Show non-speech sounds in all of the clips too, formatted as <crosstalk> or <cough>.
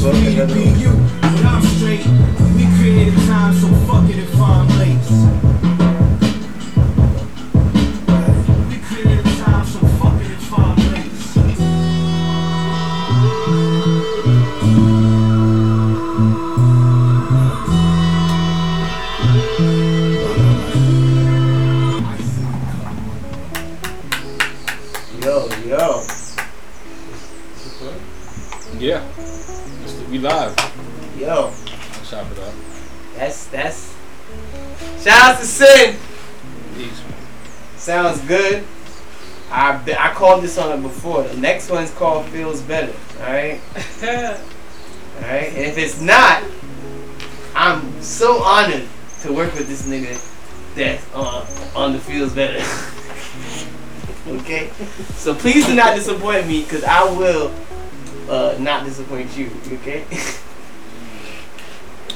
For me you, please do not disappoint me because I will uh, not disappoint you. Okay? <laughs>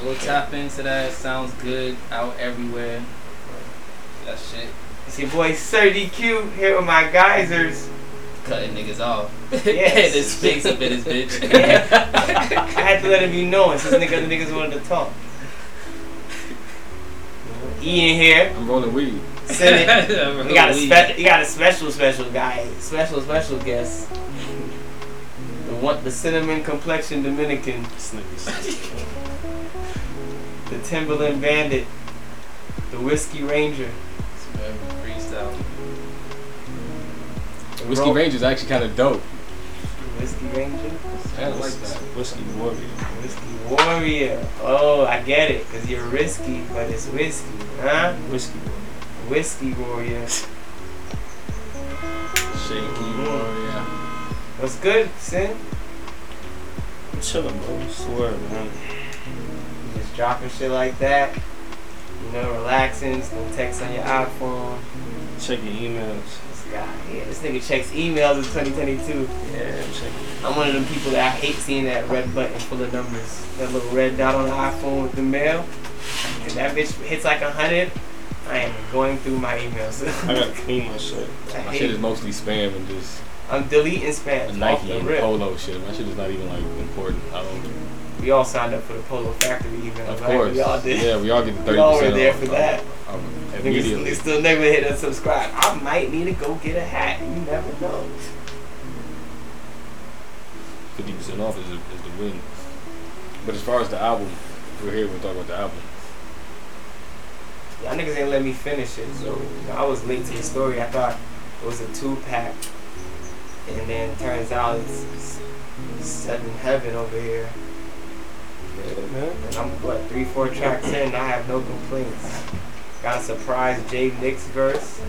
We'll tap into that. Sounds good. Out everywhere. That shit. It's your boy Sir DQ here with my geysers. Cutting niggas off. Yes. <laughs> this his face up in his bitch. <laughs> I had to let him be known since niggas, niggas wanted to talk. Ian here. I'm rolling weed. Send it. We got a spe- you got a special special guy, special special guest. The one, the cinnamon complexion Dominican, the Timberland Bandit, the Whiskey Ranger. Freestyle. the Whiskey Ro- Ranger's actually kind of dope. Whiskey Ranger. I like that. Whiskey Warrior. Whiskey Warrior. Oh, I get it, cause you're risky, but it's whiskey, huh? Whiskey Warrior. Whiskey Warrior. Shaky Warrior. What's good, Sin? I'm chilling, bro. Swear, man. Just dropping shit like that. You know, relaxing, just no text on your iPhone. Checking emails. This guy, yeah, this nigga checks emails in 2022. Yeah, I'm checking. I'm one of them people that I hate seeing that red button full of numbers. That little red dot on the iPhone with the mail. And that bitch hits like a hundred. I am going through my emails. <laughs> I gotta clean my shit. I My shit is mostly spam and just I'm deleting spam Nike and rip. polo shit. My shit is not even like important. I don't. We all signed up for the Polo Factory email. Of right? course. We all did. Yeah, we all get the thirty We all percent were there off. for that. Um, um, Niggas immediately. still never hit unsubscribe. I might need to go get a hat. You never know. Fifty percent off is, is the win. But as far as the album, we're here. We're talking about the album. Y'all niggas ain't let me finish it, so you know, I was late to the story. I thought it was a two pack, and then turns out it's, it's seven heaven over here. And I'm what three, four tracks in, and I have no complaints. Got a surprise Jay Nix verse,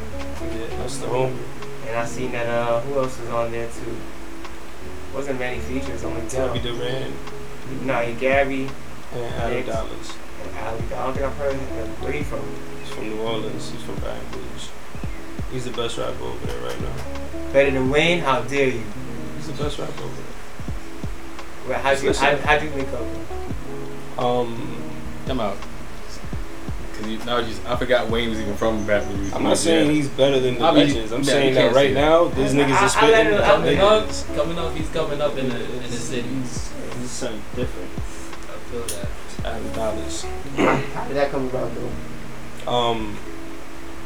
Yeah, that's the home. and I seen that uh who else was on there too. Wasn't many features, only Gabby two. Durant No, you Gabby and Adam. Dollars. And I don't think I've heard him. Where he from? He's from New Orleans. He's from Baton Rouge. He's the best rapper over there right now. Better than Wayne? How dare you? He's the best rapper over there. Well, How'd you, how, how'd you link up? Um, Come out. Cause you, now just I forgot Wayne was even from Baton Rouge. I'm not saying he's better than the I mean, legends. I'm yeah, saying that right say that. now, these niggas I- I are spitting. let it- I Coming up, coming up, he's coming up in the in the cities. This is something different. I feel that. Adam Dollars. How did that come about though? Um,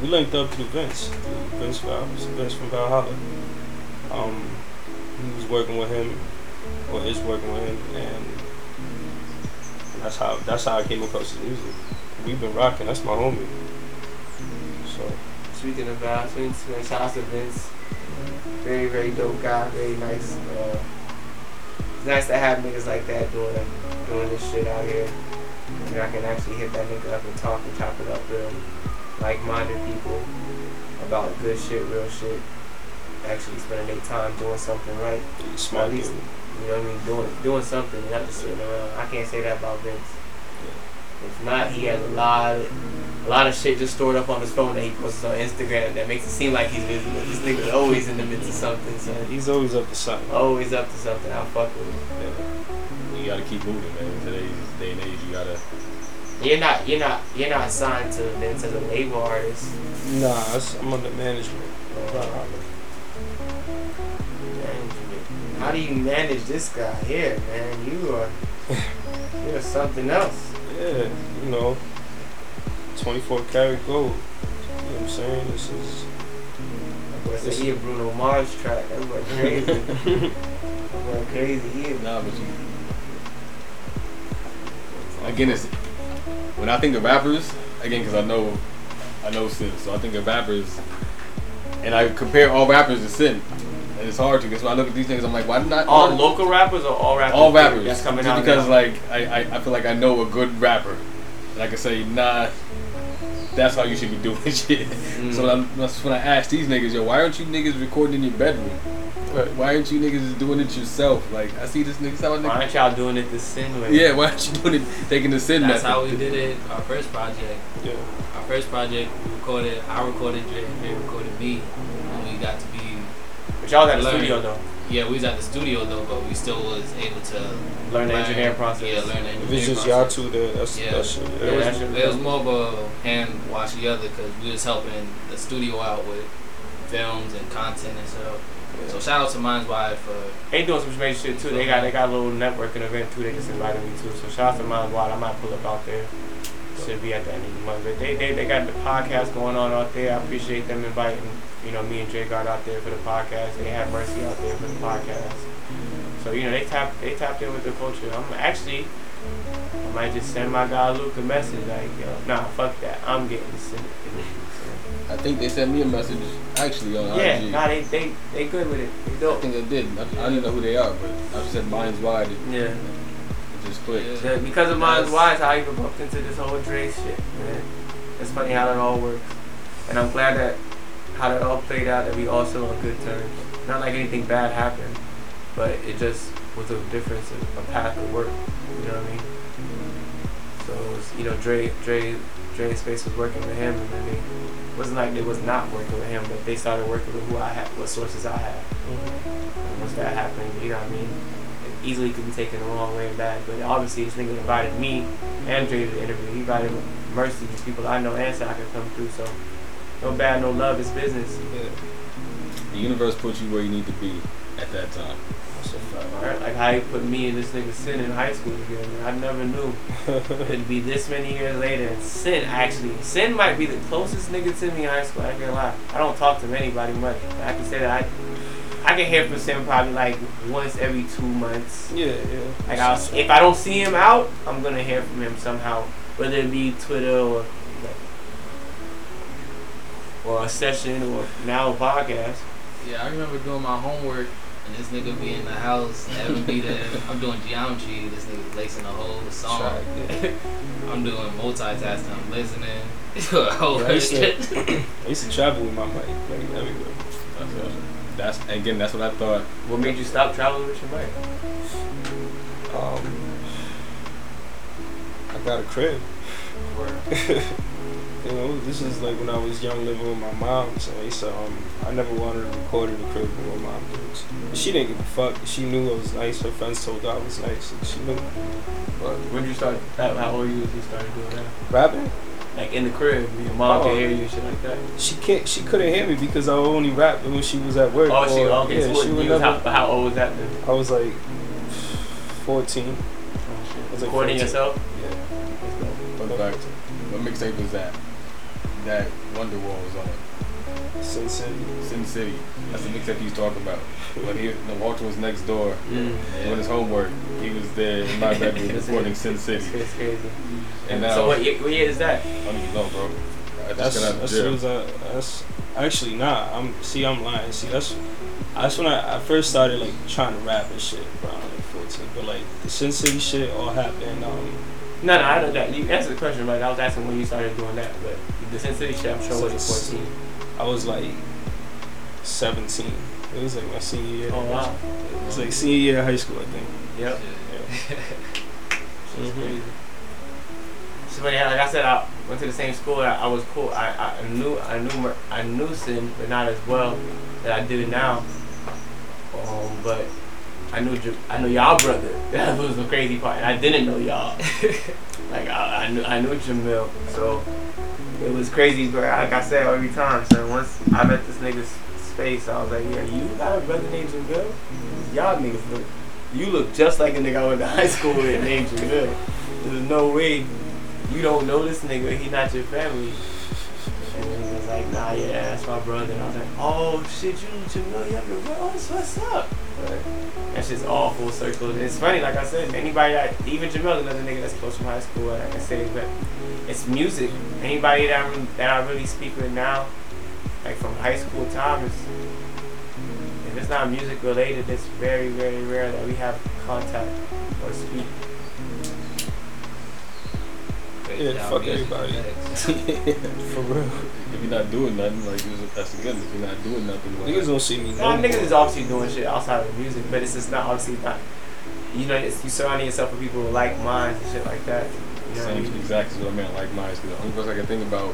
we linked up through Vince, through Vince Val, Vince from Valhalla. Um, he was working with him or is working with him, and that's how that's how I came across his music. We've been rocking. That's my homie. So Speaking of Val, speaking to shout out to Vince. Very, very dope guy. Very nice. Uh, it's nice to have niggas like that doing doing this shit out here. Know, I can actually hit that nigga up and talk and chop it up real like-minded people about good shit, real shit. Actually spending their time doing something right. smart At least, you know what I mean? Doing doing something, not just sitting around. I can't say that about Vince. If not, he has a lot, of, a lot of shit just stored up on his phone that he posts on Instagram that makes it seem like he's busy. But this nigga's always in the midst of something, so He's always up to something. always up to something. I fuck with him. You gotta keep moving, man. In today's day and age, you gotta. You're not, you're not, you're not signed to Vince as a label artist. Nah, it's- I'm under management. Management. How do you manage this guy here, man? You are, <laughs> you're something else. Yeah, you know, 24 karat gold. You know what I'm saying? This is. Boy, say he a Bruno Mars track. That boy crazy. <laughs> that boy crazy. He is. Nah, but you. Again, it's when I think of rappers. Again, because I know, I know Sin, so I think of rappers, and I compare all rappers to Sin, and it's hard to because when I look at these things, I'm like, why not All local rappers or all rappers? all rappers? That's coming just out because now? like I, I, I feel like I know a good rapper, and I can say nah. That's how you should be <laughs> doing shit. Mm. So when, I'm, that's when I ask these niggas, yo, why aren't you niggas recording in your bedroom? Why aren't you niggas doing it yourself? Like I see this nigga, how a Why aren't y'all doing it the sin way? yeah, why aren't you doing it, taking the sin That's method? how we did it. Our first project. Yeah. Our first project, we recorded. I recorded Dre. Dre recorded me, and we got to be. But y'all got the learn- studio though. Yeah, we was at the studio though, but we still was able to Learn the engineering process. Yeah, learn the engineering If engineering it's just process. y'all two there, that's Yeah. that shit. It was, that shit was it was more of a hand wash the other because we was helping the studio out with films and content and stuff. So shout out to Minds Wide for They doing some major shit too. They got they got a little networking event too. They just invited me to. So shout out to Minds Wide. I might pull up out there. Should be at the end of the month. But they, they, they got the podcast going on out there. I appreciate them inviting, you know, me and Jay got out there for the podcast. They had Mercy out there for the podcast. So, you know, they tapped they tapped in with the culture. I'm actually I might just send my guy Luke a message like, yo, nah, fuck that. I'm getting sent. I think they sent me a message actually on Yeah, IG. nah, they, they they good with it. They I dope. think they did. I, I didn't know who they are, but I just said Minds Wide. It, Yeah. it just clicked. Yeah, because of mine's That's- wise, I even bumped into this whole Dre shit, man. It's funny how that all works. And I'm glad that how that all played out, that we all still on good terms. Not like anything bad happened, but it just was a difference of a path of work. You know what I mean? So it was, you know, Dre, Dre, Dre Space was working with him, and then it wasn't like they was not working with him, but they started working with who I had, what sources I had. Mm-hmm. And once that happened, you know what I mean? It easily could be taken the wrong way and bad. But obviously, this nigga invited me and Dre to the interview. He invited Mercy, these people I know and said I could come through. So, no bad, no love, it's business. The universe puts you where you need to be at that time. That's a fact. Like how you put me and this nigga Sin in high school together. I never knew <laughs> it'd be this many years later. And Sin actually, Sin might be the closest nigga to me in high school. I ain't gonna lie. I don't talk to anybody much. But I can say that I, I can hear from Sin probably like once every two months. Yeah, yeah. Like I'll, if I don't see him out, I'm gonna hear from him somehow, whether it be Twitter or or a session or now a podcast. Yeah, I remember doing my homework and this nigga be in the house, Evan be there. <laughs> I'm doing geometry, this nigga lacing the whole song. Track. I'm doing multitasking, I'm listening. a whole Yeah, I used shit. to, <laughs> I used to travel with my mic like everywhere. That's, that's again. That's what I thought. What made you stop traveling with your mic? Um, I got a crib. <laughs> you know, this is like when I was young living with my mom. So I um, I never wanted to record in the crib with my mom. 'cause She didn't give a fuck. She knew I was nice. Her friends told her I was nice. And she knew. But When did you start? How, how old you was you started doing that? rapping, Like in the crib, your mom Oh. could hear you and shit like that. she can't. She couldn't hear me because I only rapped when she was at work. Oh, she or- okay. Yeah, so she what, would you was, how, never. how old was that then? I was like 14. Oh, was like Recording 14. yourself? Yeah. What back? What mixtape was that? That Wonderwall was on. Sin City. Sin City. That's the mixtape he's talking about. When he, when Walter was next door Mm. doing his homework, he was there in my <laughs> bedroom recording Sin City. It's crazy. And now, so what year, what year is that? I don't even know, bro. I That's just got out of as jail. soon as That's actually nah. I'm see. I'm lying. See, that's that's when I, I first started like trying to rap and shit around like 14. But like the Sin City shit all happened. Um, No, no, I know that. You answered the question, right. I was asking when you started doing that. But the Sin City shit, I'm sure was Since- 14. I was like 17. It was like my senior year. Oh wow. It was like senior year of high school, I think. Yep. <laughs> Mhm. crazy. So, but yeah, like I said, I went to the same school. I, I was cool. I, I knew I knew I knew Sin, but not as well that I do now. Um, but I knew J- I knew y'all brother. <laughs> That was the crazy part. I didn't know y'all. <laughs> like I, I knew I knew Jamil. So it was crazy. But like I said every time, so once I met this nigga's face, I was like, yeah, you got a brother named Jamil? Y'all niggas look. You look just like a nigga I went to high school with named Jamil. There's no way you don't know this nigga. He not your family. And he was like, nah, yeah, that's my brother. And I was like, oh shit, you you have your brother. What's up. But that's just all full circle. And it's funny, like I said, anybody that even Jamil, another nigga that's close from high school, like I say, but it's music. Anybody that I'm, that I really speak with now, like from high school time, is if it's not music related, it's very, very rare that we have contact or speak. Yeah, fuck everybody. <laughs> For real. If you're not doing nothing, like it's- that's the good. If you're not doing nothing, like, Niggas don't see me. Nah, no niggas more. is obviously doing shit outside of music, but it's just not obviously not. You know, it's, you surrounding yourself with people with like minds and shit like that. You know what I Same mean? exactly what I meant, like mine. Because the only person I can think about,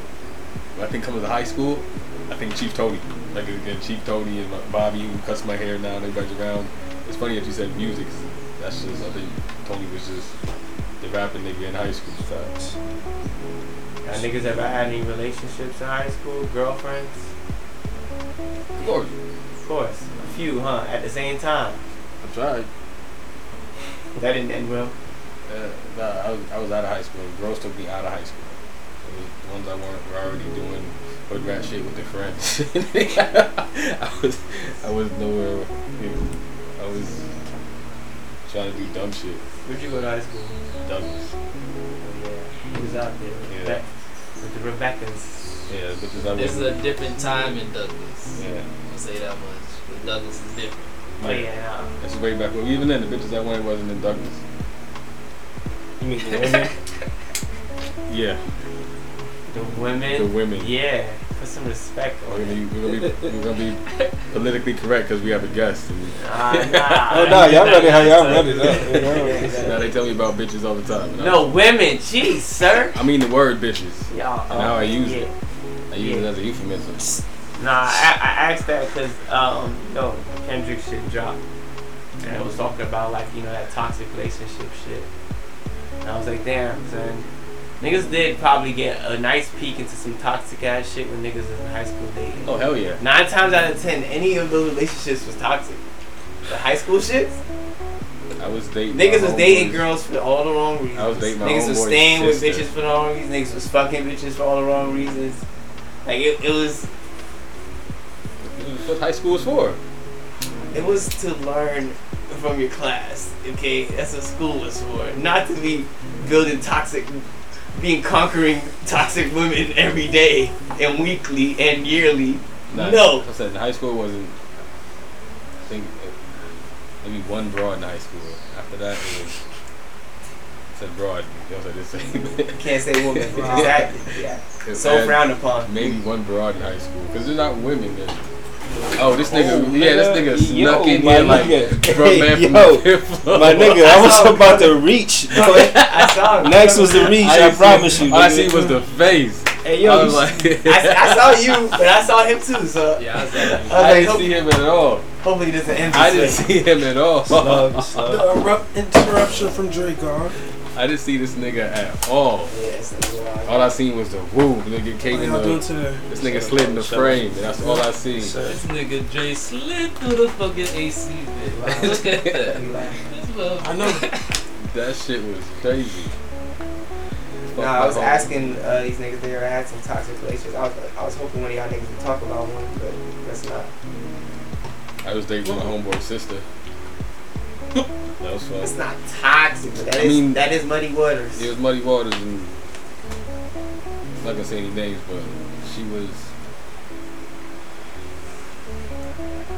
I think coming to high school, I think Chief Tony. Like again, Chief Tony and Bobby who cuts my hair now and everybody's around. It's funny that you said music. 'cause That's just I think Tony was just the rapping nigga in high school. Facts. Y'all niggas ever had any relationships in high school? Girlfriends? Of course, Of course. A few, huh? At the same time. I tried. That didn't end well. Uh, nah, I was, I was out of high school. Girls took me out of high school. It was the ones I weren't were already doing hood rat shit with their friends. <laughs> I was I was nowhere. I was trying to do dumb shit. Where'd you go to high school? Douglas. Oh Yeah. Who was out there? Yeah. Rebec- With the Rebeccas. Yeah, bitches I This is a different time in Douglas. Yeah. I'll say that much. But Douglas is different. Oh, yeah. nah. That's way back. Well, even then, the bitches I went wasn't in Douglas. You mean the <laughs> women? Yeah, The women. the women. Yeah. Put some respect We're on gonna it. we're gonna be, we're gonna be politically correct because we have a guest. And Nah, <laughs> nah. Oh no, y'all ready how y'all ready now they tell me about bitches all the time. and I- No, women. Jeez, sir. I mean the word bitches. Y'all. And how I use yeah. it. I use it as a euphemism. Nah, I, I asked that because, um, you know, Kendrick shit dropped. And it was talking about, like, you know, that toxic relationship shit. And I was like, damn, son. Niggas did probably get a nice peek into some toxic ass shit when niggas was in high school dating. Oh hell yeah. Nine times out of ten, any of those relationships was toxic. The high school shit, I was dating. niggas was dating homeboys. girls for all the wrong reasons. I was dating my Niggas was staying with sister. bitches for the wrong reasons. Niggas was fucking bitches for all the wrong reasons. Like it, it was what high school was for. It was to learn from your class, okay? That's what school was for. Not to be building toxic, being conquering toxic women every day and weekly and yearly. Nah, No. I said high school wasn't. I think uh, maybe one broad in high school. After that, it was. I said broad. You know what I'm saying? Can't say woman. <laughs> exactly. Yeah. So frowned upon. Maybe one broad in high school because they're not women. Then. Oh, this nigga, Oh, yeah, this nigga yo, snuck in my here like nigga. bro, <laughs> man from Yo, the. <laughs> My nigga, I was about to reach. <laughs> I saw him. Next was the reach. I, didn't promise you. All I see was the face. Hey yo, I was you- like, I, I saw you, but I saw him too. So Yeah, I said I I didn't hope- see him at all. hopefully this doesn't end I didn't way. see him at all. Slug, slug. The abrupt interruption from Draco. I didn't see this nigga at all. Yes, that's All I seen was the woo. Nigga came in y'all doing the. This nigga slid in the Shut frame, and that's all I seen. This nigga Jay slid through the fucking AC. Man. Look at that. <laughs> I know. That shit was crazy. fuck No, I was asking uh, these niggas if they ever had some toxic relationships. I was, I was hoping one of y'all niggas would talk about one, but that's not. I was dating my homeboy's sister. That was fun. It's not toxic, but that I is- mean- that is muddy waters. It was muddy waters, and I'm not gonna say any names, but she was.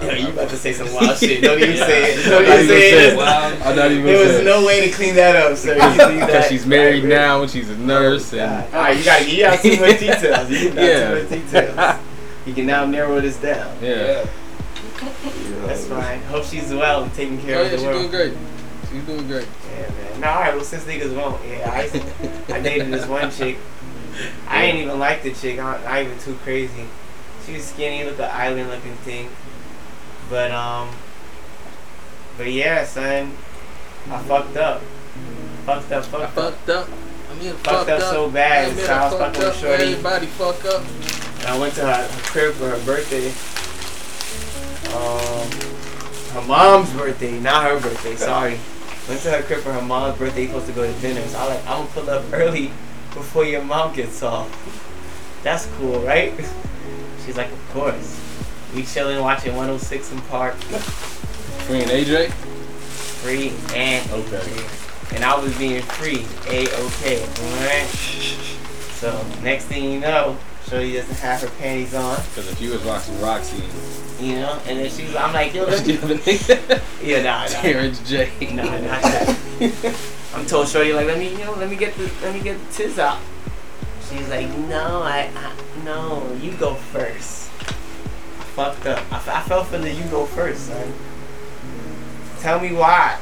Yo, you about to say some wild shit. Don't even Yeah. say it. I'm <laughs> Don't not even even say saying it. it. I'm not even There was saying no it. way to clean that up, sir. You Because <laughs> she's married right, now and she's a oh, nurse and Alright, you gotta give out too much details. You got <laughs> Yeah. too much details. You can now narrow this down. Yeah. That's fine. Hope she's well and taking care Oh, of yeah, the she's world. doing great. She's doing great. Yeah, man. No, alright, well, since niggas won't, yeah, I, <laughs> I dated this one chick. I ain't even like the chick. I'm not even too crazy. She was skinny, look an island looking thing. But, um, but yeah, son, I fucked up. Fucked up, fucked up. Fucked up. I mean, Fucked up so bad. I So I was fucked fucking with up. Shorty. Everybody fuck up. And I went to her, her crib for her birthday. Um, her mom's birthday, not her birthday. Sorry. Went to her crib for her mom's birthday. Supposed to go to dinner. So I like, I'm gonna pull up early before your mom gets off. That's cool, right? <laughs> She's like, of course. We chilling, watching 106 & Park. Free and AJ. Free and Okay. and I was being free, a okay. So next thing you know, Shorty doesn't have her panties on. Because if you was watching Rocsi, you know, and then she's, I'm like, yo, let the me, yeah, nah, nah, Terrence J. nah, not that. I'm told Shorty like, let me, you know, let me get the, let me get the tits out. She's like, no, I, I no, you go first. I fucked up. I fell for the you go first, son. Tell me why.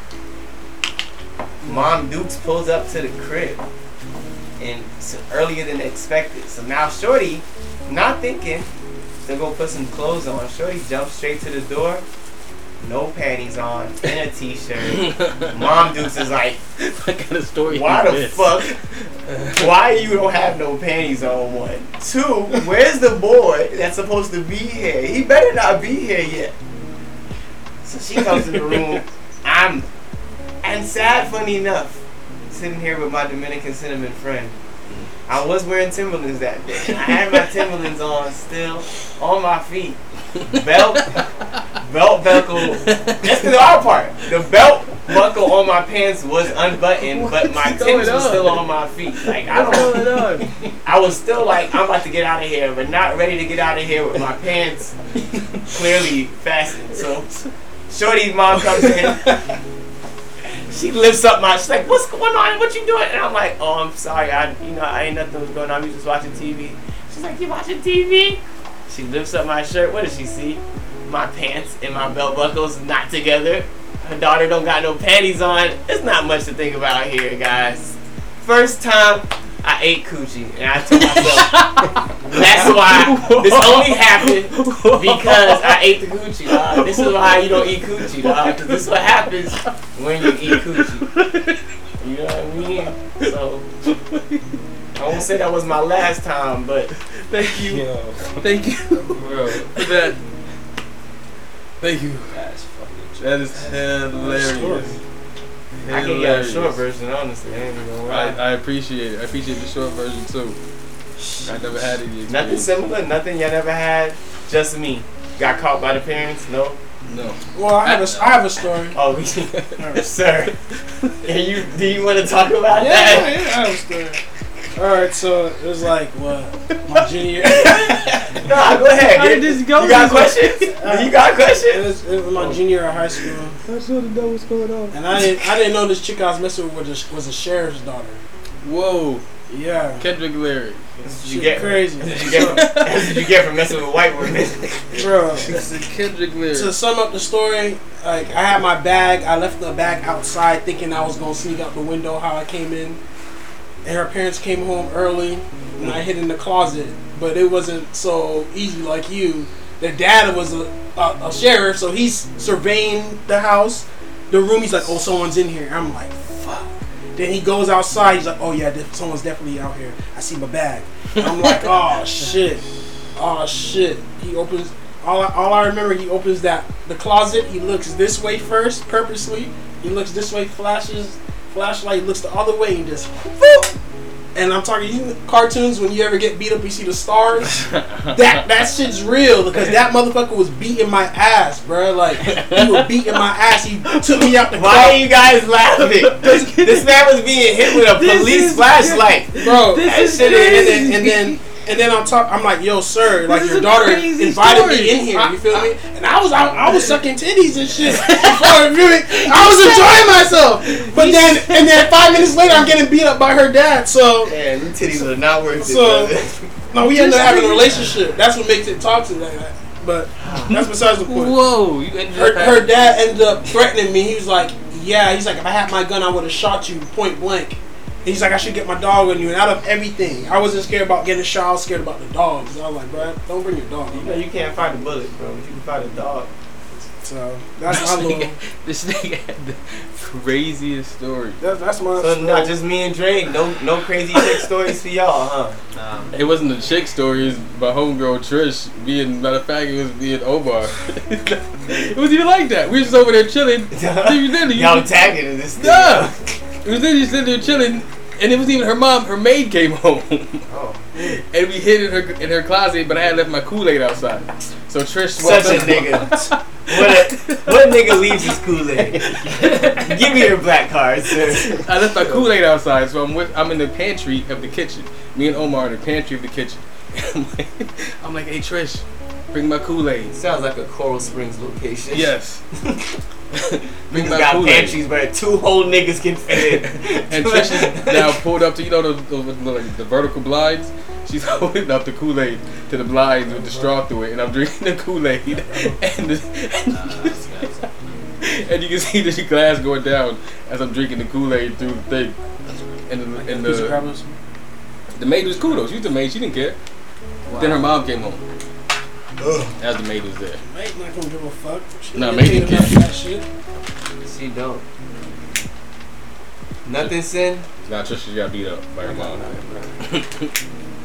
Mom Dukes pulls up to the crib and earlier than expected. So now Shorty, not thinking, to go put some clothes on. Shorty jumps straight to the door, no panties on, in a t-shirt. <laughs> Mom Dukes is like, what kind of story why the this? fuck? Why you don't have no panties on? One, two. Where's the boy that's supposed to be here? He better not be here yet. So she comes in the room. I'm, and sad, funny enough, sitting here with my Dominican cinnamon friend. I was wearing Timberlands that day. I had my Timberlands on still on my feet. Belt, belt buckle. That's the hard part. The belt buckle on my pants was unbuttoned, but my going was still on? my feet. Like I don't. on? <laughs> I was still like, I'm about to get out of here, but not ready to get out of here with my pants clearly fastened. So, Shorty's mom comes in. She lifts up my. Shirt. She's like, "What's going on? What you doing?" And I'm like, "Oh, I'm sorry. I, you know, I ain't nothing was going on. We just watching TV." She's like, "You watching TV?" She lifts up my shirt. What does she see? My pants and my belt buckles not together. Her daughter don't got no panties on. It's not much to think about here, guys. First time I ate coochie, and I told myself that's why this only happened because I ate the coochie. Dog. This is why you don't eat coochie, dog. Because this is what happens when you eat coochie. You know what I mean? So I won't say that was my last time, but Thank you. Yo, Thank you. bro, For that. Thank you. that's fucking. That is hilarious. I can get a short version, honestly. I ain't even gonna I. I appreciate it. I appreciate the short version too. I never had it. experience. Nothing similar, nothing y'all never had. Just me. Got caught by the parents? No. No. Well, I have a, I have a story. Oh, we, <laughs> sir. Can you do you want to talk about Yeah, that? yeah, I have a story. All right, so it was like what my <laughs> junior. Nah, go ahead. How did this go? You got questions? <laughs> <laughs> you got It questions? was, it was my junior year of high school, I should have known what's going on. and I didn't I didn't know this chick I was messing with was a, was a sheriff's daughter. Whoa. Yeah, Kendrick Larry. Did she you get crazy. Did you get from, that's what you get from messing with white women? bro. That's Kendrick Larry. To sum up the story, like I had my bag, I left the bag outside thinking I was gonna sneak out the window how I came in. And her parents came home early and I hid in the closet. But it wasn't so easy like you. The dad was a, a, a sheriff, so he's surveying the house, the room. He's like, "Oh, someone's in here." I'm like, "Fuck." Then he goes outside. He's like, "Oh yeah, someone's definitely out here. I see my bag." I'm like, <laughs> "Oh shit, oh shit." He opens. All I, all I remember, he opens that the closet. He looks this way first, purposely. He looks this way, flashes flashlight, looks the other way, and just boop. And I'm talking you cartoons when you ever get beat up, you see the stars. <laughs> that that shit's real because that motherfucker was beating my ass, bro. Like he was beating my ass. He took me out the Why car. are you guys laughing? <laughs> this man was being hit with a police flashlight. bro. That and, shit then, is- and then and then and then on top, I'm like, yo, sir, like is your daughter invited story. me in here. You feel me? And I was I, I was <laughs> sucking titties and shit <laughs> before you feel? I was enjoying myself. But then and then five minutes later, I'm getting beat up by her dad. So Man, them titties are not worth it. So- no, we ended up having a relationship. That's what makes it toxic like that. But that's besides the point. Whoa, you ended Her, her dad ended up threatening me. He was like, "Yeah." He's like, "If I had my gun, I would have shot you point blank." He's like, "I should get my dog on you." And out of everything, I wasn't scared about getting a shot. I was scared about the dogs. I was like, "Bro, don't bring your dog." You know you can't fight a bullet, bro. But you can fight a dog. So that's <laughs> This my little. nigga, this nigga had the craziest story. That's, that's my. So not just me and Dre. No, no crazy chick <laughs> stories for y'all, huh? Nah, It wasn't the chick stories, but homegirl Trish being, matter of fact, it was being Omar. <laughs> it was even like that. We were just over there chilling. You literally- Y'all tagging in this thing. Nah. It was literally just sitting there chilling, and it was even her mom, her maid came <laughs> home. Oh. And we hid in her in her closet, but I had left my Kool Aid outside. So Trish Such a nigga. <laughs> What, a, what nigga leaves his Kool Aid? Give me your black card, sir. I left my Kool Aid outside, so I'm with I'm in the pantry of the kitchen. Me and Omar in the pantry of the kitchen. <laughs> I'm like, I'm like, hey Trish, bring my Kool Aid. Sounds like a Coral Springs location. Yes. <laughs> bring my got Kool pantries where two whole niggas can fit in. <laughs> <laughs> And Trish is now pulled up to you know the the, the, the vertical blinds. She's holding up the Kool Aid to the blinds with the straw through it, and I'm drinking the Kool Aid, and, the, and you can see the glass going down as I'm drinking the Kool Aid through the thing. And the, and the the, the maid was cool though. She was the maid. She didn't care. Then her mom came home. As the maid was there. Mate, not gonna give a fuck. She Nah, ain't mate thinking didn't about that shit. She don't. Nothing, sin. Now Trisha got beat up by her mom. <laughs>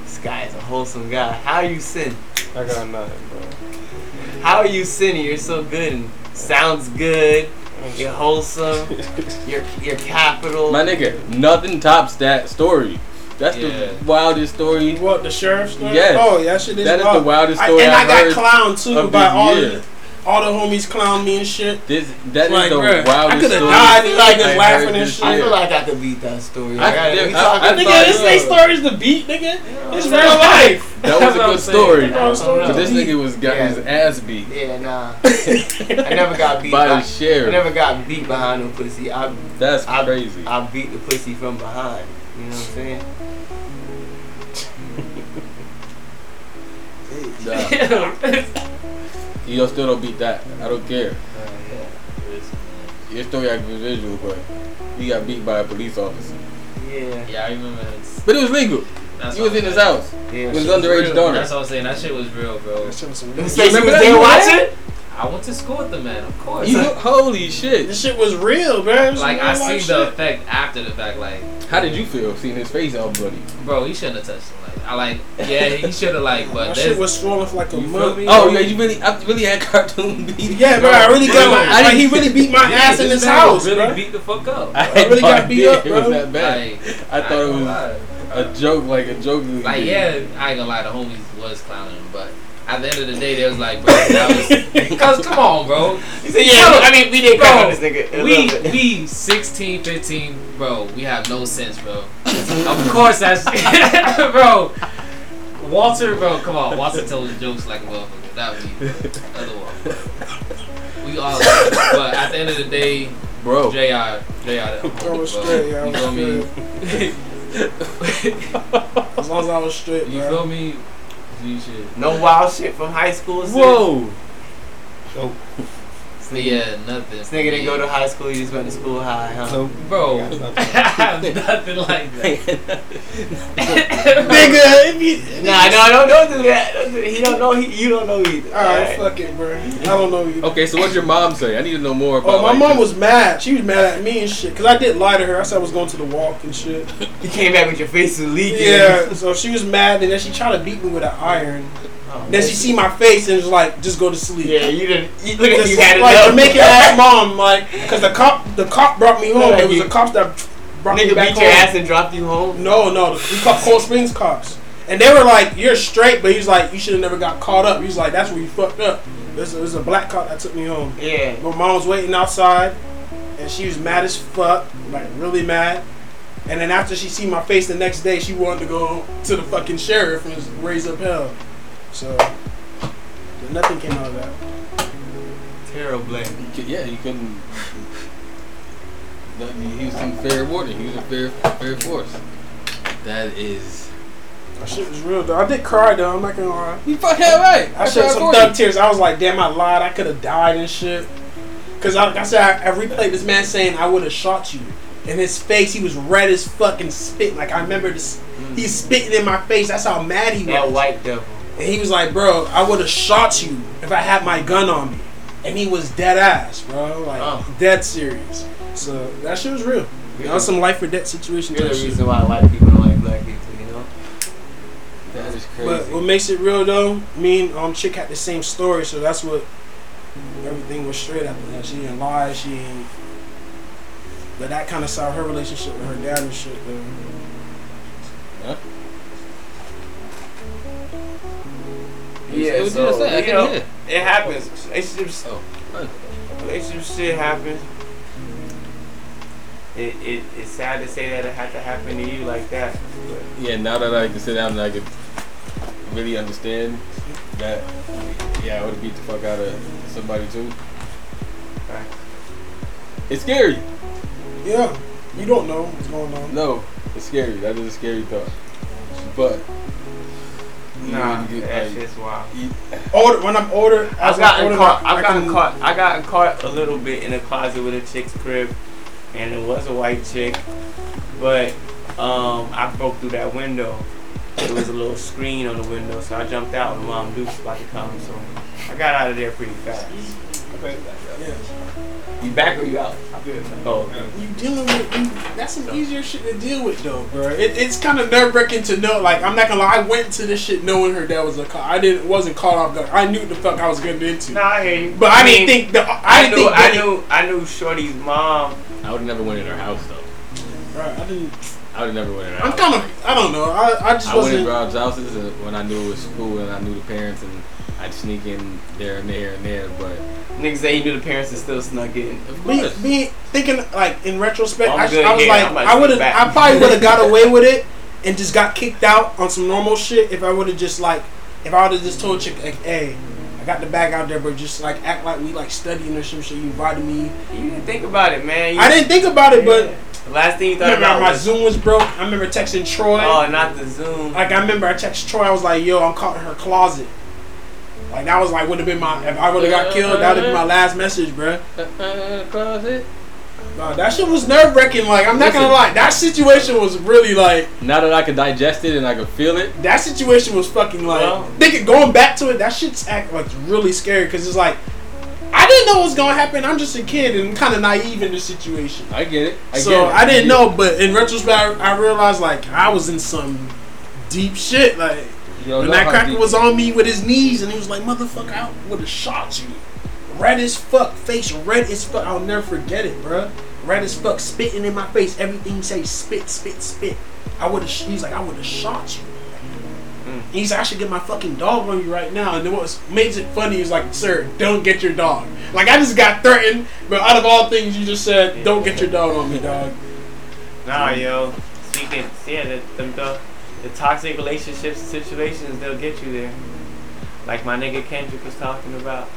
This guy is a wholesome guy. How are you sin? I got nothing, bro. How are you sinning? You're so good and sounds good. You're wholesome. <laughs> You're you're capital. My nigga, nothing tops that story. That's Yeah. the wildest story. What the sheriff's story? Yes. Oh yeah, that shit is That is wild. the wildest I- story and I've I got heard clowned too by all year. the all the homies clown me and shit. This that is Like, the bruh, wildest I coulda story. died, like, just I've laughing and shit. I feel like I could beat that story. I- Alright, there- we I- talking I Nigga, this they stories the beat, nigga. It's real life. That was a good story. Real story. But this nigga was got Yeah. his ass beat Yeah, nah. <laughs> I never got beat by by, the sheriff. I never got beat behind no pussy. I That's I, crazy. I beat the pussy from behind. You know what I'm saying? Nah. <laughs> you still don't beat that. I don't care. Your story has good visual, but he got beat by a police officer. Yeah. yeah, I remember. It's, But it was legal. that's He was in his saying. house Yeah. with his was underage real. daughter. That's what I'm saying. That shit was real, bro. That shit was some You real say she remember was that? there You watching? I went to school with the man, of course. You, holy shit! This shit was real, bro. Was like some I real life the shit. effect after the fact. Like, How did you feel seeing his face all bloody? bro, he shouldn't have touched him. Like, I like, yeah, he should have like, but That shit was scrolling for like a You feel month. me? Oh yeah, you really, I really had cartoon beat. Yeah, bro, I really got my. I Like, he really beat my ass in this his man house, really bro. beat the fuck up. I, I really got beat did. up, It was bro. that bad. Like, I thought it was a joke, like a joke. Like did. yeah, I ain't gonna lie, the homies was clowning but at the end of the day, they was like, bro, that was <laughs> because come on, bro. He said, yeah, I mean, we didn't Bro, on this nigga. We we 16, 15, bro. We have no sense, bro. <laughs> of course, that's <laughs> bro. Walter, bro, come on. Walter tells jokes like a motherfucker. That would be other one. We all, but at the end of the day, bro. Jr. Jr. I was bro. straight, yeah, I You was feel me? As long as I was straight, You bro. feel me? You should. No wild shit from high school. sis? Whoa. Yeah, nothing. This nigga didn't go to high school. He just went to school high, huh? Nope. Bro, I <laughs> nothing. nothing like that. <laughs> Nigga, if you. Nah, no, don't, don't do that. Don't do that. He don't know. He, you don't know either. Alright, fuck it, bro. I don't know you. Okay, so what's your mom say? I need to know more oh, about. Oh, my like, mom this. was mad. She was mad at me and shit. Cause I did lie to her. I said I was going to the walk and shit. <laughs> You came back with your face leaking. Yeah, so she was mad and then she tried to beat me with an iron. Oh, Then she see my face and was like, just go to sleep. Yeah, you didn't. You, look at you had like enough. to make it ass mom, like, cause the cop, the cop brought me home. It was the cops that brought me Nigga back beat your home. ass and dropped you home. No, no, we called Coral Springs cops, and they were like, "You're straight," but he's like, "You should have never got caught up." He's like, "That's where you fucked up." There's a, there's a black cop that took me home. Yeah. My mom was waiting outside, and she was mad as fuck, like really mad. And then after she see my face the next day, she wanted to go to the fucking sheriff and raise up hell. So but nothing came out of that. Terrible. You could, yeah, you couldn't. He was in fair warning. He was in fair fair force. That is. That shit was real though. I did cry though. I'm not gonna lie. You fucking right. I shed some thug tears. I was like, damn, I lied. I could have died and shit. Cause I, like I said, I, I replayed this man saying I would have shot you. In his face, he was red as fucking spit. Like I remember this. He's mm. spitting in my face. That's how mad he was. That white devil. And he was like, bro, I would have shot you if I had my gun on me. And he was dead ass, bro. Like, Oh. dead serious. So, that shit was real. That was some life or death situation You're the shit. reason why white people don't like black people, you know? That is crazy. But what makes it real, though, me and um, Chick had the same story, so that's what everything was straight after that. She didn't lie, she ain't. But that kind of soured her relationship with her dad and shit, though. Yeah, It was so, just that, you can know, hear. it happens. Relationships, Oh, relationship shit happens. It, it, it's sad to say that it had to happen to you like that. But yeah. Now that I can sit down and I can really understand that, yeah, I would have beat the fuck out of somebody too. Right. It's scary. Yeah, you don't know what's going on. No, it's scary. That is a scary thought. But you nah, know, you get, that shit's wild. you- Older, when I'm older, I've gotten older, caught. I I've gotten can- caught. I got caught a little bit in a closet with a chick's crib, and it was a white chick, but um, I broke through that window. There was a little screen on the window, so I jumped out when Mom Duke's about to come. So I got out of there pretty fast. Yeah. You back or you out? I'm good. Oh, okay. You dealing with you, that's some easier shit to deal with though, bro. It, it's kind of nerve wracking to know. Like I'm not gonna lie, I went to this shit knowing her dad was a cop. I didn't wasn't caught off guard. I knew what the fuck I was getting into. Nah, I hear you. But I, mean, didn't think the I, I knew. think I knew. I knew Shorty's mom. I would have never went in her house though. Right, I didn't. I would never went in her I'm house. kind of. I don't know. I, I just I went in wasn't. Rob's houses uh, when I knew it was school and I knew the parents and I'd sneak in there and there and there, but Niggas say he knew the parents and still snuck in. of Me, course. me thinking like in retrospect, I'm I, I was here. like, I'm about to I would have. I probably would have got <laughs> away with it and just got kicked out on some normal shit if I would have just like, if I would have just told chick like, hey, I got the bag out there, but just like act like we like studying or some shit. You invited me. You didn't think about it, man. You, I didn't think about it, but The last thing you thought remember about my was, Zoom was broke. I remember texting Troy. oh, not the Zoom. Like I remember I texted Troy. I was like, yo, I'm caught in her closet. Like that was like would have been my if I would have got killed. That would have been my last message, bruh. Uh, uh, closet. Nah, that shit was nerve wracking. Like I'm not gonna lie, that situation was really like Now that I can digest it and I can feel it, that situation was fucking like Well- thinking going back to it. That shit's act like really scary because it's like I didn't know what was gonna happen. I'm just a kid and kind of naive in the situation. I get it. I so get it. I didn't get know, but in retrospect, I, I realized like I was in some deep shit. Like it. You when that how cracker was on me with his knees and he was like, "Motherfucker, I would have shot you." Red as fuck, face red as fuck. I'll never forget it, bruh. Red as fuck, spitting in my face. Everything he say, spit, spit, spit. I would have. He's like, I would have shot you. He's like, I should get my fucking dog on you right now. And then what makes it funny is like, sir, don't get your dog. Like I just got threatened, but out of all things you just said, don't get your dog on me, dog. Nah, yo. Speaking, yeah, the, the, the, the toxic relationships and situations, they'll get you there. Like my nigga Kendrick was talking about.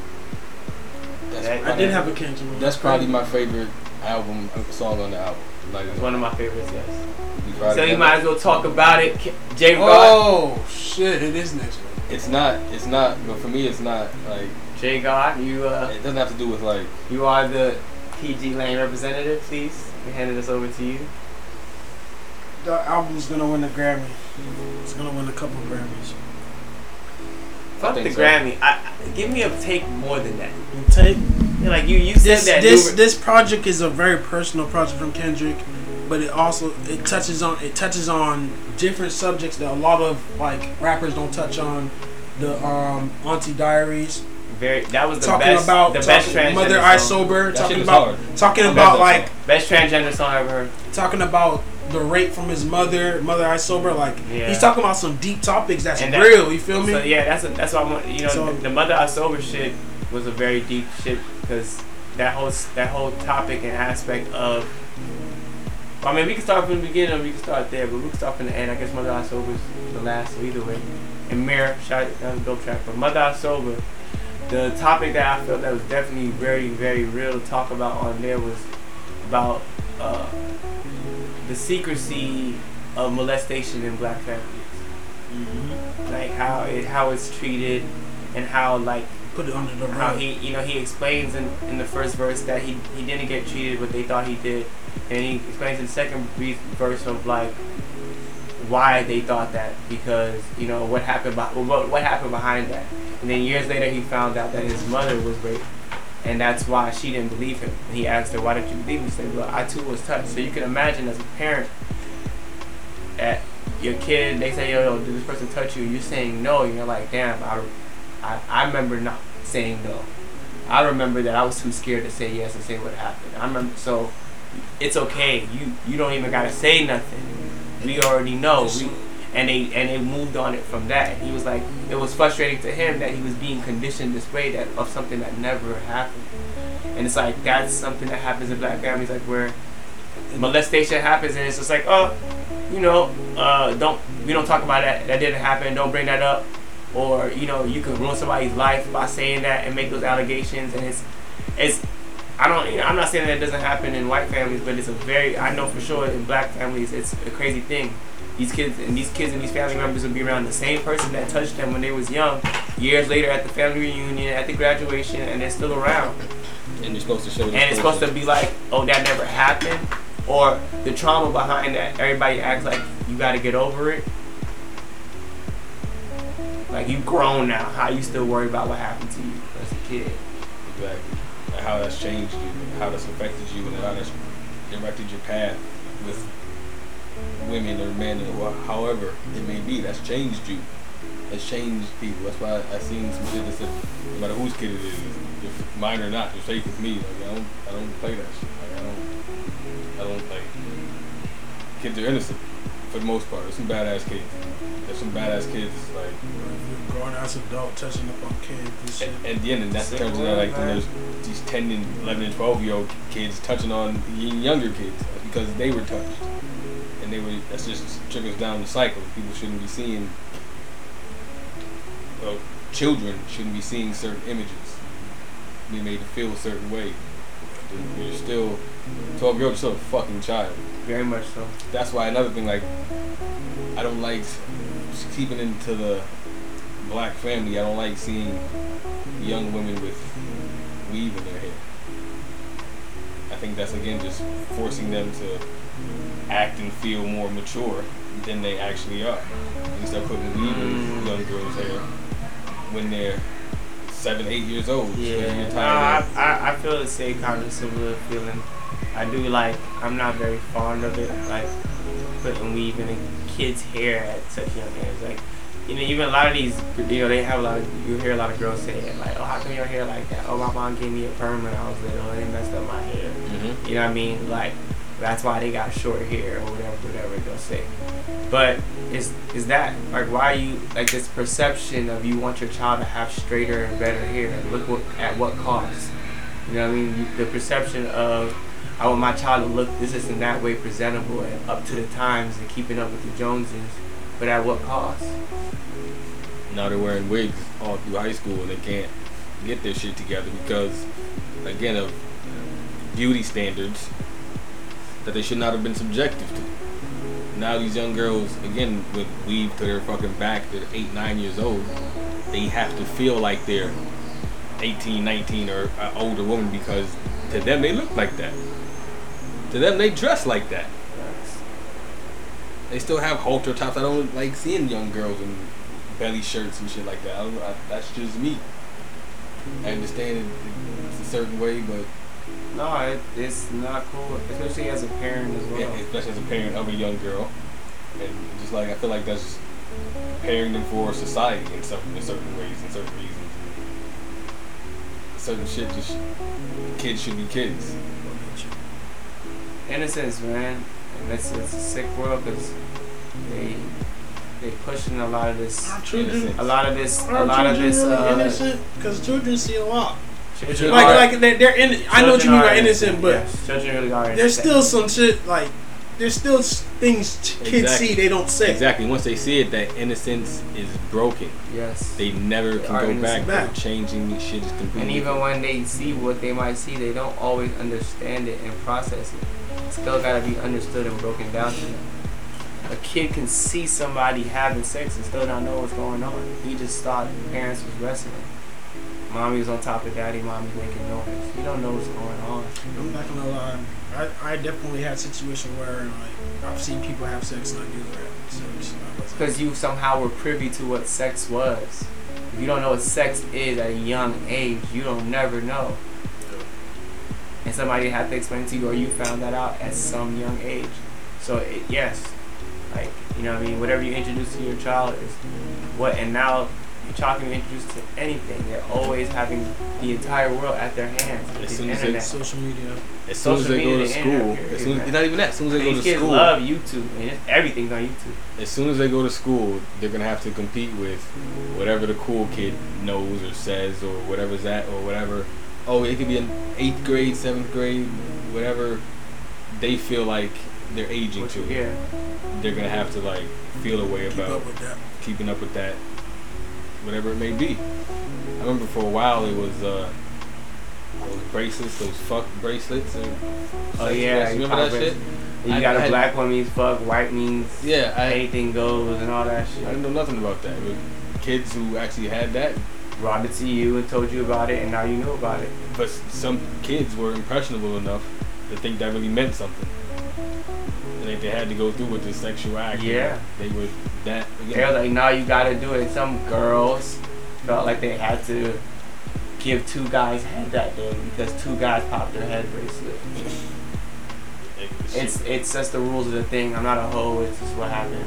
That's, I I did have a cancer. that's probably my favorite album song on the album. Like It's one of my favorites, yes. we So you might as well talk about it. K- J. Rod. Oh shit! It is next week. It's not. It's not. But for me, it's not like J. God, you uh, it doesn't have to do with like. you are the PG Lang representative, please. We handed this over to you. The album's gonna win a Grammy. It's gonna win a couple Grammys. Fuck the so. Grammy. I, I- give me a take more than that. You take Yeah, Like you, you said this. that. This New- this project is a very personal project from Kendrick, but it also it touches on it touches on different subjects that a lot of like rappers don't touch on. The um Auntie Diaries. very. That was the talking best. about the best talking- transgender Mother I. Sober, That talking about hard. talking about like. Best transgender song I've ever heard. talking about the rape from his mother, Mother I Sober. Like Yeah. he's talking about some deep topics that's that- real. You feel me? So yeah, that's a, that's what I want. You know, So- the mother I sober shit was a very deep shit because that whole that whole topic and aspect of. I mean, we can start from the beginning, or we can start there, but we can start from the end. I guess Mother I Sober is the last, so either way. And Mirror, shout that was a dope track. But Mother I Sober, the topic that I felt that was definitely very, very real to talk about on there was about uh, the secrecy of molestation in black families. Like how it how it's treated and how like Put it under the how he you know he explains in, in the first verse that he he didn't get treated what they thought he did. And he explains in the second re- verse of like why they thought that. Because you know what happened by, what what happened behind that. And then years later he found out that his mother was raped and that's why she didn't believe him he asked her why didn't you believe me she said well I too was touched so you can imagine as a parent at your kid, they say, yo, yo, did this person touch you? You're saying no, and you're like, damn, I, I, I remember not saying no. I remember that I was too scared to say yes and say what happened. I remember, so it's okay. You you don't even gotta say nothing. We already know. We, and they and they moved on it from that. He was like, it was frustrating to him that he was being conditioned this way that of something that never happened. And it's like that's something that happens in black families, like where molestation happens and it's just like, oh, you know, uh, don't we don't talk about that. That didn't happen. Don't bring that up. Or you know, you can ruin somebody's life by saying that and make those allegations. And it's it's I don't you know I'm not saying that it doesn't happen in white families, but it's a very I know for sure in black families it's a crazy thing. These kids and these kids and these family members will be around the same person that touched them when they was young, years later at the family reunion, at the graduation, and they're still around. And you're supposed to show And it's supposed to be like, oh, that never happened, or the trauma behind that. Everybody acts like you got to get over it. Like you've grown now. How you still worry about what happened to you as a kid? Exactly. And how that's changed you, how that's affected you, and how that's directed your path with women or men or however it may be. That's changed you. That's changed people. That's why I seen some shit that said, no matter whose kid it is, if mine or not, you're safe with me. Like I don't, I don't play that shit. Like I don't, I don't like. Kids are innocent for the most part. There's some badass kids. There's some badass kids like Grown ass adult touching up on kids and shit. at the end, and that turns out like then there's these 10 and 11 and 12 year old kids touching on younger kids because they were touched, and they were. That's just trickles down the cycle. People shouldn't be seeing. Well, children shouldn't be seeing certain images. Be made to feel a certain way. You're still 12 year old. You're still a fucking child. Very much so. That's why another thing like I don't like keeping into the black family. I don't like seeing young women with weave in their hair. I think that's again just forcing them to act and feel more mature than they actually are. And start putting weave in young girls' hair when they're seven, eight years old. Yeah, you're no, I, I, I feel the same kind of similar feeling. I do like, I'm not very fond of it, like putting weave in a kid's hair at such young age. Like, you know, even a lot of these, you know, they have a lot of, you hear a lot of girls say it, like, oh, how come your hair like that? Oh, my mom gave me a perm when I was little and it messed up my hair. Mhm. You know what I mean? Like, that's why they got short hair or whatever, whatever they'll say. But is is that like why you like this perception of you want your child to have straighter and better hair? And look what at what cost? You know what I mean? The perception of I want my child to look this isn't that way presentable and up to the times and keeping up with the Joneses, but at what cost? now they're wearing wigs all through high school and they can't get their shit together because again of beauty standards that they should not have been subjective to. Now these young girls, again, with weave to their fucking back, they're eight, nine years old. They have to feel like they're 18, 19, or an older woman because to them they look like that. To them they dress like that. They still have halter tops. I don't like seeing young girls in belly shirts and shit like that. I I, that's just me. I understand it, it's a certain way, but No, it, it's not cool, especially as a parent as well. yeah, especially as a parent of a young girl, and just like I feel like that's preparing them for society in some in certain ways and certain reasons. certain shit just kids should be kids. innocence, man. And it's, it's a sick world because they they pushing a lot of this, children, a lot of this, a lot of this. Uh, innocent because children see a lot. Children Like, are- like they're, they're in. I know what you mean by innocent, but yes, children really are. there's still some shit like there's still things kids Exactly. see they don't say. Exactly. Once they see it, that innocence is broken. yes. They never They can go back. Back. They're changing shit is completely. And even when they see what they might see, they don't always understand it and process it. It's still gotta be understood and broken down to them. A kid can see somebody having sex and still not know what's going on. He just thought the parents was wrestling. Mommy was on top of daddy, mommy making noise. You don't know what's going on. I'm not gonna lie. I, I definitely had situations where like I've seen people have sex and I knew they were having sex. I was like, Because you somehow were privy to what sex was. If you don't know what sex is at a young age, you don't never know. And somebody had to explain to you, or you found that out at some young age. So it, yes, like you know, what I mean, whatever you introduce to your child is what. And now your child can be introduced to anything. They're always having the entire world at their hands. As soon as they- social media. as soon as they go to school, internet, as soon as, not even that. As soon as they go These to kids school, love YouTube, and it's, everything's on YouTube. as soon as they go to school, they're gonna have to compete with whatever the cool kid knows or says or whatever's that or whatever. Oh, it could be in eighth grade, seventh grade, whatever. They feel like they're aging What to. hear. They're gonna have to like feel a way Keep about up with that. keeping up with that, whatever it may be. I remember for a while it was uh, those bracelets, those fuck bracelets. And Oh yeah, you remember that shit? You I- got a black one means fuck, white means Yeah, I, anything goes and all that shit. I didn't know nothing about that. But kids who actually had that, Brought it to you and told you about it, and now you know about it. but some kids were impressionable enough to think that really meant something. And if they had to go through with this sexual act, Yeah. they would that again. They was like, now you gotta do it. Some girls felt like they had to give two guys head that day because two guys popped their head bracelet. It's it's just the rules of the thing. I'm not a hoe. It's just what happened.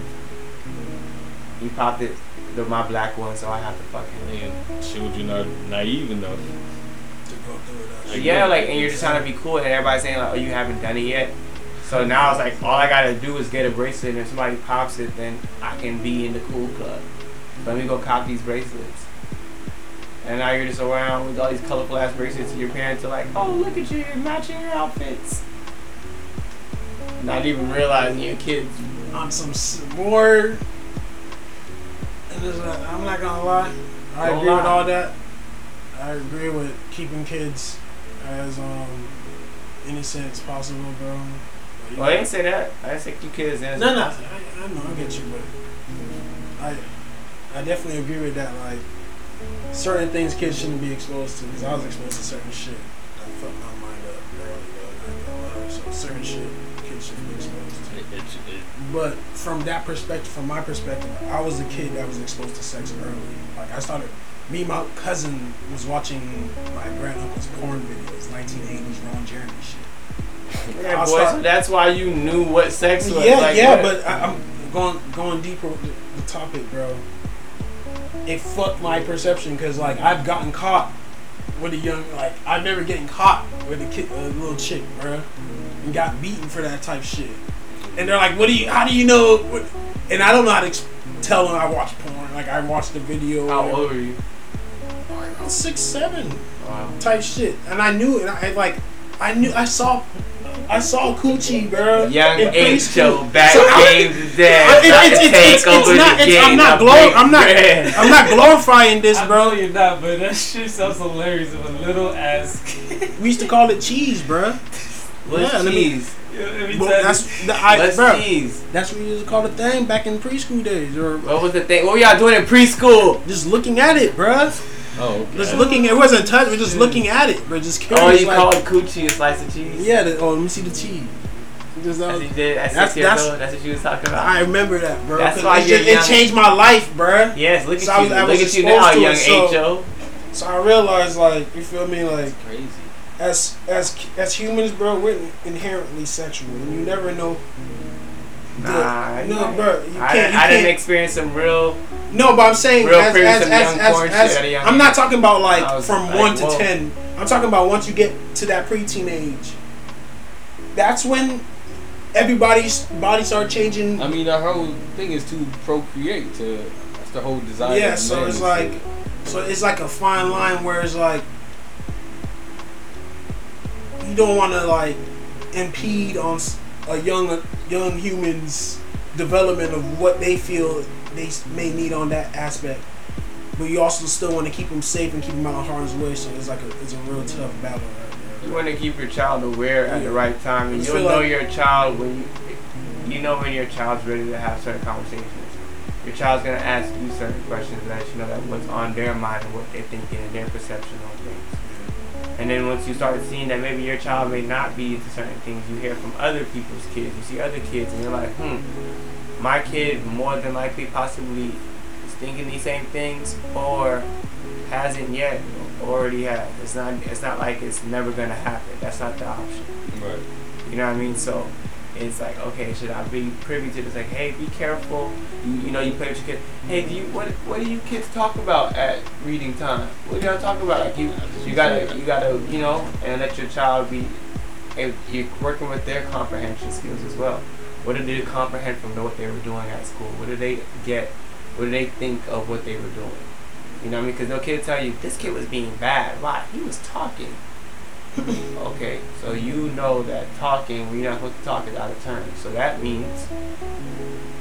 He popped it, the, my black one, so I have to fuck him. and children are naive enough. To go through that. Like, Yeah, like, and you're just trying to be cool, and everybody's saying like, "Oh, you haven't done it yet." So now it's like all I gotta do is get a bracelet, and if somebody pops it, then I can be in the cool club. Let me go cop these bracelets. And now you're just around with all these colorful ass bracelets, and your parents are like, "Oh, look at you, you're matching your outfits." Not even realizing your kids. on some more. And there's a, I'm not gonna lie, I Don't agree with all that. I agree with keeping kids as um innocent as possible, bro. But you Well, I didn't say that. I didn't say you kids. No, no, I, I know, I get you, but I, I definitely agree with that. Like, certain things kids shouldn't be exposed to, because I was exposed to certain shit that fucked my mind up early, bro. Not gonna lie. So certain shit kids shouldn't be exposed to. It, it, it, But from that perspective, from my perspective, I was a kid that was exposed to sex early. Like I started, me and my cousin was watching my grand uncle's porn videos, 1980s Ron Jeremy shit. Yeah, boy, so that's why you knew what sex was. yeah, like, yeah, but I, I'm going going deeper with the, the topic, bro. It fucked my perception because like I've gotten caught with a young like I've never getting caught with a kid, a little chick, bro, and got beaten for that type shit. And they're like, "What do you? How do you know?" What? And I don't know how to ex- tell them I watch porn. Like I watched the video. How old were you? Was six, seven Wow. type shit, and I knew it. I like, I knew I saw, I saw coochie, bro. Young in H preschool. Back So I- came to death. I- it- Not it's- it's- it's- it's not- the it's- I'm not not glor- I'm not- bread. I'm not glorifying this, I bro. know you're not, but that shit sounds hilarious of a little ass kid. We used to call it cheese, bro. What's Yeah, let me- cheese? Every Well, that's the I, What's bro. cheese? That's what we used to call the thing back in preschool days, or What was the thing? What were y'all doing in preschool? just looking at it, bro. Oh, okay. Just looking. It wasn't touch. We're just looking at it, bro. Just curious. Oh, curious. you like, called coochie a slice of cheese? Yeah. The, oh, let me see the cheese. Just, uh, As you did at That's- years that's- old? That's what you was talking about? I remember that, bro. That's 'cause why it, you're just- it young. changed my life, bro. yes, look at So I was- you. I look at you now, to it, young so- So I realized, like, you feel me, like. crazy. as as as humans, bro, we're inherently sexual, and you never know. The- Nah, no, bro, you I, can't. didn't, You I didn't can't. experience some real. No, but I'm saying real as fear as as, as, as- shit at a young I'm not talking about like was from like, one to whoa. ten. I'm talking about once you get to that preteen age. That's when everybody's body start changing. I mean, the whole thing is to procreate. To that's the whole desire. yeah, so it's like, to- so it's like a fine line where it's like, you don't want to like impede on s- a young young human's development of what they feel they may need on that aspect. But you also still want to keep them safe and keep them out of harm's way. So it's like a it's a real tough battle right there. You want to keep your child aware at the right time, and you'll know like- your child when you you know when your child's ready to have certain conversations. Your child's gonna ask you certain questions that you know that what's on their mind and what they're thinking and their perception on things. And then once you start seeing that maybe your child may not be into certain things, you hear from other people's kids. You see other kids, and you're like, hmm, my kid more than likely possibly is thinking these same things or hasn't yet already has. It's not it's not like it's never gonna happen. That's not the option. Right. You know what I mean? So it's like, okay, should I be privy to this? Like, hey, be careful. You, you know, you play with your kid. Hey, do you what what do you kids talk about at reading time? What do y'all talk about? Like you you gotta you gotta you know, and let your child be. And you're working with their comprehension skills as well. What did they comprehend from what they were doing at school? What did they get? What did they think of what they were doing? You know what I mean? Because no kid tell you this kid was being bad. Why? He was talking. Okay, so you know that talking when you're not supposed to talk is out of turn. So that means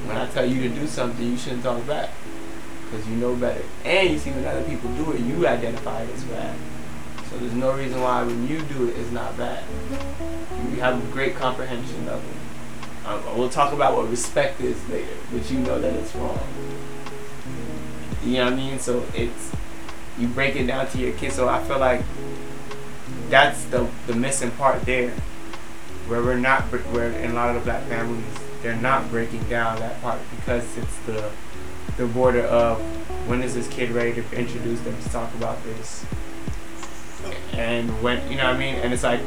when I tell you to do something, you shouldn't talk back because you know better. And you see when other people do it, you identify it as bad. So there's no reason why when you do it, it's not bad. You have a great comprehension of it. Um, we'll talk about what respect is later, but you know that it's wrong. You know what I mean? So it's you break it down to your kids. So I feel like that's the the missing part there, where we're not where in a lot of the black families they're not breaking down that part because it's the the border of when is this kid ready to introduce them to talk about this, and when you know what I mean, and it's like.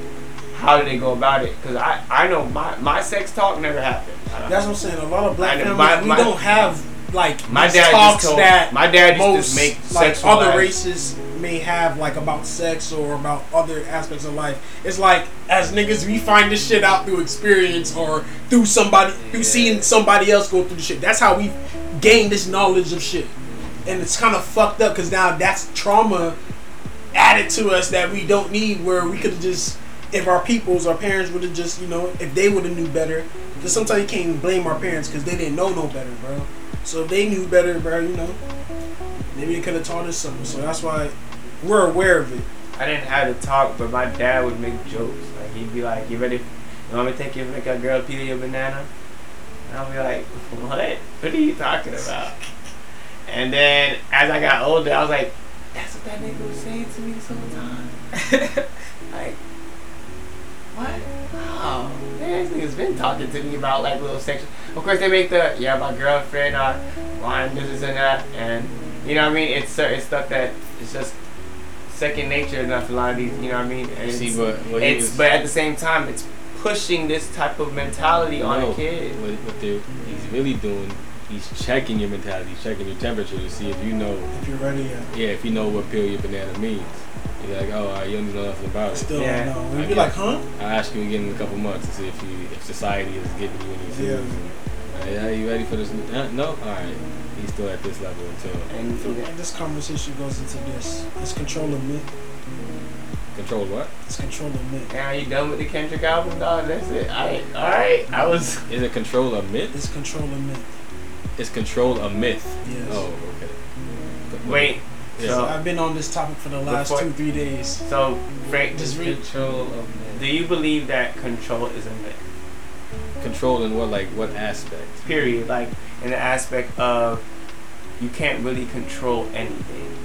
How do they go about it? Because I, I know my, my sex talk never happened. That's what I'm saying. A lot of black I families my- we don't have like My dad talks told- that my dad used to most make like other races may have like about sex or about other aspects of life. It's like as niggas we find this shit out through experience or through somebody through seeing somebody else go through the shit. That's how we gain this knowledge of shit, and it's kind of fucked up because now that's trauma added to us that we don't need. Where we could have just if our peoples, our parents would have just, you know, if they would have knew better. Because sometimes you can't even blame our parents because they didn't know no better, bro. So if they knew better, bro, you know, maybe they could have taught us something. So that's why we're aware of it. I didn't have to talk, but my dad would make jokes. Like he'd be like, "You ready? You want me to take you make a girl peel your banana?" And I'll be like, <laughs> "What? What are you talking about?" And then as I got older, I was like, "That's what that nigga was saying to me this whole time." <laughs> like, what? Oh, man, this nigga's been talking to me about like little sections. Of course, they make the yeah, my girlfriend, uh, wine, this, this, and that, and you know what I mean. It's cer- it's stuff that it's just second nature enough. A lot of these, you know what I mean. And See, it's, but what it's was- but at the same time, it's pushing this type of mentality on No, a kid. What, what they're, he's really doing, he's checking your mentality, he's checking your temperature to see if you know. If you're ready, yeah. Yeah, if you know what peel your banana means. You're like, oh, all right, you don't know nothing about it. Still don't know. We'd be like, huh? I'll ask you again in a couple months to see if you, if society is giving you any Yeah. clues. And, uh, yeah, you ready for this? Uh, no, all right. He's still at this level until And And this conversation goes into this. It's control of myth. control what? It's control of myth. Are you done with the Kendrick album, dog? That's it. All right, all right. I was. <laughs> Is it control a myth? It's control of myth. It's control a myth. Yes. Oh, okay. Wait. Yeah. So, I've been on this topic for the last Before- two, three days. so Frank, Just read. Control of man. do you believe that control is a myth? Control in what, like, what aspect? Period. Like in the aspect of you can't really control anything.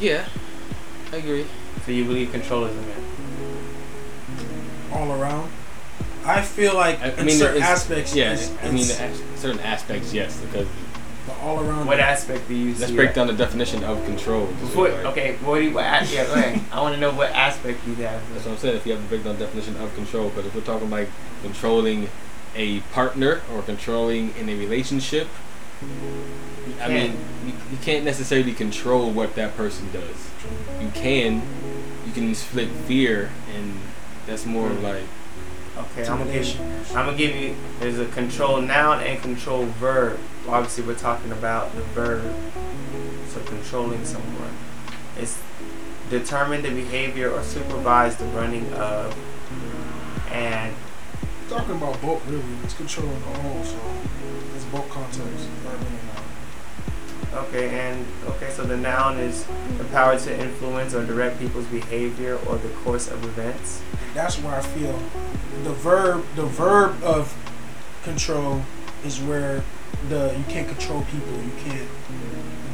Yeah, I agree. So you believe control is a myth? all around. I feel like I, I in mean, certain it's- aspects, Yeah, it's, I mean, it's- as- certain aspects, yes, because but all around. What aspect do you see? let's break that? down the definition of control. just What, okay, what do you, what, yeah, go ahead. I want to know what aspect you have. That's what I'm saying. If you have to break down the definition of control, but if we're talking like controlling a partner or controlling in a relationship, I mean, you, you can't necessarily control what that person does. You can, you can split fear, and that's more Mm. like Okay, I'm gonna give you. I'm gonna give you. There's a control noun and control verb. Obviously, we're talking about the verb. So controlling someone. It's determine the behavior or supervise the running of. And Talking about both really, it's controlling the whole, so it's both contexts. verb and noun. okay, and okay, so the noun is the power to influence or direct people's behavior or the course of events. That's where I feel the verb, the verb of control is where the you can't control people, you can't.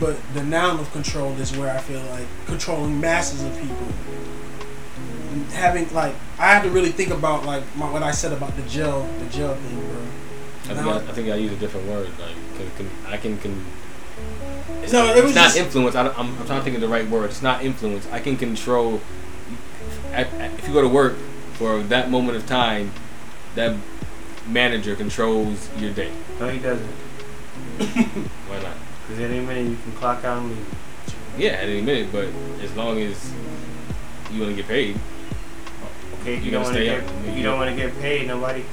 But the noun of control is where I feel like controlling masses of people. And Having like, I have to really think about like my, what I said about the jail, the jail thing, bro. I think, I, I think I use a different word. Like, can, can, I can, can it's, No, it it's was not just- influence. I don't, I'm, I'm trying to think of the right word. It's not influence. I can control. I, I, if you go to work for that moment of time, that manager controls your day. No, he doesn't. Why not? Because at any minute you can clock out and leave. Yeah, at any minute, but as long as you want to get paid, Okay, if You you don't want to get, up if you don't want to get paid, nobody,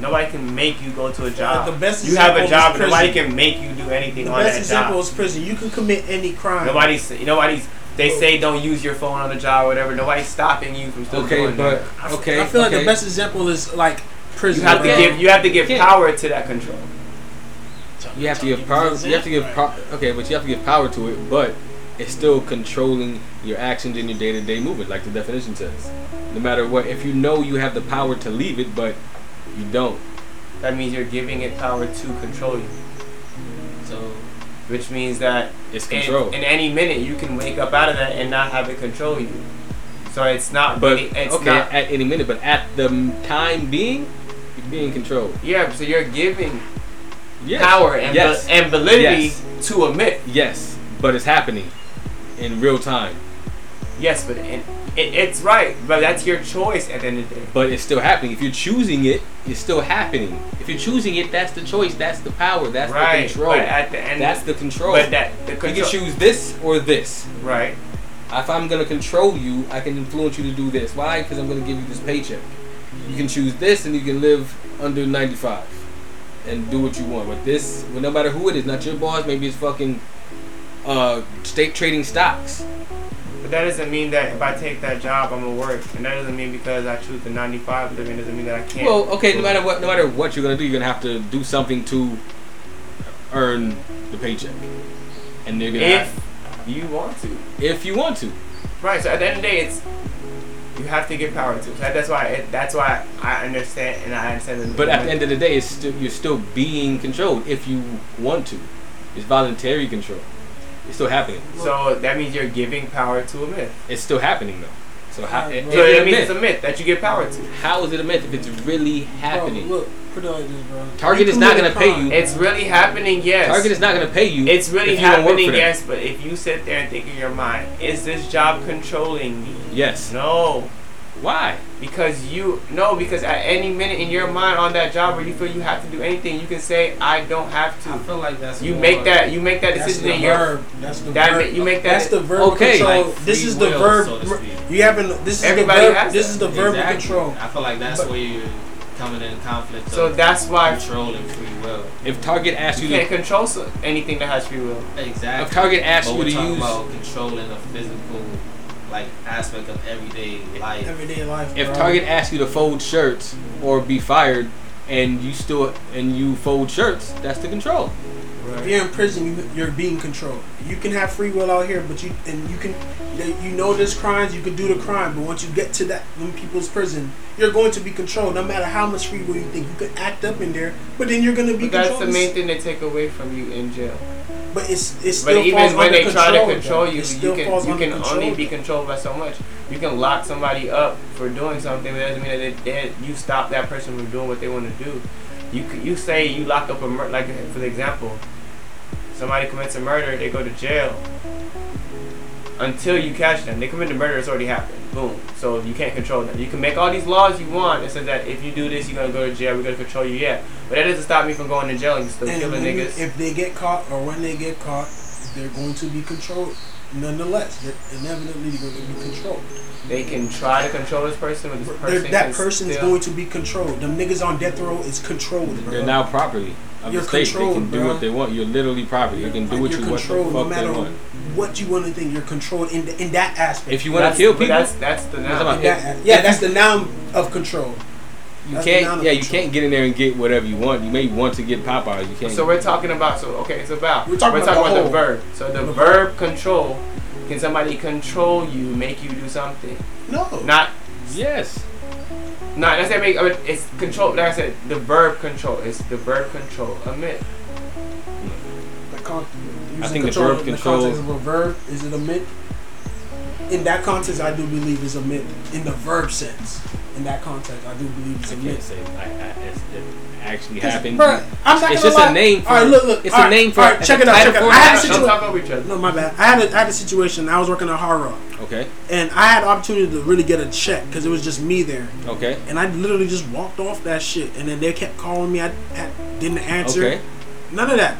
nobody can make you go to a job. the best you have a job, is but nobody can make you do anything The on best example is prison. You can commit any crime. Nobody's, nobody's. They say don't use your phone on the job, or whatever. Nobody's stopping you from still okay, doing but that. okay, I feel like the best example is like prison. You have to give, you have to give power to that control. You have to give power. You have to give power. Okay, but you have to give power to it. But it's still controlling your actions in your day-to-day movement, like the definition says. No matter what, if you know you have the power to leave it, but you don't. That means you're giving it power to control you. So Which means that It's in, control. in any minute you can wake up out of that and not have it control you. So it's not. But really, it's okay, not. at any minute, but at the time being, you're being controlled. Yeah, so you're giving Yes. power and, yes. and validity Yes. to a myth. Yes, but it's happening in real time. Yes, but it, it, it's right. But that's your choice at the end of the day. But it's still happening. If you're choosing it, it's still happening. If you're choosing it, that's the choice. That's the power. That's right. the control. But at the end, that's the control. But that the you can choose this or this. Right. If I'm gonna control you, I can influence you to do this. Why? Because I'm gonna give you this paycheck. You can choose this, and you can live under 95 and do what you want. But this, well, no matter who it is, not your boss. Maybe it's fucking uh, state trading stocks. But that doesn't mean that if I take that job, I'm gonna work, and that doesn't mean because I choose the 95 living doesn't mean that I can't. Well, okay, no matter what, no matter what you're gonna do, you're gonna have to do something to earn the paycheck, and they're gonna if have, you want to. if you want to. Right. So at the end of the day, it's you have to give power to. So that's why. It, that's why I understand, and I understand. that- But at the end of the day, it's still you're still being controlled if you want to. It's voluntary control. It's still happening. so that means you're giving power to a myth. It's still happening though. So how, Right. So it that a means it's a myth that you give power to. How is it a myth if it's really happening? Bro, look, put it like this, bro. Target is not gonna pay crime. you. It's really happening. Yes. Target is not gonna pay you. It's really if you don't work happening, for yes, but if you sit there and think in your mind, is this job controlling me? Yes. No. Why? Because you no, because at any minute in your mind on that job where you feel you have to do anything, you can say I don't have to. I feel like that's You more make that you make that That's decision the in your verb. That's the that verb. ma- you make that That's the verb Okay. control. Like this is the will, verb. so to speak. you haven't. This is Everybody the verb. has This that. is the verb Exactly. of control. I feel like that's But- where you're coming in conflict. So of that's why controlling free will. If Target asks you you can't to, control so- anything that has free will. Exactly. if Target asks but you we're to talking use, about controlling a physical, like aspect of everyday life. Everyday life. if bro. Target asks you to fold shirts or be fired, and you still and you fold shirts, that's the control. If you're in prison, you, you're being controlled. You can have free will out here, but you and you can, you know, there's crimes. You can do the crime, but once you get to that them people's prison, you're going to be controlled. No matter how much free will you think, you can act up in there, but then you're going to be But that's the main thing they take away from you in jail. But it's it But still falls even when they try to control, though. you, you can you can control, only be controlled by so much. You can lock somebody up for doing something, but that doesn't mean that they, you stop that person from doing what they want to do. You you say you lock up a murder, like for the example, somebody commits a murder, they go to jail until you catch them. They commit the murder, it's already happened. Boom. So you can't control them. You can make all these laws you want. It says that if you do this, you're gonna go to jail. We're gonna control you. Yeah, but that doesn't stop me from going to jail and still And killing when- niggas. if they get caught or when they get caught, they're going to be controlled. Nonetheless, they're inevitably going to be controlled. They can try to control this person, but this They're- person that can person is still- going to be controlled. Them niggas on death row is controlled, bro. They're now property of You're the state. They can do bro. what they want. You're literally property. You can do Like, what you're you what the controlled no fuck they matter want. what you want to think. You're controlled in the, in that aspect. If you want to kill people, that's that's the noun. about that- yeah, that's the noun of control. you That's can't. Yeah, you can't get in there and get whatever you want. You may want to get Popeyes. You can't. So we're talking about so okay, it's about We're talking about the the verb. So the, The verb control. Can somebody control you, make you do something? No. Not yes. Not that's that make I mean, it's control like I said, the verb control. It's the verb control. Admit. The con- I think the verb in the control- context of a verb is it a myth? In that context, I do believe it's a myth. In the verb sense, in that context, I do believe it's I a can't myth. say I, I, it's, it actually 'Cause, happened. bruh, I'm not it's just lie. a name for. All right, look, look. It's all a name for. all right, check it out, check it out. I had a an Don't situa- talk over each other. No, my bad. I had a, I had a situation. I was working at Hard Rock, Okay. and I had opportunity to really get a check because it was just me there. Okay. And I literally just walked off that shit, and then they kept calling me. I, I didn't answer. Okay. None of that.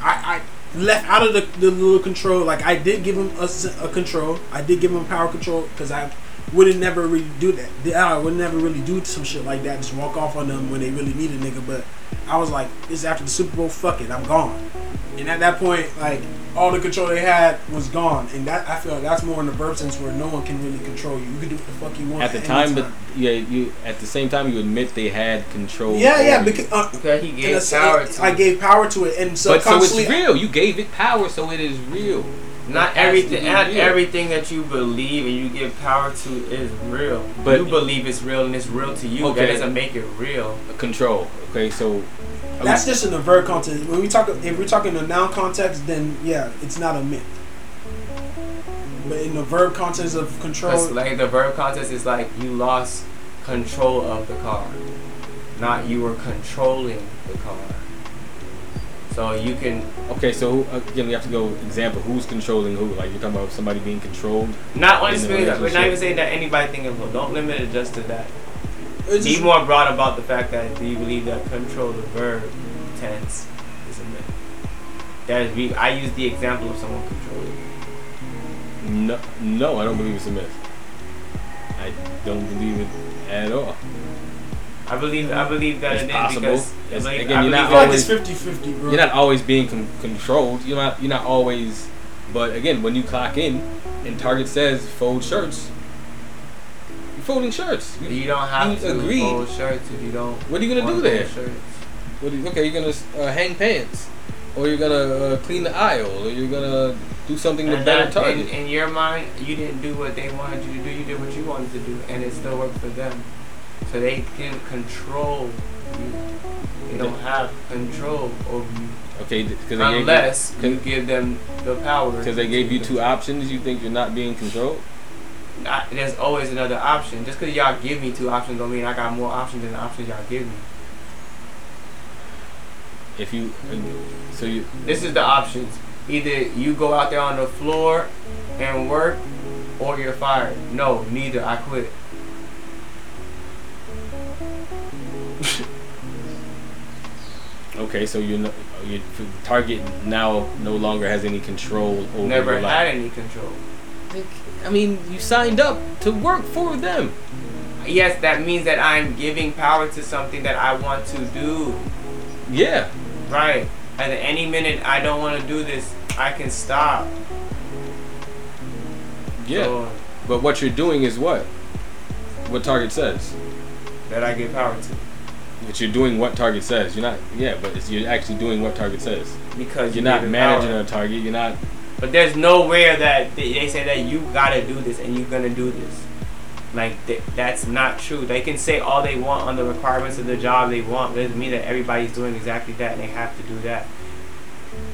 I, I left out of the, the little control. Like I did give him a, a control. I did give him power control because I wouldn't never really do that. The- I would never really do some shit like that. Just walk off on them when they really need a nigga. But I was like, this after the Super Bowl. Fuck it, I'm gone. And at that point, like all the control they had was gone. And that I feel like that's more in the verb sense where no one can really control you. You can do what the fuck you want At the any time, but yeah, you at the same time you admit they had control. yeah, yeah, because uh, Okay, he gave sense, power to I gave power to it, and so but so it's real. You gave it power, so it is real. Not It has to everything, not real. everything that you believe and you give power to is real. But- you believe it's real and it's real to you. Okay. That doesn't make it real. Control. Okay, so That's just in the verb context. When we talk, if we're talking the noun context, then yeah, it's not a myth. But in the verb context of control, Because like the verb context is like you lost control of the car, not you were controlling the car. So you can okay, so who, again we have to go example. Who's controlling who? Like you're talking about somebody being controlled. not only In speaking, we're not even saying that anybody think of Don't limit it just to that. it's Be just, more broad about the fact that do you believe that control the verb tense is a myth? That is, we, I use the example of someone controlling. No, no, I don't believe it's a myth. I don't believe it at all. I believe I believe that It's it is possible. because like, again, I you're not feel like always- 50-50, bro. You're not always being con- controlled. You're not. You're not always. But again, when you clock in, and Target says fold shirts, you're folding shirts. You- You don't have You to agreed. fold shirts if you don't. What are you gonna do to there? What do you, okay, you're gonna uh, hang pants, or you're gonna uh, clean the aisle, or you're gonna do something to And better that, Target. in, in your mind, you didn't do what they wanted you to do. You did what you wanted to do, and it still worked for them. So they can control you. They don't have control over you okay, because they unless gave you give them the power. because they gave you two options. You think you're not being controlled? Not, there's always another option. Just because y'all give me two options don't mean I got more options than the options y'all give me. If you, so you, This is the options. Either you go out there on the floor and work, or you're fired. No, neither. I quit. <laughs> okay, so you're, no, you Target now no longer has any control over Never your had any control. I mean, you signed up to work for them. Yes, that means that I'm giving power to something that I want to do. Yeah. Right. At any minute I don't want to do this, I can stop. Yeah. So, But what you're doing is what? What Target says. that I give power to. But you're doing what Target says. You're not. Yeah, but it's, you're actually doing what Target says. Because You're not managing power. a Target. You're not. But there's nowhere that they, they say that you gotta do this and you're gonna do this. Like th- that's not true. They can say all they want on the requirements of the job they want, but it doesn't mean that everybody's doing exactly that and they have to do that.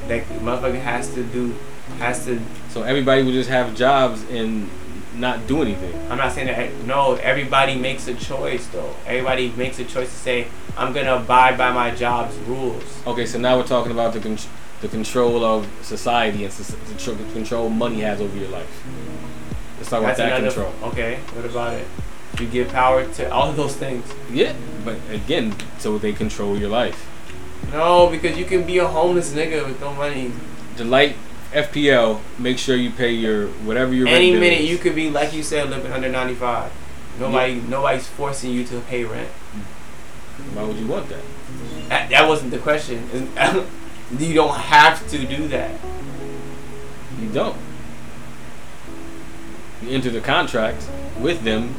Like motherfucker has to do, has to. So everybody would just have jobs and not do anything. I'm not saying that. Eh, no, everybody makes a choice though. Everybody makes a choice to say I'm gonna abide by my job's rules. Okay, so now we're talking about the con- the control of society and soc- the tr- control money has over your life. Let's talk about that another- control. Okay, what about it? You give power to all of those things. Yeah, but again, so they control your life. No, because you can be a homeless nigga with no money. The light FPL, make sure you pay your whatever your Any minute is. you could be like you said, living under ninety five. Nobody, nobody's forcing you to pay rent. Mm. Why would you want that? That, that wasn't the question. <laughs> you don't have to do that. You don't. You enter the contract with them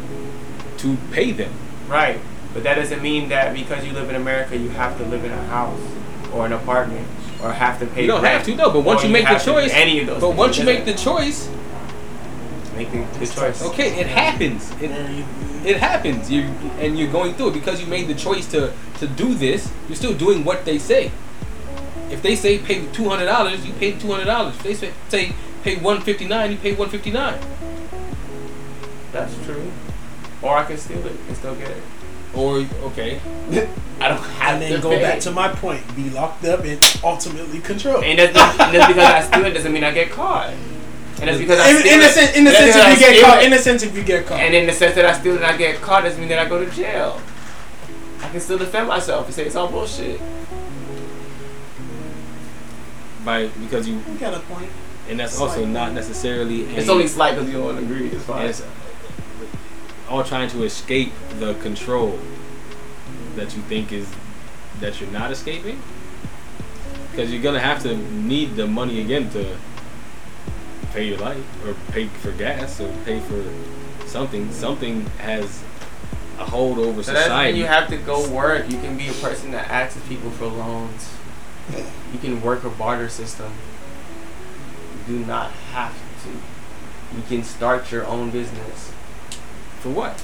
to pay them. Right. But that doesn't mean that because you live in America, you have to live in a house or an apartment or have to pay. You don't rent, have to, no. But once you make the have to do choice, any of those. but once you make the choice, make the, the choice. okay, it happens. It, it happens. You and you're going through it because you made the choice to to do this. You're still doing what they say. If they say pay two hundred dollars, you pay two hundred dollars. If they say, say pay one fifty nine, you pay one fifty nine. That's true. Or I can steal it and still get it. Or okay, I don't have And to go pay. back to my point: be locked up and ultimately controlled. And that's, and that's because I steal it doesn't mean I get caught. And that's because I in, steal in, the it- sense, in the that's sense, because if I you get caught, it. in the sense, if you get caught, And in the sense that I steal it and I get caught doesn't mean that I go to jail. I can still defend myself and say it's all bullshit. by because you you got a point. and that's also not necessarily. It's a- only slight because you don't agree. It's fine. It's all trying to escape the control that you think is that you're not escaping. Because you're gonna have to need the money again to pay your light or pay for gas or pay for something. Something has a hold over So that's when society. you have to go work. You can be a person that asks people for loans. You can work a barter system. You do not have to. You can start your own business. For what?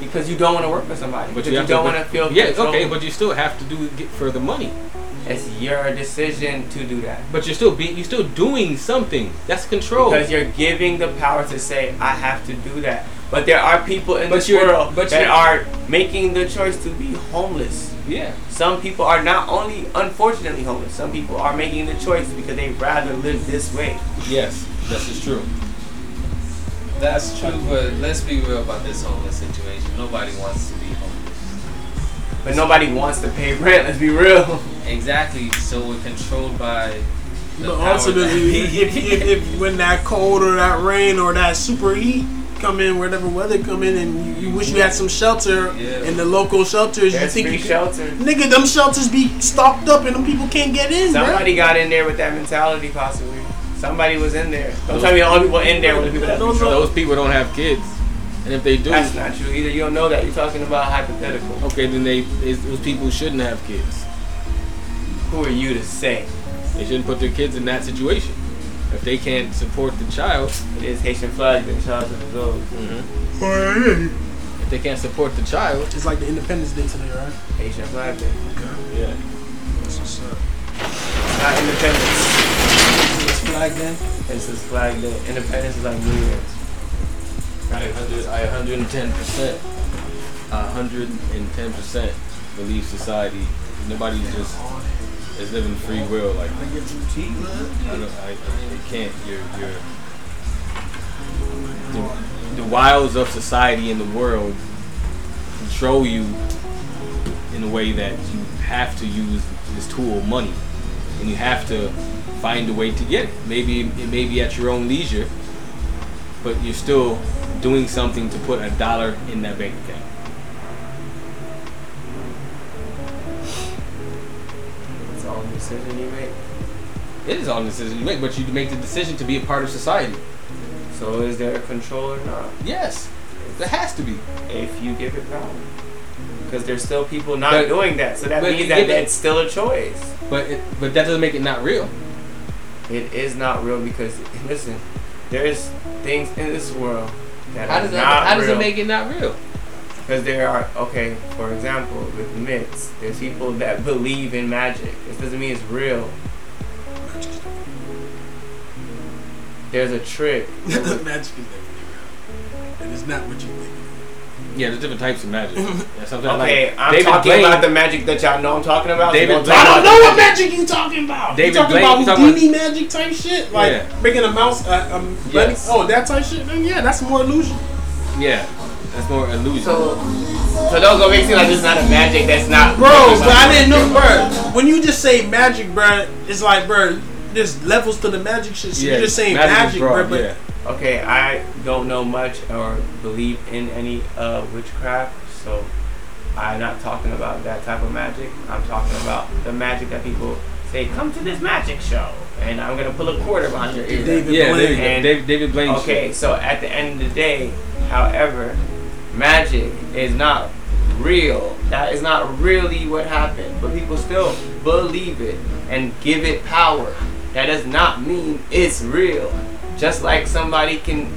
Because you don't want to work for somebody. But you, you, don't want to feel Yeah, control. okay, but you still have to do get for the money. it's your decision to do that. But you're still being you're still doing something. That's control. Because you're giving the power to say, I have to do that. But there are people in But this world but that are making the choice to be homeless. yeah. Some people are not only unfortunately homeless, some people are making the choice because they'd rather live this way. Yes, this is true. That's true, but let's be real about this homeless situation. Nobody wants to be homeless. But nobody wants to pay rent, let's be real. Exactly. So we're controlled by. The But power ultimately, that- if, if, if when that cold or that rain or that super heat come in, whatever weather come in, and you, you wish you had some shelter Yeah. in the local shelters, you think free you could, shelter. nigga, them shelters be stocked up and them people can't get in, bruh. Somebody got in there with that mentality, possibly. Somebody was in there. Don't Those- tell me all the people in there were the people that Those control. Those people don't have kids, and if they do, That's not true either. You don't know that. You're talking about hypothetical. okay, then they it's, those people shouldn't have kids. Who are you to say? They shouldn't put their kids in that situation. If they can't support the child, It is Haitian flag that child of the goes. if they can't support the child, It's like the Independence Day today, right? Haitian flag day. yeah, That's what's up. It's not independence. It's Flag Day. It's just flag day. Independence is like New Year's. I hundred, I hundred and ten percent, hundred and ten percent believe society. Nobody just is living free will like I get some tea, man. I don't. I, I can't. You're. You're. The, the wiles of society and the world control you in a way that you have to use this tool, money, and you have to find a way to get it. Maybe it may be at your own leisure, but you're still doing something to put a dollar in that bank account. It's all a decision you make. It is all a decision you make, but you make the decision to be a part of society. So is there a control or not? Yes, there has to be. If you give it power. Because there's still people not But- doing that. So that means that it- that's still a choice. But it, but that doesn't make it not real. It is not real because listen, there's things in this world that How are does not that? How does it make it not real? Because there are okay, for example, with myths, there's people that believe in magic. This doesn't mean it's real. There's a trick. <laughs> Magic is definitely real. And it's not what you think. Yeah, there's different types of magic. <laughs> yeah, sometimes Okay, like I'm David talking Blaine, about the magic that y'all know I'm talking about. so David don't Blaine- talk I don't about know the what magic you talking about. David you talking Blaine, about you talking Houdini magic type shit, like Yeah. bringing a mouse, uh, um, letting- Yes. oh that type shit. Then yeah, that's more illusion. Yeah, that's more illusion. So, so those gonna make it seem like it's not a magic that's not. Bro, but I didn't know, bro. When you just say magic, bro, it's like, bro, there's levels to the magic shit. So Yeah, you're just saying magic is magic, bro. broad, But yeah. Okay, I don't know much or believe in any uh, witchcraft, so I'm not talking about that type of magic. I'm talking about the magic that people say, "Come to this magic show," and I'm gonna pull a quarter behind your ear. David yeah, Blaine. there you go. And- David, David Blaine. Okay, shit. so at the end of the day, however, magic is not real. That is not really what happened. But people still believe it and give it power. That does not mean it's real. Just like somebody can,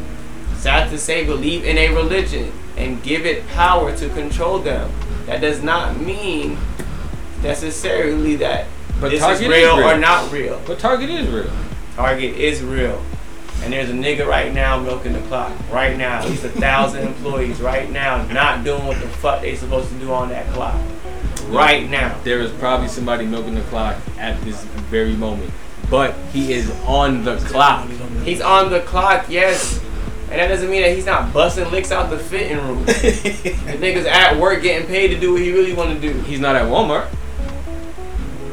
sad to say, believe in a religion and give it power to control them. That does not mean necessarily that But this Target is real, real. or not real. But Target is real. Target is real. And there's a nigga right now milking the clock. Right now. At least a thousand <laughs> employees right now not doing what the fuck they supposed to do on that clock. Right now. There is probably somebody milking the clock at this very moment, but he is on the clock. He's on the clock, yes. And that doesn't mean that he's not busting licks out the fitting room. <laughs> the nigga's at work getting paid to do what he really want to do. He's not at Walmart.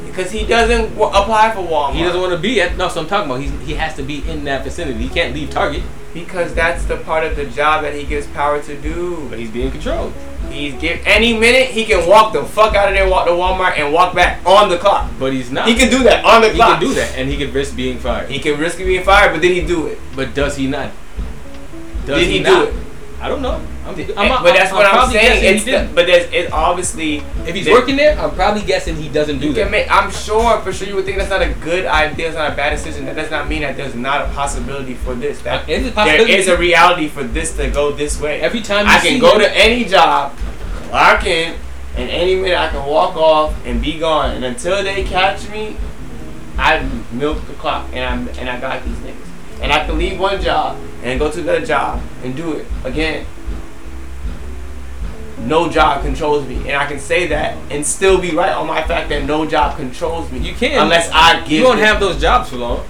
Because he doesn't w- apply for Walmart. He doesn't want to be at. No, so I'm talking about. He's, he has to be in that vicinity. He can't leave Target, because that's the part of the job that he gives power to do. but he's being controlled. He's give any minute he can walk the fuck out of there, walk to Walmart, and walk back on the clock. But he's not. He can do that on the He clock. He can do that, and he can risk being fired. He can risk being fired, but then he do it. But does he not? Does Did he, do not? it? I don't know. I'm, Eh, I'm, but that's what I'm saying. It's the, but there's it's obviously If he's there- working there, I'm probably guessing he doesn't do that. make. I'm sure for sure you would think that's not a good idea. It's not a bad decision. That does not mean that there's not a possibility for this. That It's a possibility. is a reality for this to go this way. Every time you I can go him- to any job, clock in, and any minute I can walk off and be gone. And until they catch me, I milk the clock and I and I got these. And I can leave one job and go to another job and do it again. No job controls me, and I can say that and still be right on my fact that no job controls me. You can unless I give. You won't it- have those jobs for long.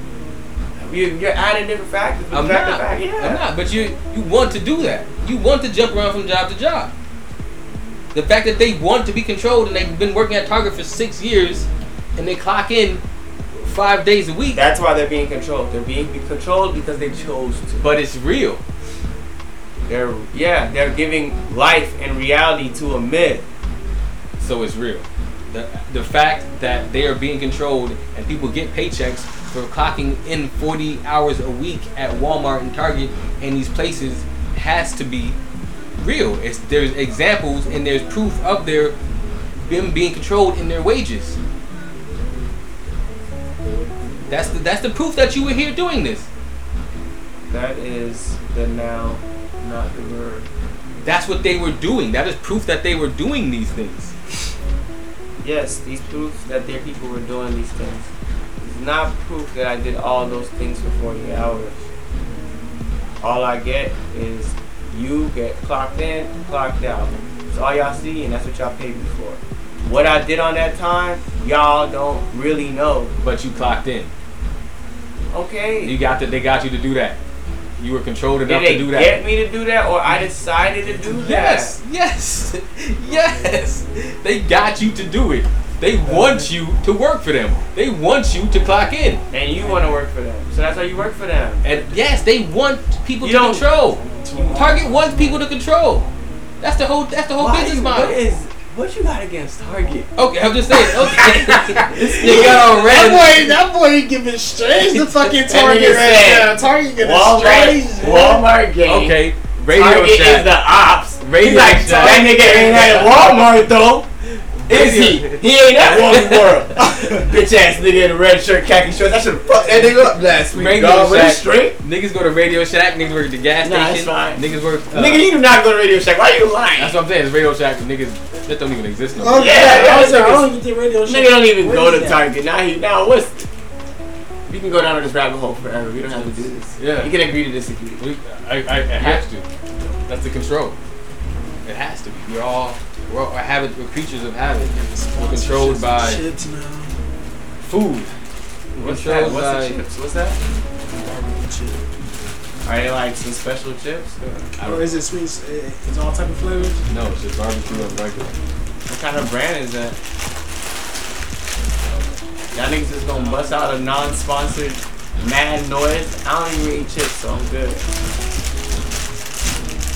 You, you're adding different factors. but I'm not. fact, yeah. I'm not. But you you want to do that. You want to jump around from job to job. The fact that they want to be controlled and they've been working at Target for six years, and they clock in five days a week. That's why they're being controlled. They're being controlled because they chose to. But it's real. They're yeah, they're giving life and reality to a myth. So it's real. The, the fact that they are being controlled and people get paychecks for clocking in 40 hours a week at Walmart and Target and these places has to be real. It's there's examples and there's proof of their them being controlled in their wages. That's the that's the proof that you were here doing this. That is the now, not the verb. That's what they were doing. That is proof that they were doing these things. Yes, these proofs that their people were doing these things. It's not proof that I did all those things for 40 hours. All I get is you get clocked in, clocked out. That's all y'all see, and that's what y'all paid me for. What I did on that time, y'all don't really know. But you clocked in. Okay. You got to, they got you to do that. You were controlled enough they to do that. get me to do that, or I decided to do that? Yes, yes, <laughs> yes. They got you to do it. They want you to work for them. They want you to clock in. And you want to work for them, so that's how you work for them. And yes, they want people You to control. Target wants people to control. That's the whole. That's the whole Why business model. What is what you got against Target? Okay, I'm just saying. Okay, <laughs> this nigga That already. boy, that boy ain't giving strange the fucking Target nigga right said, now. Target getting Walmart, strange. Walmart game. Okay, Radio Target Shack. is the ops. Radio He's like, Shack. that nigga ain't at Walmart though. Is he? He ain't at Walmart <laughs> World. Bitch ass nigga in a red shirt, khaki shorts. I should have fucked that nigga up last week. Radio dog. Shack. straight? Niggas go to Radio Shack. Niggas work at the gas Nah, station. it's fine. Niggas work. uh, nigga, you do not go to Radio Shack. Why are you lying? That's what I'm saying. It's Radio Shack. Niggas that don't even exist no more. Okay, Yeah, yeah, I was like, I niggas- don't even think radio. Shack. Nigga don't even Where go is to that? Target. Now he now what's we can go down this rabbit hole forever. We don't have to do this. Yeah. You can agree to disagree. We- I, I, I have to. That's the control. It has to be. We're all we're, all, we're habit. We're creatures of habit. We're controlled by Chips now. food. We're What's that? What's by. the chips? What's that? Are they like some special chips? I Or is it sweet? It's all type of flavors. no, it's just barbecue and regular. What kind of brand is that? Y'all niggas just gonna bust out a non-sponsored mad noise. I don't even eat chips, so I'm good.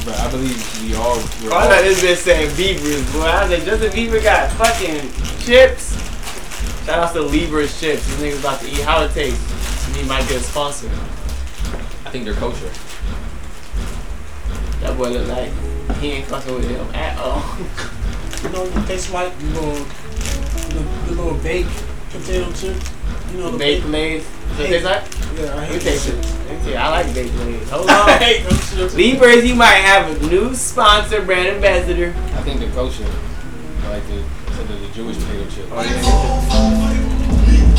But I believe we all. We're I all thought this bitch saying Beavers, boy. I was like, Justin Bieber got fucking chips. Shout out to Libra's chips. This nigga's about to eat how it tastes. He might get a sponsor. I think they're kosher. That boy look like he ain't fucking with him at all. <laughs> You know, it tastes like the little, the, the little baked potato chip. You know, the Baked baked. Lays. So Hey. it tastes like? Yeah, I Let hate taste that it. shit. Let me see. I like baked Lays. Hold I on. <laughs> hate those. Libras, you might have a new sponsor, brand ambassador. I think they're kosher. I like the instead of the Jewish potato chip.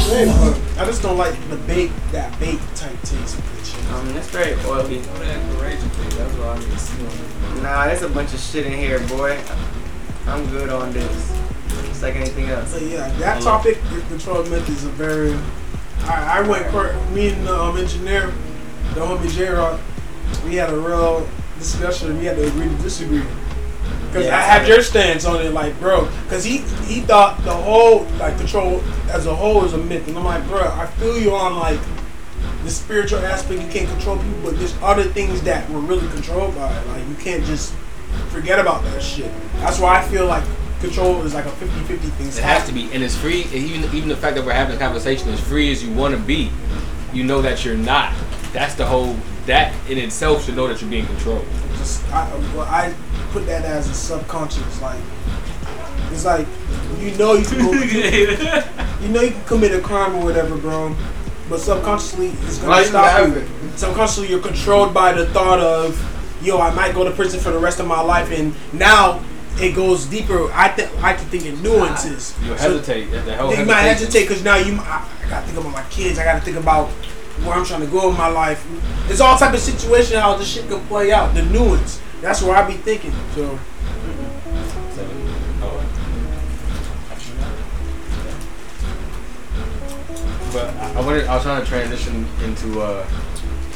Hey, but I just don't like the bake that bake type taste of the chip. Um, that's very oily. That's what I need to see on it. Nah, there's a bunch of shit in here, boy. I'm good on this. It's like anything else. So yeah, that topic, your control methods are very. I, I went me and the um, engineer, the homie Rock. We had a real discussion. And we had to agree to disagree. Because Yeah, I had your stance on it, like, bro. Because he he thought the whole like control as a whole is a myth, and I'm like, bro, I feel you on like the spiritual aspect. You can't control people, but there's other things that we're really controlled by. Like you can't just forget about that shit. That's why I feel like control is like a 50-50 thing. It has to be, and it's free. Even even the fact that we're having a conversation, as free as you want to be, you know that you're not. That's the whole. That in itself should know that you're being controlled. just I, well, I put that as a subconscious like it's like you know you can go, <laughs> you know you can commit a crime or whatever bro but subconsciously it's gonna you stop you subconsciously you're controlled by the thought of yo I might go to prison for the rest of my life and now it goes deeper I think I can think in nuances You'll So- hesitate. The whole you might hesitate because now you. I, I gotta think about my kids. I gotta think about where I'm trying to go in my life. There's all type of situation how this shit can play out. The nuance. That's where I be thinking. So But I, I wanted. I was trying to transition into. uh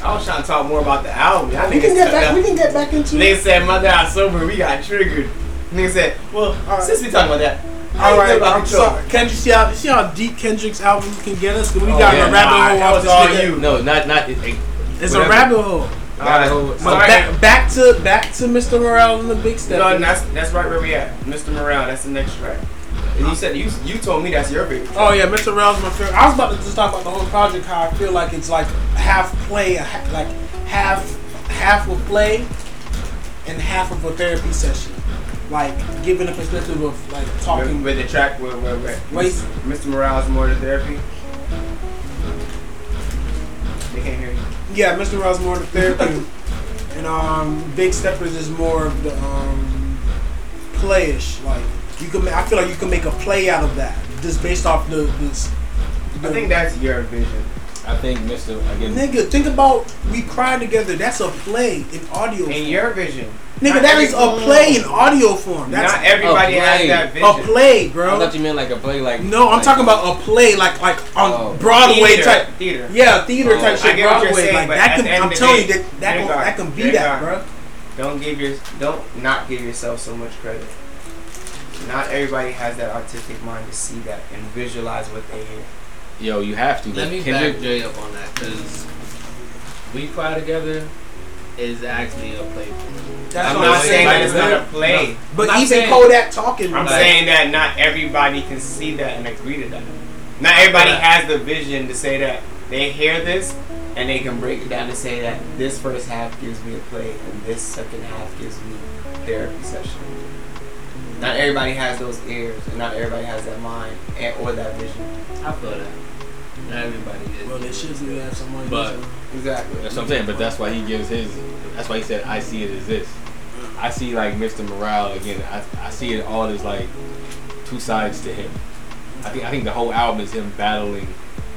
I was trying to talk more about the album. Y'all we can get back. that- We can get back into Nigga it. said Mother Out Sober, we got triggered. Nigga said, well, All right. since we talking about that, how All you feel right, about I'm Control? sorry. Kendrick, see how see how deep Kendrick's album can get us? we Oh, got yeah, a rabbit nah, hole. that was all nigga. you. No, not not. It, it, It's whatever. a rabbit hole. Rabbit hole. But back, back to back to Mr. Morale and the Big Step. No, that's that's right where we at. Mr. Morale, that's the next track. And you said you you told me that's your favorite. Oh yeah, Mr. Morale's my favorite. I was about to just talk about the whole project. How I feel like it's like half play, like half half of play, and half of a therapy session. Like giving a perspective of like talking. with the track where, where, where Wait. Mr. Morale's more to therapy. They can't hear you. Yeah, Mr. Morale's more the therapy, <laughs> and um, Big Steppers is more of the um, playish. Like you can, I feel like you can make a play out of that just based off the. the I think that's your vision. I think Mr. Again, Nigga, think about we cry together. That's a play in audio. In form. your vision. Nigga, Not that every- is a play in audio form. That's Not everybody a has play. that a vision. play, I bro. thought you meant like a play, like No, I'm like- talking about a play, like like on Oh. Broadway Theater, type. Theater. Yeah, theater Oh, type shit. get what you're Broadway, saying, like that can. the I'm of the telling you that that, can, Gar- that can be that, Gar- bro. Don't give your don't not give yourself so much credit. Not everybody has that artistic mind to see that and visualize what they hear. Yo, you have to. Let me Kendrick, back Jay up on that because we cry together is actually a play. That's I'm not I'm saying that it's not a play. But not even saying- Kodak talking, I'm like, saying that not everybody can see that and agree to that. Not everybody has the vision to say that they hear this and they can break it down to say that this first half gives me a play and this second half gives me therapy session. Not everybody has those ears and not everybody has that mind and or that vision. I feel that. Not everybody is. Well, they should do that. Someone. But- Exactly. That's what I'm saying. But that's why he gives his. That's why he said, "I see it as this." I see like Mr. Morale again. I, I see it all as like two sides to him. I think I think the whole album is him battling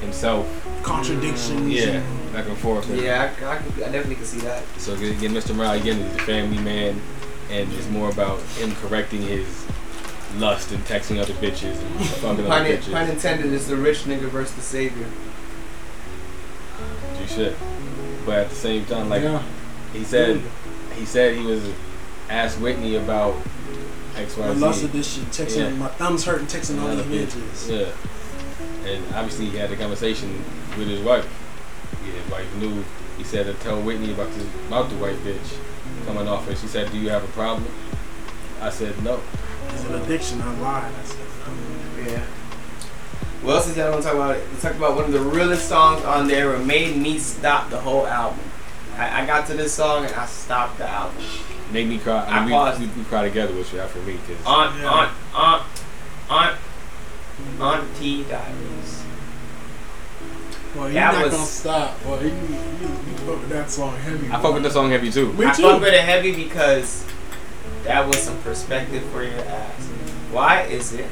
himself. contradictions. Yeah, back and forth. Yeah, I, I, I definitely can see that. So again, Mr. Morale again is the family man. And it's more about him correcting his lust and texting other bitches and fucking Pun, other in- bitches. pun intended is the rich nigga versus the savior. You should. But at the same time, like Yeah. he said, he said he was asked Whitney about X Y I Z. lusted this shit. Texting Yeah. my thumbs hurting. Texting all Another these bitches. Yeah. And obviously he had a conversation with his wife. Yeah, his wife knew. He said to tell Whitney about this about the white bitch coming off her. She said, "Do you have a problem?" I said, "No." It's an addiction. I lied. I said. Yeah. What else is y'all gonna talk about? We talked about one of the realest songs on there that made me stop the whole album. I, I got to this song and I stopped the album. Make me cry. I I mean, paused. we, we, we cry together, which you have for me, cause Aunt, Yeah. aunt, aunt, aunt, Auntie Diaries. Well, you're That not was- gonna stop. Well, you, you, you fuck with that song heavy. I fuck with the song heavy too. Me I too. fuck with it heavy because that was some perspective for your ass. Why is it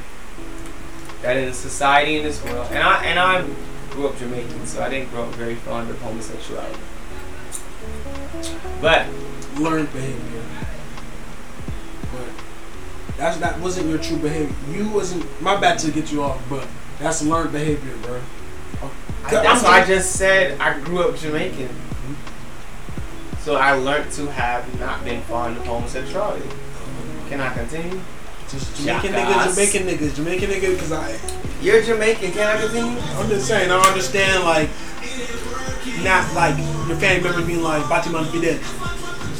that in society in this world, and I and I grew up Jamaican, so I didn't grow up very fond of homosexuality. But learned behavior. But that's that wasn't your true behavior. You wasn't. My bad to get you off, but that's learned behavior, bro. I, that's why I just said I grew up Jamaican. So I learned to have not been fond of homosexuality. Can I continue? Just Jamaican niggas, Jamaican niggas, Jamaican niggas. Because I, You're Jamaican. Can I continue? I'm just saying. I understand like, not like your family members being like, "Batiman be dead."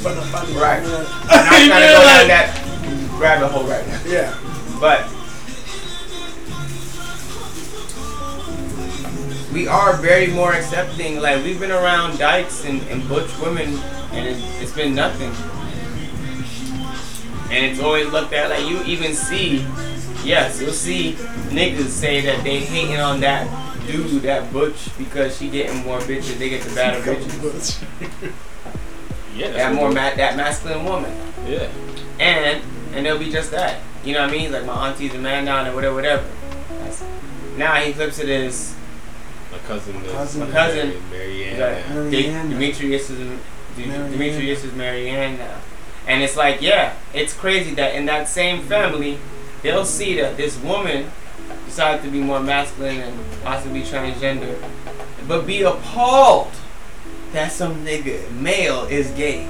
But Right. You know, I'm not trying to go down <laughs> like- that rabbit hole right now. Yeah. But we are very more accepting. Like we've been around dykes and, and butch women, and it, it's been nothing. And it's always looked at like you even see, yes, you'll see niggas say that they hating on that dude, that butch, because she getting more bitches. They get the better bitches. <laughs> <laughs> Yeah, that's That more ma- that masculine woman. Yeah. And and they'll be just that. You know what I mean? Like my auntie's a man down and whatever, whatever. That's, now he flips it as My cousin. is- cousin. my cousin. Marianne. He's like, Marianne. Demetrius is De- Marianne. Demetrius is Marianne now. And it's like, yeah, it's crazy that in that same family, they'll see that this woman decided to be more masculine and possibly transgender, but be appalled that some nigga male is gay.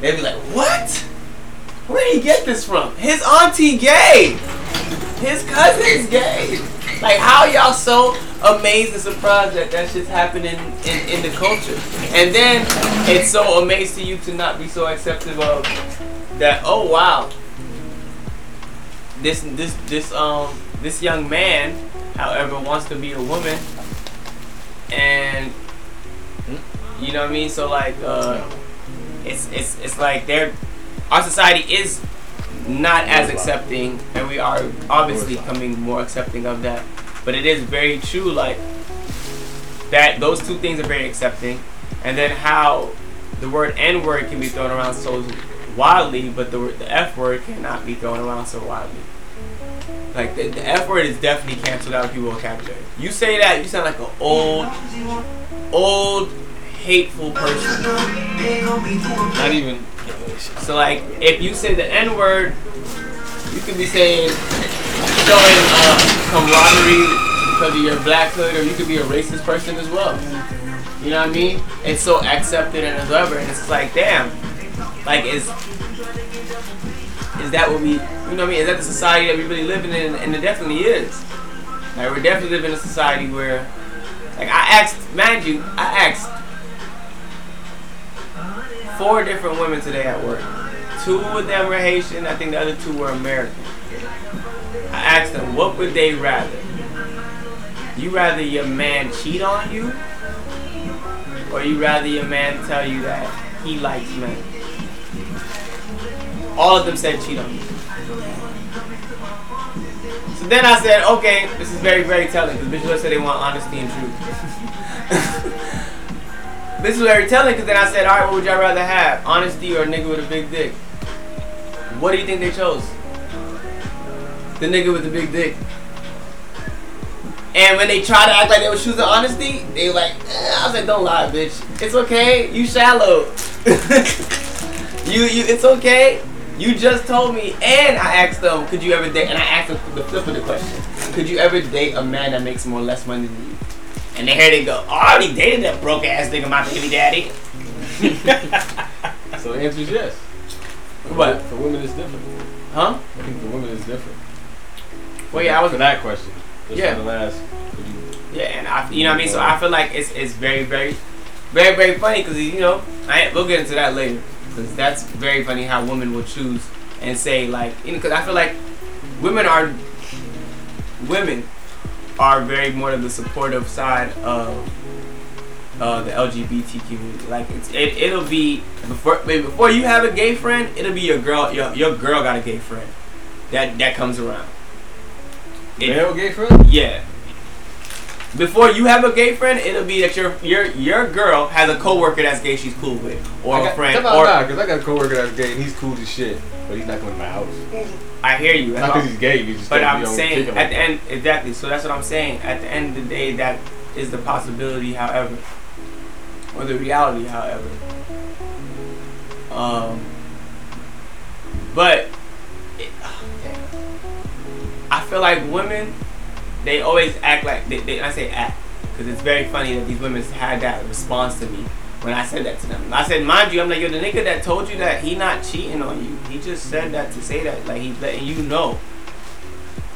They'd be like, what? Where did he get this from? His auntie gay. His cousin's gay. Like, how y'all so amazed and surprised that that shit's happening in, in the culture? And then it's so amazed to you to not be so accepting of that. Oh wow, this this this um this young man, however, wants to be a woman, and you know what I mean. So like, uh, it's it's it's like they're our society is not as accepting, and we are obviously becoming more accepting of that. But it is very true, like that. Those two things are very accepting, and then how the word N word can be thrown around so wildly, but the the F word cannot be thrown around so wildly. Like the, the F word is definitely canceled out of people's vocabulary. You say that, you sound like an old, old, hateful person. Not even. So like, if you say the N word, you could be saying showing uh, camaraderie because of your black hood, or you could be a racist person as well. You know what I mean? It's so accepted and whatever, and it's like, damn, like is is that what we, you know what I mean? Is that the society that we really living in? And it definitely is. Like we're definitely living in a society where, like I asked, mind you, I asked four different women today at work. Two of them were Haitian. I think the other two were American. I asked them, what would they rather? You rather your man cheat on you, or you rather your man tell you that he likes men? All of them said cheat on you. So then I said, okay, this is very, very telling because bitches said they want honesty and truth. <laughs> This is very telling because then I said, all right, what would y'all rather have? Honesty or a nigga with a big dick? What do you think they chose? The nigga with the big dick. And when they try to act like they were choosing honesty, they like, eh. I was like, don't lie, bitch. It's okay. You shallow. <laughs> you, you, it's okay. You just told me, and I asked them, could you ever date? And I asked them the flip of the question: Could you ever date a man that makes more or less money than you? And then here they go. Oh, I already dated that broke ass nigga, my baby daddy. <laughs> So the answer is yes. What? For women, it's different. Huh? I think for women, it's different. Well, yeah, I was for that question. Just Yeah. For the last. Yeah, and I, you know what I mean. So I feel like it's it's very very, very very funny because you know I we'll get into that later because that's very funny how women will choose and say like you know because I feel like women are women are very more of the supportive side of uh, the LGBT community. Like it's it it'll be before before you have a gay friend, it'll be your girl your your girl got a gay friend that that comes around. It- Male gay friend? yeah. Before you have a gay friend, it'll be that your your your girl has a coworker that's gay she's cool with, or I a got, friend, or because I got a coworker that's gay and he's cool as shit, but he's not coming to my house. I hear you. Not because he's gay, he's just But I'm saying at like the end, exactly. So that's what I'm saying. At the end of the day, that is the possibility. However, or the reality. However, um, but it, I feel like women, they always act like they. they I say act because it's very funny that these women had that response to me when I said that to them. I said, mind you, I'm like, yo, the nigga that told you that he not cheating on you. He just said that to say that, like he's letting you know.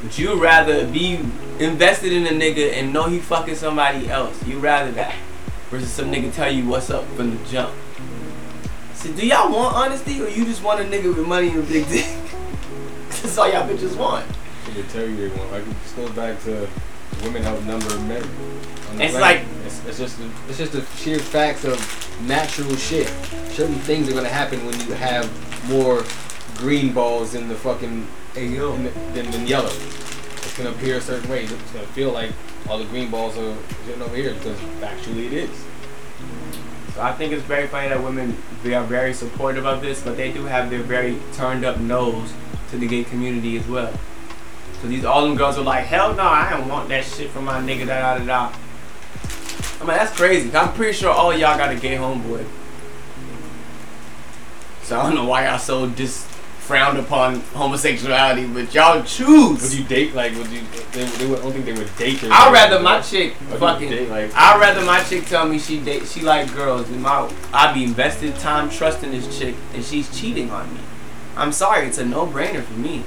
But you rather be invested in a nigga and know he fucking somebody else. You rather that versus some nigga tell you what's up from the jump. So do y'all want honesty or you just want a nigga with money and a big dick? <laughs> That's all y'all bitches want. They tell you they want. Like it goes back to women outnumber men. on the It's planet. like- it's, it's just the, it's just the sheer facts of natural shit. Certain things are gonna happen when you have more green balls in the fucking in the, than, than yellow. It's gonna appear a certain way. It's gonna feel like all the green balls are sitting over here because actually it is. So I think it's very funny that women they are very supportive of this, but they do have their very turned up nose to the gay community as well. So these all them girls are like, hell no, I don't want that shit from my nigga. Da da da da. I mean that's crazy. I'm pretty sure all y'all got a gay homeboy. So I don't know why y'all so dis frowned upon homosexuality, but y'all choose. Would you date like? Would you? They, they would, I don't think they would date. I'd rather my chick fucking. date, like- I'd rather my chick tell me she date she like girls and my I'd be invested time trusting this chick and she's cheating on me. I'm sorry, it's a no brainer for me.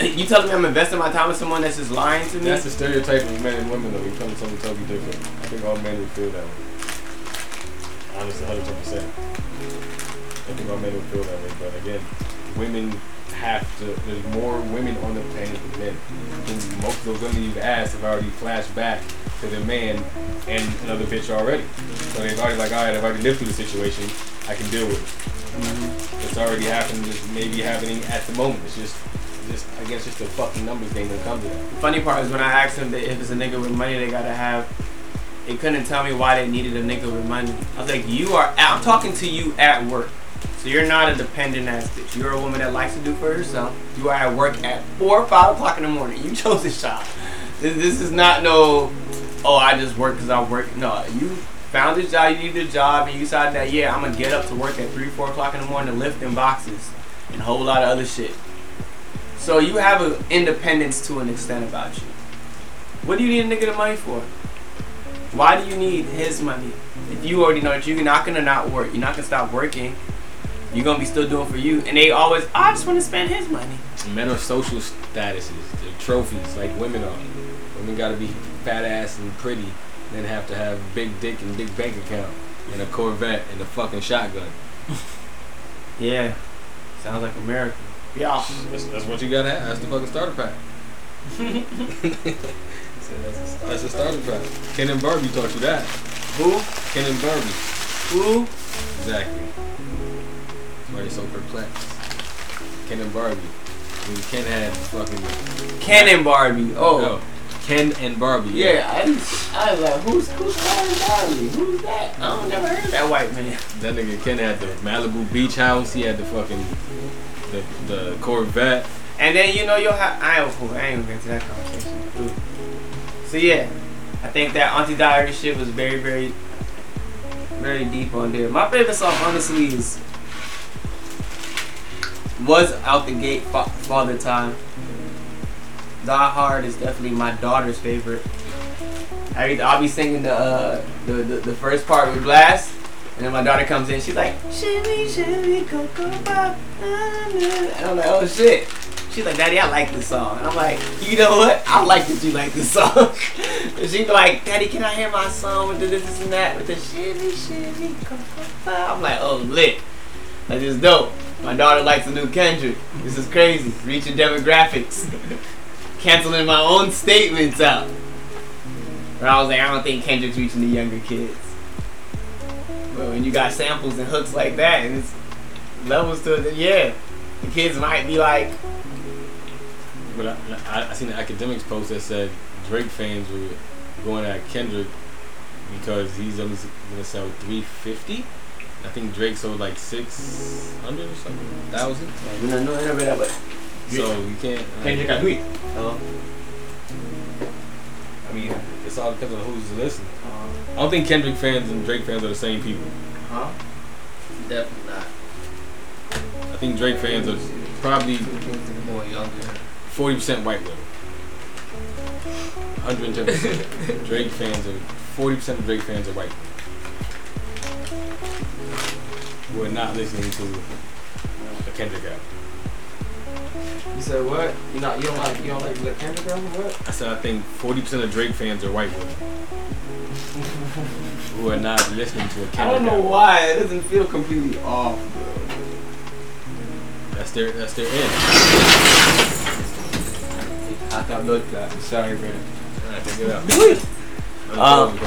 <clears throat> You telling me I'm investing my time with someone that's just lying to me? That's the stereotype of men and women, though. You come to something totally different. I think all men would feel that way. Honestly, 100%. I think all men would feel that way. But again, women have to, there's more women on the planet than men. I think most of those women you've asked have already flashed back to their man and another bitch already. So they've already like, all right, I've already lived through the situation. I can deal with it. Mm-hmm. It's already happened, just maybe happening at the moment. It's just, just I guess, just a fucking numbers game when it comes to that. The funny part is when I asked them if it's a nigga with money, they gotta have. They couldn't tell me why they needed a nigga with money. I was like, you are. I'm talking to you at work, so you're not a dependent ass bitch. You're a woman that likes to do for herself. You are at work at four or five o'clock in the morning. You <laughs> chose this job. This, this is not no. Oh, I just work because I work. No, you found this job. You needed a job, and you decided that yeah, I'm gonna get up to work at three, four o'clock in the morning to lift in boxes and a whole lot of other shit. So you have an independence to an extent about you. What do you need a nigga the money for? Why do you need his money? If you already know that you're not gonna not work, you're not gonna stop working, you're gonna be still doing for you. And they always, "Oh, I just want to spend his money. Men are social statuses. They're trophies, like women are. Women gotta be fat ass and pretty, then have to have big dick and big bank account, and a Corvette and a fucking shotgun. <laughs> Yeah, sounds like America. Yeah. That's, that's what you gotta have. That's the fucking starter pack. <laughs> That's the starter pack. Ken and Barbie taught you that. Who? Ken and Barbie. Who? Exactly. That's why you're so perplexed. Ken and Barbie. When Ken had fucking. Ken and Barbie. Oh. No. Ken and Barbie. Yeah, I, I was like, who's who's Ken and Barbie? Who's that? I don't never heard that white man. That nigga Ken had the Malibu beach house. He had the fucking the the Corvette. And then you know you'll have I ain't I ain't gonna get to that conversation. So yeah, I think that Auntie Diary shit was very very very deep on there. My favorite song, honestly, is was out the gate fa- Father Time. Die Hard is definitely my daughter's favorite. I, I'll be singing the, uh, the, the the first part with Blxst, and then my daughter comes in. She's like, "Shimmy, shimmy, cocoa pop." na, na." And I'm like, "Oh shit." She's like, Daddy, I like this song. And I'm like, you know what? I like that you like this song. <laughs> and she be like, Daddy, can I hear my song with the this, this and that? With the shimmy, shimmy, cocoa pop. I'm like, oh, lit. That is dope. My daughter likes the new Kendrick. This is crazy. Reaching demographics. <laughs> Canceling my own statements out. But I was like, I don't think Kendrick's reaching the younger kids. But when you got samples and hooks like that, and it's levels to it, then yeah, the kids might be like, But I, I, I seen the Akademiks post that said Drake fans were going at Kendrick because he's only gonna sell 350. I think Drake sold like 600 or something, thousand. we don't know any of that, but So you can't. uh, Kendrick got tweet. Hello. I mean, it's all depends on who's listening. Uh-huh. I don't think Kendrick fans and Drake fans are the same people. Huh? Definitely not. I think Drake fans are probably More younger. 40% white women. 110%. <laughs> Drake fans are 40% of Drake fans are white. We're not listening to a Kendrick album. You said what? You not you don't like you don't like the Kendrick album? What? I said I think 40% of Drake fans are white women. Who are not listening to a Kendrick I don't know album. why it doesn't feel completely off. Bro. That's their that's their end. I thought looked that. Sorry, bro. Alright, check it out. Um,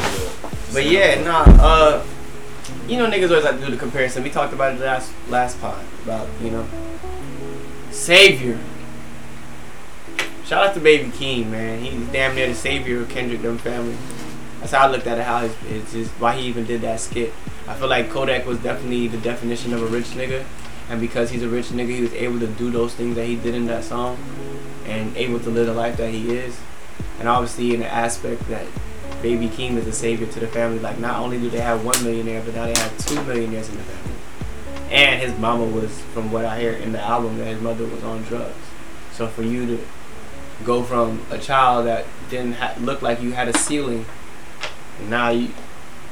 But yeah, nah. Uh, you know, niggas always like to do the comparison. We talked about it last last pod about you know, savior. Shout out to Baby Keem, man. He's damn near the savior of Kendrick Dumb family. That's how I looked at it. How it's, it's just why he even did that skit. I feel like Kodak was definitely the definition of a rich nigga, and because he's a rich nigga, he was able to do those things that he did in that song, and able to live the life that he is. And obviously, in the aspect that Baby Keem is a savior to the family. Like not only do they have one millionaire, but now they have two millionaires in the family. And his mama was, from what I hear in the album, that his mother was on drugs. So for you to go from a child that didn't ha- look like you had a ceiling, and now you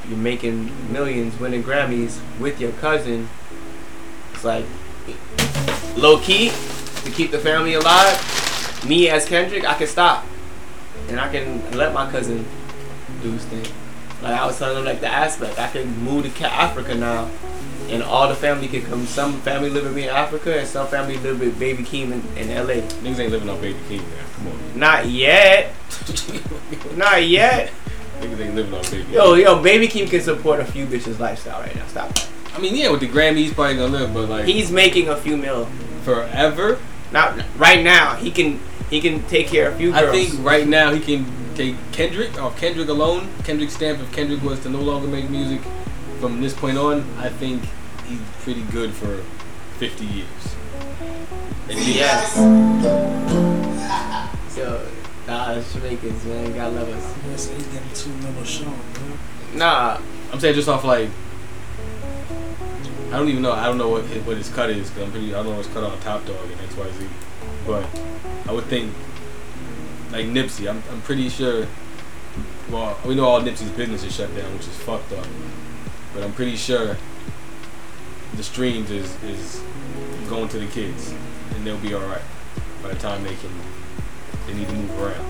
you're making millions, winning Grammys with your cousin. It's like low key to keep the family alive. Me as Kendrick, I can stop, and I can let my cousin do his thing. Like I was telling him, like the aspect, I can move to Africa now, and all the family can come. Some family live with me in Africa, and some family live with Baby Keem in, in L.A. Niggas ain't living on Baby Keem now. Come on. Not yet. <laughs> Not yet. Niggas ain't living on Baby Yo, yo, Baby Keem can support a few bitches' lifestyle right now. Stop. I mean, yeah, with the Grammy, he's probably gonna live, but like He's making a few mil. forever. Not right now. He can he can take care of a few girls. I think right now he can take Kendrick off Kendrick alone. Kendrick's stamp if Kendrick was to no longer make music from this point on, I think he's pretty good for 50 years. At least. Yes. So, nah, Jamaicans, man. God love us. Yeah, he's getting two mil a show, bro. Nah, I'm saying just off like I don't even know. I don't know what his, what his cut is. Cause I'm pretty. I don't know what's cut on Top Dawg and X Y Z. But I would think like Nipsey. I'm I'm pretty sure. Well, we know all Nipsey's business is shut down, which is fucked up. But I'm pretty sure the streams is is going to the kids, and they'll be all right by the time they can. They need to move around.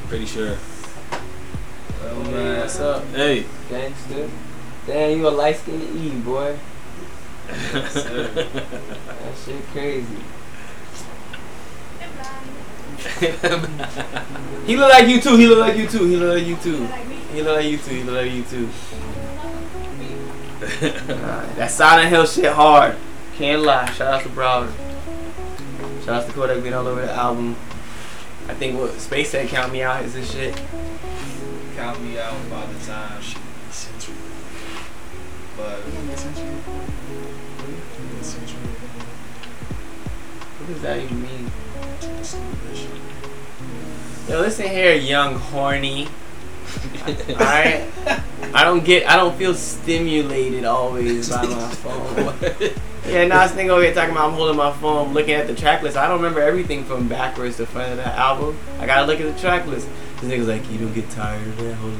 I'm pretty sure. Well, man, what's up? Hey. Gangster. Damn, you a light skinned E, boy. <laughs> That shit crazy. <laughs> he look like you too. He look like you too. He look like you too. He look like you too. He look like you too. Nah, <laughs> that Silent Hill shit hard. Can't lie. Shout out to Browder. Shout out to Kodak being all over the album. I think what Space said count me out is this shit. Count me out by the time. She sent me. But What does that even mean? Yo, listen here, young horny. <laughs> Alright? I don't get, I don't feel stimulated always by my <laughs> phone. <laughs> Yeah, now this nigga over here talking about I'm holding my phone, looking at the track list. I don't remember everything from backwards to front of that album. I gotta look at the track list. This nigga's like, you don't get tired of that? Hold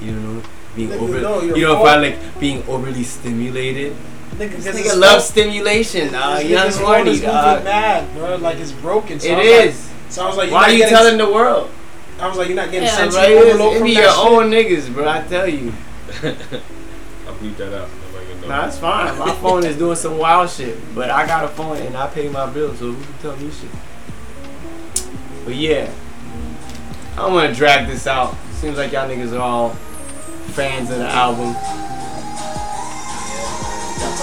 You don't know being over, you don't find like being overly stimulated. Nigga, This 'cause nigga his loves stimulation, dog. This Young nigga's phone horny, is moving dog. mad, bro. Like it's broken. So It I was like- so I was like, Why are you getting- telling the world? I was like, you're not getting Yeah, sensory bro, it, is, overload it from be that your shit? own niggas, bro. I tell you. <laughs> I'll beat that out. Nobody gonna. Nah, it's fine. My phone is doing some wild shit, but I got a phone and I pay my bills, so who can tell me shit? But yeah, I'm gonna drag this out. Seems like y'all niggas are all fans of the album.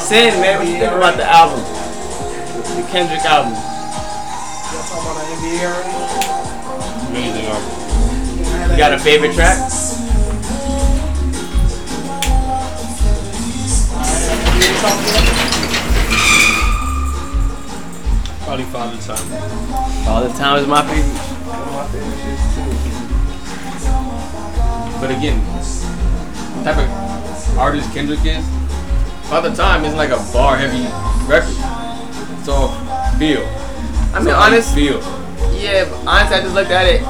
Sin, man, what you think about the album? The Kendrick album. Y'all talking about the NBA already? Amazing album. You got a favorite track? Probably Father Time. All the time is my favorite. One of my favorite shits, too. But again, the type of artist Kendrick is, Father Time isn't like a bar heavy record. So feel. I mean, It's honest, feel. Yeah, honestly, I just looked at it.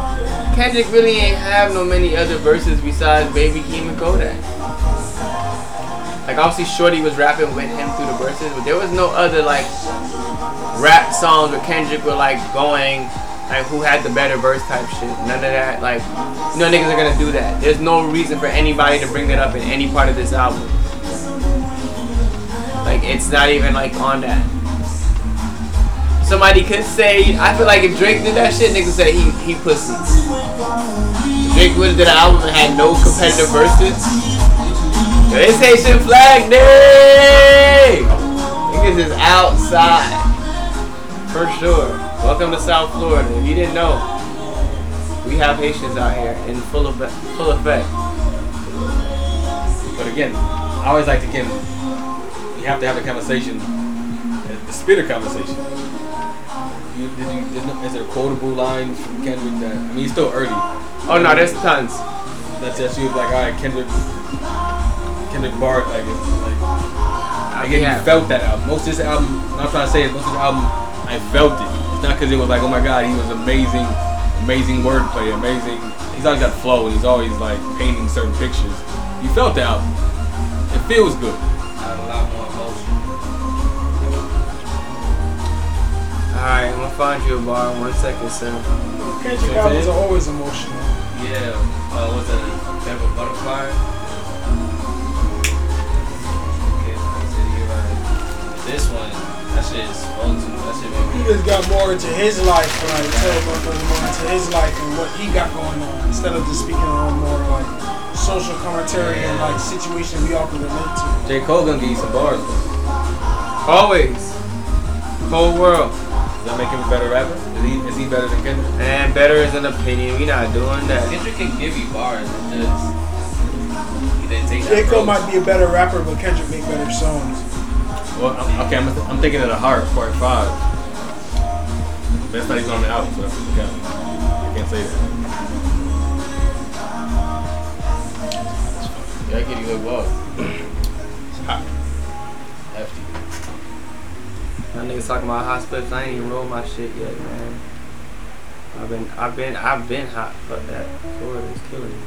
Kendrick really ain't have no many other verses besides Baby Keem and Kodak. Like obviously, Shorty was rapping with him through the verses, but there was no other like rap songs where Kendrick were like going like who had the better verse type shit. None of that. Like, no niggas are gonna do that. There's no reason for anybody to bring that up in any part of this album. It's not even like on that. Somebody could say, I feel like if Drake did that shit, niggas say he he pussy. Drake would have did an album and had no competitive verses. Yo, Haitian Flag Day! Niggas is outside. For sure. Welcome to South Florida. If you didn't know, we have Haitians out here in full of full effect. But again, I always like to again, you have to have a conversation, a, a spitter conversation. You, did you, is, no- is there quotable lines from Kendrick that, I mean, he's still early. Oh no, there's tons. That's just you like, all right, Kendrick, Kendrick Bart, like, it's like, uh, again, Yeah. you felt that album. Most of this album, what I'm trying to say is most of the album, I felt it. It's not because it was like, oh my god, he was amazing, amazing wordplay, amazing. He's always got flow, and he's always like painting certain pictures. You felt the album. It feels good. Had a lot more emotion. Alright, I'm gonna find you a bar in one second, sir. Kendrick albums are always emotional. Yeah, uh, was it Pimp a Butterfly? Okay, I said you're right. This one, that shit is spoke to. That shit made He me. just got more into his life, like tell motherfuckers more into his life and what he got going on, instead of just speaking on more like social commentary and like situation we all can relate to. J. Cole gonna give you some bars. Though. Always. Whole world. Does that make him a better rapper? Is he, is he better than Kendrick? And better is an opinion. We not doing that. Kendrick can give you bars. It just he didn't take J. that Cole might be a better rapper, but Kendrick make better songs. Well, I'm, okay, I'm, I'm thinking of the heart, part five. That's not even on the album, so that's what count. I can't say that. Yeah, I give you a love. Hefty. My niggas talking about hot spliffs. I ain't even rolled my shit yet, man. I've been, I've been, I've been hot. Fuck that. Florida is killing me.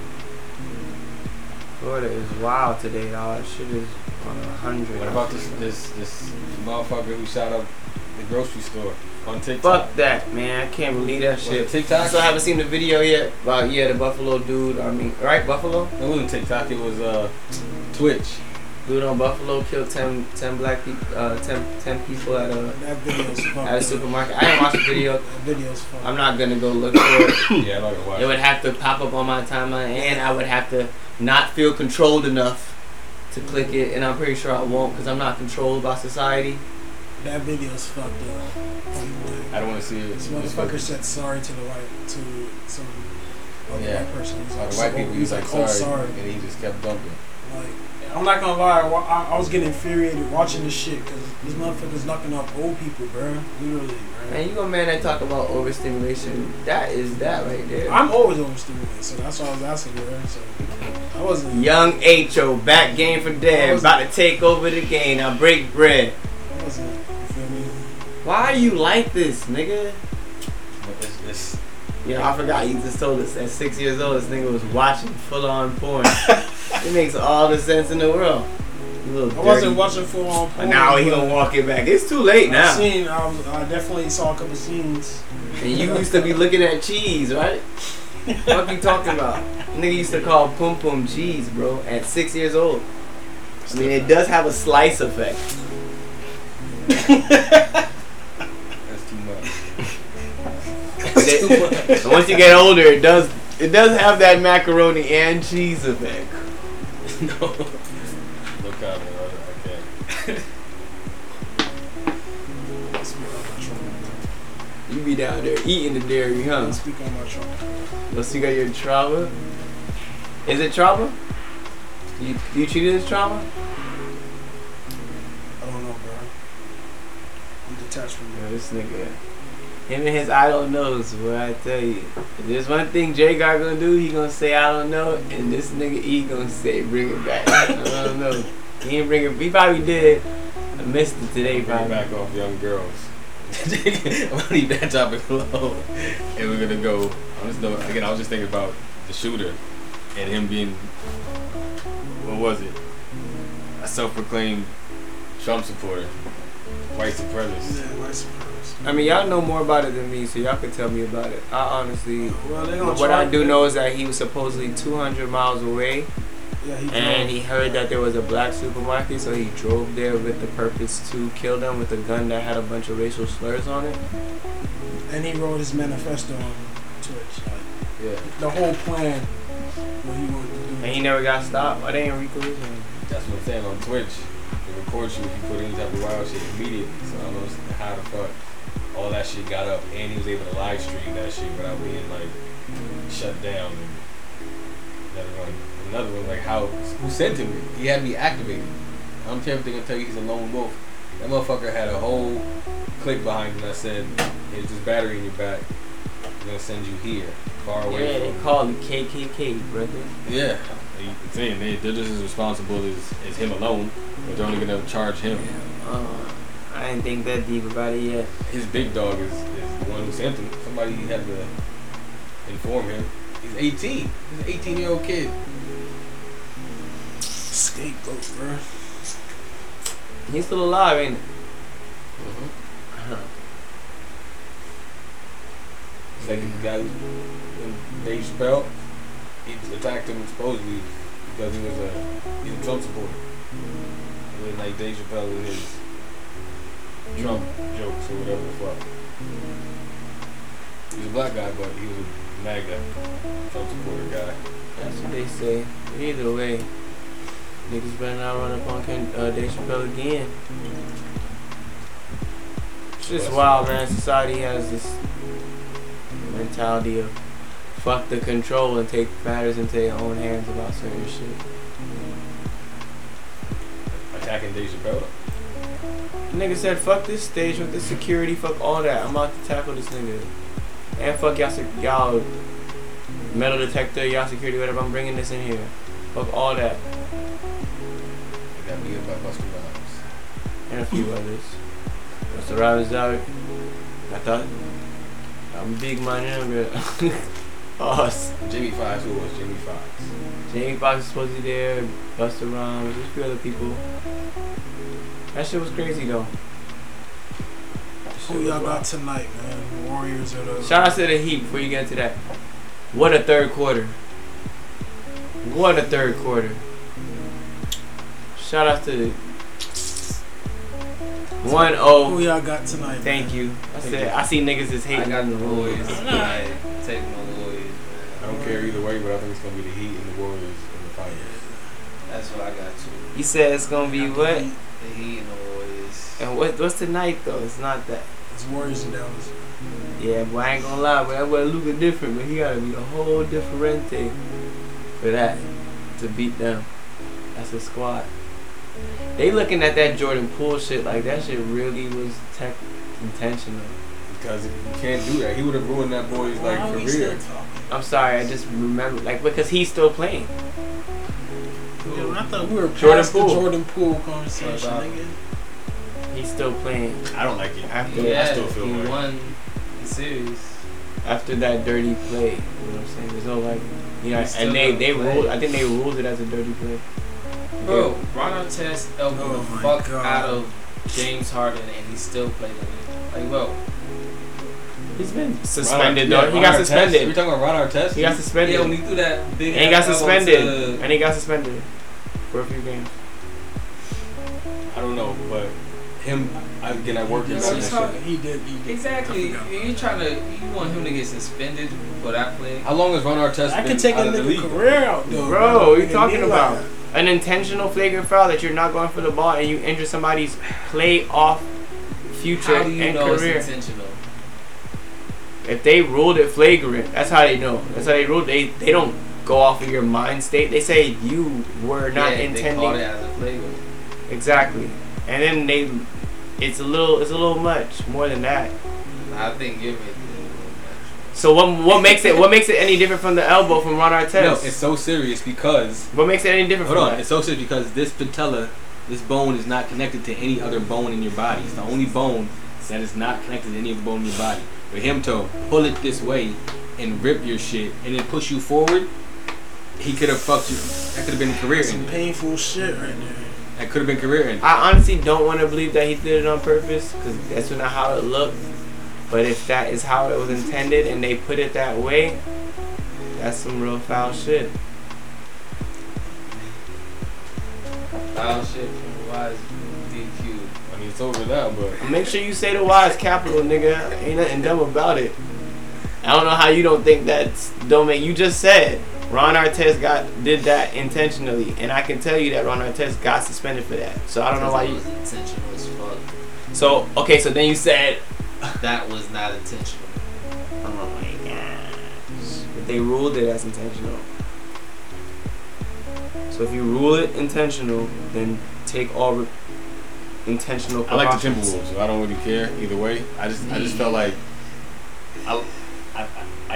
Florida is wild today, dog. Shit is on a hundred. What about this this this motherfucker who shot up the grocery store on TikTok? Fuck that, man. I can't believe that shit. it TikTok? I still haven't seen the video yet. About yeah, the Buffalo dude. I mean, right, Buffalo. It wasn't TikTok. It was uh Twitch. Dude on Buffalo killed 10, 10 black people, uh, 10, 10 people at a That video's at a supermarket. I didn't watch the video. <coughs> That video's fucked. I'm not gonna go look for it. <coughs> Yeah, I'm not gonna watch. It would have to pop up on my timeline, and I would have to not feel controlled enough to click it. And I'm pretty sure I won't, because I'm not controlled by society. That video's fucked up. I don't want to see it. This motherfucker said sorry to the white to some other Yeah. white person. He's All like, the white so- people, he's he's like oh, sorry, sorry. and he just kept dumping. Like, I'm not gonna lie, I, I, I was getting infuriated watching this shit because these motherfuckers knocking off old people, bro. Literally, bro. Man, you go man that talk about overstimulation. That is that right there. I'm always overstimulated, so that's why I was asking, bro. So I wasn't. Young Ho back game for dead, about to take over the game. Now break bread. I wasn't. You feel me? Why are you like this, nigga? It's, it's, Yo, I forgot you just told us at six years old this nigga was watching full on porn. <laughs> it makes all the sense in the world. You little I wasn't dirty- watching full on But porn. now he gonna walk it back. It's too late now. I now. seen. I, was, I definitely saw a couple scenes. And you used to be looking at cheese, right? what are you talking about? Nigga used to call pum pum cheese, bro, at six years old. I mean, it does have a slice effect. <laughs> it- <laughs> and once you get older, it does it does have that macaroni and cheese effect. no. <laughs> No comment. I, I can't. <laughs> You be down there eating the dairy, huh? Speak on my trauma. Let's see, got your trauma. Is it trauma? You you treat it as trauma? I don't know, bro. I'm detached from you. Yeah, this nigga, him and his I don't knows. What I tell you, if there's one thing Jay got gonna do, he gonna say I don't know, and this nigga E gonna say bring it back. I don't know. He ain't bring it. He probably did. I missed it today, Bring it probably. back off young girls. <laughs> I'm gonna leave that topic alone, and we're gonna go. I'm just know, again. I was just thinking about the shooter and him being what was it? A self-proclaimed Trump supporter, white supremacist. Yeah, white supremacist. I mean, y'all know more about it than me, so y'all can tell me about it. I honestly, Well, what I do know is that he was supposedly 200 miles away, Yeah, he and drove. he heard that there was a black supermarket, so he drove there with the purpose to kill them with a gun that had a bunch of racial slurs on it. and he wrote his manifesto on Twitch. Like Yeah, the whole plan, what he wanted to do. And he never got stopped. Why they ain't Rico his that's what I'm saying on Twitch. They record you if you put any type of wild shit immediately. So I don't know how the fuck all that shit got up, and he was able to live stream that shit without being like shut down. And another one, another one like how who sent him? He had me activated. I'm telling you, gonna tell you he's a lone wolf. That motherfucker had a whole click behind him that said, "Here's this battery in your back. We're gonna send you here, far away Yeah, they from." call it KKK, brother. Yeah, they saying they, they're just as responsible as, as him alone, but they're only gonna charge him. Uh, I didn't think that deep about it yet. His big dog is, is the one who sent him. Somebody had to inform him. He's 18. He's an 18 year old kid. Scapegoat, bro. He's still alive, ain't he? Uh-huh. Second mm-hmm. guy who when Dave Chappelle, he attacked him supposedly because he was a he's a Trump supporter. He didn't like Dave Chappelle with his Trump jokes or whatever the fuck. He was a black guy, but he was a MAGA Trump supporter guy. That's what they say. But either way, niggas better not run up on Ken, uh, Dave Chappelle again. It's just wild, man. Society has this mentality of fuck the control and take matters into their own hands about certain shit. Attacking Dave Chappelle. Nigga said, fuck this stage with the security, fuck all that. I'm about to tackle this nigga. And fuck y'all, y'all metal detector, y'all security, whatever. I'm bringing this in here. Fuck all that. They got beat by Busta Rhymes. And a few others. Busta Rhymes out. I thought, I'm big man, you know, Us. Jimmy Fox, who was Jimmy Fox? Jamie Foxx is supposed to be there. Busta Rhymes, there's a few other people. That shit was crazy though. That shit Who was y'all got wild. tonight, man? Warriors or the Shout out to the Heat before you get into that. What a third quarter. What a third quarter. Shout out to the 1 Who 0. y'all got tonight? Thank man? you. I said I see niggas is hating. I hating got on the the. Warriors. I take my boys. I don't care either way, but I think it's gonna be the Heat and the Warriors in the finals. That's what I got too. You said it's gonna be what? The Heat and the Warriors. And what what's tonight though? It's not that. It's Warriors and Dallas. Yeah, but I ain't gonna lie, but that boy Luka different, but he gotta be a whole different thing for that to beat them. That's a squad. They looking at that Jordan Poole shit like that shit really was tech intentional. Because you can't do that. He would have ruined that boy's like Why are career. I'm sorry, I just remember like because he's still playing. Yo, I thought we were Jordan past Poole. the Jordan Poole conversation, What nigga. He's still playing I don't like it. after Yeah, I still feel he like- won the series. after that dirty play. You know what I'm saying? There's no like you know He still and they gotta they play. ruled I think they ruled it as a dirty play. Bro, Ron Artest elbowed Oh the my fuck God. out of James Harden and he still played like it. Like, bro, He's been Ron- suspended yeah, though. he Ron got Artest. suspended. We talking about Ron Artest? He got suspended. yeah, when he threw that big and he got ass elbow suspended. to- And he got suspended for a few games. I don't know, but him again, I work in That's what that he's shit. talking- He did. He did. Exactly. I forgot. You trying to you want him to get suspended for that play? How long has Ron Artest I been could take a out of the nigga league? career out though. Bro, what are you talking about? like An intentional flagrant foul that you're not going for the ball and you injure somebody's playoff future How do you and know career. it's intentional? If they ruled it flagrant, that's how they know. That's how they ruled. They they don't go off of your mind state. They say you were not yeah, They intending. called it as a play. Exactly. And then they, it's a little, it's a little much more than that. I think you're making it So what, what makes it, what makes it any different from the elbow from Ron Artest? No, it's so serious because what makes it any different hold from on, that? it's so serious because this patella, this bone is not connected to any other bone in your body. It's the only bone that is not connected to any other bone in your body. For him to pull it this way and rip your shit and then push you forward, he could have fucked you. That could have been career some ending. painful shit right there. That could have been career ending. I honestly don't want to believe that he did it on purpose because that's not how it looked. But if that is how it was intended and they put it that way, that's some real foul shit. foul shit from the Wise DQ. I mean, it's over now, but Make sure you say the wise capital, nigga. Ain't nothing dumb about it. I don't know how you don't think that's don't make. You just said Ron Artest got did that intentionally, and I can tell you that Ron Artest got suspended for that. So I don't know why It you. was intentional as fuck. So okay, so then you said, <laughs> That was not intentional. oh my gosh, but they ruled it as intentional. So if you rule it intentional, then take all re- intentional. I like the. Timberwolves, so I don't really care either way. I just, I just felt like, I,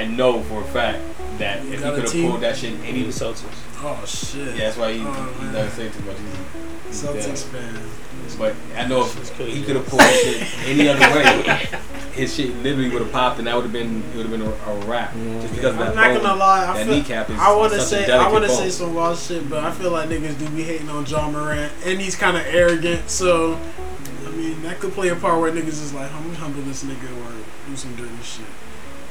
I, I know for a fact that You if he could have pulled that shit in any, of the Celtics. Oh shit. that's why he, Oh, he man. doesn't say too much. He's, he's Celtics dead. fan. But I know if he could have pulled that shit <laughs> any other way, his shit literally would have popped, and that would have been, it would have been a, a wrap. Yeah. Just because of that I'm not bone, gonna lie. I that feel, kneecap is I want to say I want to bone. say some wild shit, but I feel like niggas do be hating on Ja Morant, and he's kind of arrogant. So, I mean, that could play a part where niggas is like, "I'm gonna humble this nigga or do some dirty shit."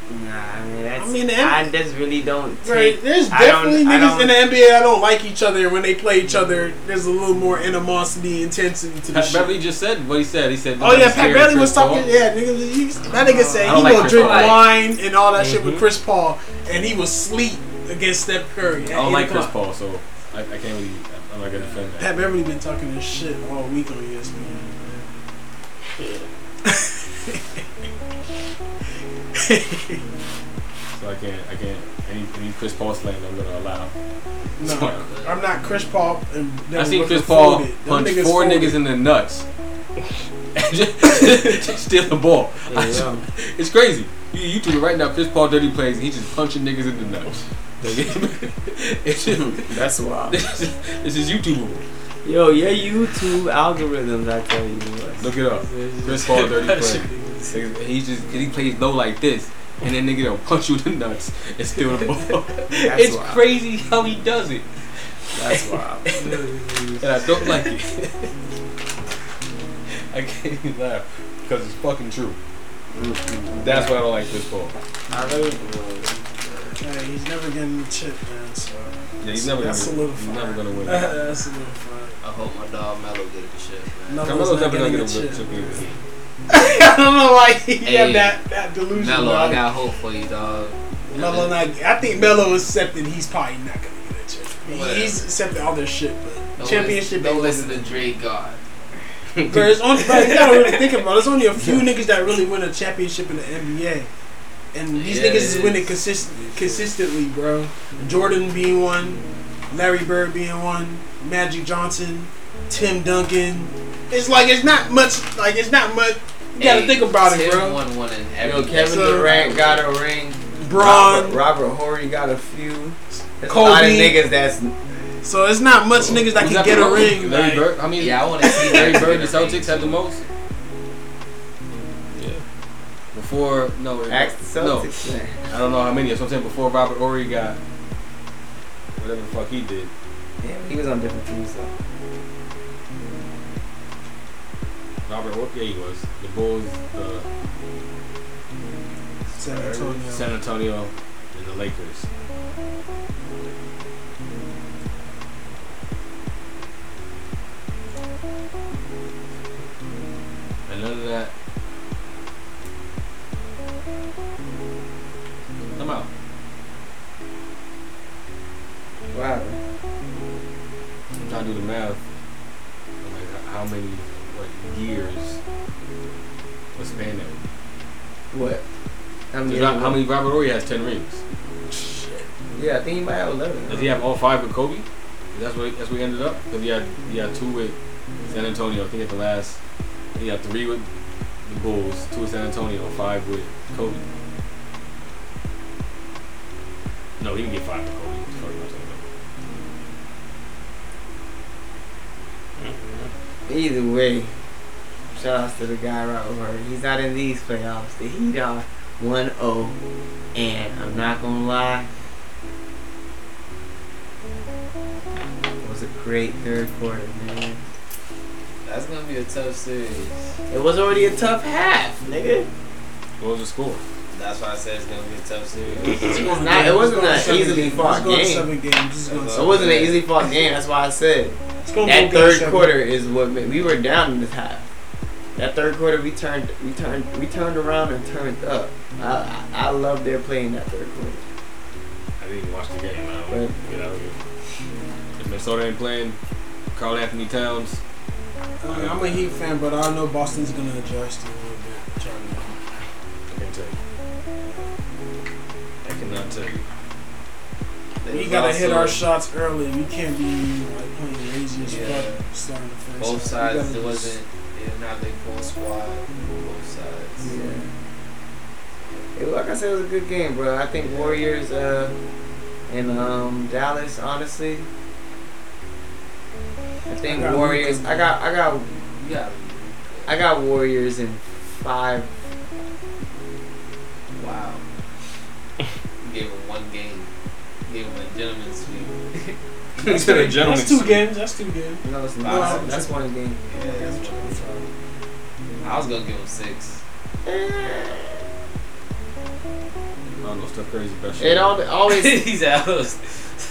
Nah, I mean that's. I mean, the I just really don't Right? There's definitely niggas in the NBA that don't like each other, and when they play each other, there's a little more animosity, intensity to the Pat shit. Beverley just said what he said. He said, Oh yeah, Pat scared Beverley Chris was talking. Paul." Yeah, nigga, he, that nigga said he don't like gonna Chris drink Paul. wine and all that shit with Mhm. Chris Paul, and he was sleep against Steph Curry. I don't like Chris Paul, so I, I can't really. I'm not gonna defend that. Pat Beverley been talking this shit all week on ESPN. So I can't, I can't. Any, any Chris Paul slang I'm gonna allow. No, I'm not Chris Paul. And I seen Chris Paul punch niggas four folded. niggas in the nuts. and just, just steal the ball. Yeah, yeah. <laughs> It's crazy. You YouTube it right now. Chris Paul dirty plays. and He just punching niggas in the nuts. it's <laughs> just, That's wild. <laughs> this, is, is YouTube. Yo, your YouTube algorithms, I tell you. what. Look it up. Chris Paul dirty play. He just he plays low like this, and then nigga will punch you in the nuts and steal the ball. <laughs> it's wild. crazy how he does it, That's wild. <laughs> and I don't like it. <laughs> I can't even laugh because it's fucking true. That's why I don't like this ball. I really. Hey, he's never getting the chip, man. So Yeah, he's never gonna. that's He's solidified. never gonna win. that's solidified. I hope my dog Melo get the chip, man. Melo's Carmelo's not never gonna get a a chip. chip either. <laughs> I don't know why he Hey, had that that delusion. Melo, I got hope for you, dog. Melo not. I think Melo accepted he's probably not gonna get a. He- He's accepted all this shit, but Don't championship. Listen, don't listen to Dre God. <laughs> There's only, bro, you gotta really think about it. There's only a few <laughs> niggas that really win a championship in the NBA. And these Yeah, niggas is winning is. consist- consistently, bro. Jordan being one. Larry Bird being one, Magic Johnson, Tim Duncan. It's like it's not much. Like it's not much. You gotta think about it, bro. Won one in Yo, every Kevin So- Durant got a ring. Braun. Robert, Robert Horry got a few. There's a lot of niggas that's So it's not much niggas that Who's can the get a most? ring. Larry like- Bird. I mean, Yeah, I want to <laughs> see Larry Bird. The get a ring, Celtics had the most. Yeah. Before no. ask the no. I don't know how many. That's what I'm saying. Before Robert Horry got whatever the fuck he did. Yeah, he was on different teams though. Robert Horry, yeah, he was. The Bulls, the San Antonio. San Antonio, and the Lakers. And none of that. Come out. Wow. I'm trying to do the math. Like how many what years was span that? What? How many? Rob- How many Robert Horry has ten rings? Shit. Yeah, I think he might have eleven. Does he have all five with Kobe? That's where that's where he ended up. Because he had he had two with San Antonio. I think at the last he had three with the Bulls, two with San Antonio, five with Kobe. No, he didn't get five with Kobe. Either way, shout outs to the guy Robert Horry. He's not in these playoffs. The Heat are 1-0, and I'm not gonna lie. It was a great third quarter, man. That's gonna be a tough series. It was already a tough half, nigga. What was the score? That's why I said it's gonna be a tough series. It was not. It wasn't an go to easily fought games. Let's go to game. seven games. This is going to It wasn't an games. easily fought game. That's why I said It's gonna that third quarter is what made, we were down in this half. That third quarter, we turned, we turned, we turned around and turned up. I, I, I love their playing that third quarter. I didn't even watch the game. I don't Right. get out of here. If Minnesota ain't playing, Karl-Anthony Towns. I mean, I'm a Heat fan, but I know Boston's gonna adjust a little bit. Try to- I can tell you. I cannot tell you. We There's gotta hit our shots early. We can't be like playing lazy as Yeah. fuck starting the first. Both half. Sides, it wasn't. They didn't have their full squad. Both sides. Yeah. It, like I said, it was a good game, bro. I think Warriors uh, and um, Dallas, honestly. I think I got Warriors. I got, I got, You got. I got Warriors in five. Wow. You gave him one game. You gave him a gentleman's sweep. <laughs> He said a gentleman's That's two sweep. games. That's two games. No, it's Wow. not. That's one game. Yeah, that's what I was gonna give him six. I don't know. Steph Curry's best. It all always. <laughs> He's out.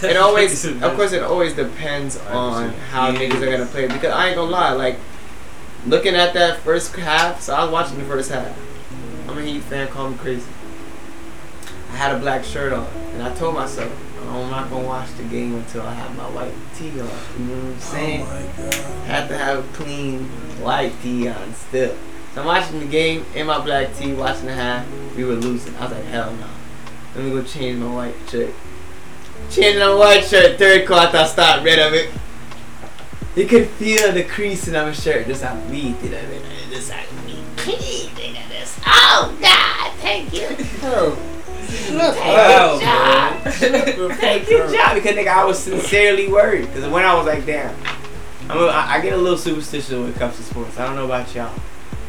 It always, of course, it always depends on how Yeah. niggas are gonna play. Because I ain't gonna lie, like looking at that first half. So I was watching the first half. I'm a Heat fan. Call me crazy. I had a black shirt on, and I told myself I'm not gonna watch the game until I have my white tee on. You know what I'm saying? Oh my god. Had to have a clean white tee on still. So I'm watching the game in my black tee, watching the half. We were losing. I was like, hell no. Let me go change my white shirt. Changing my white shirt, third quarter, I stopped rid of it. You could feel the crease in my shirt. Just how we did it. Just how we did this. Oh God, thank you. Bro, Wow, Thank you, job. Because nigga, I was sincerely worried. Because when I was like, damn, I'm a, I, I get a little superstitious when it comes to sports. I don't know about y'all.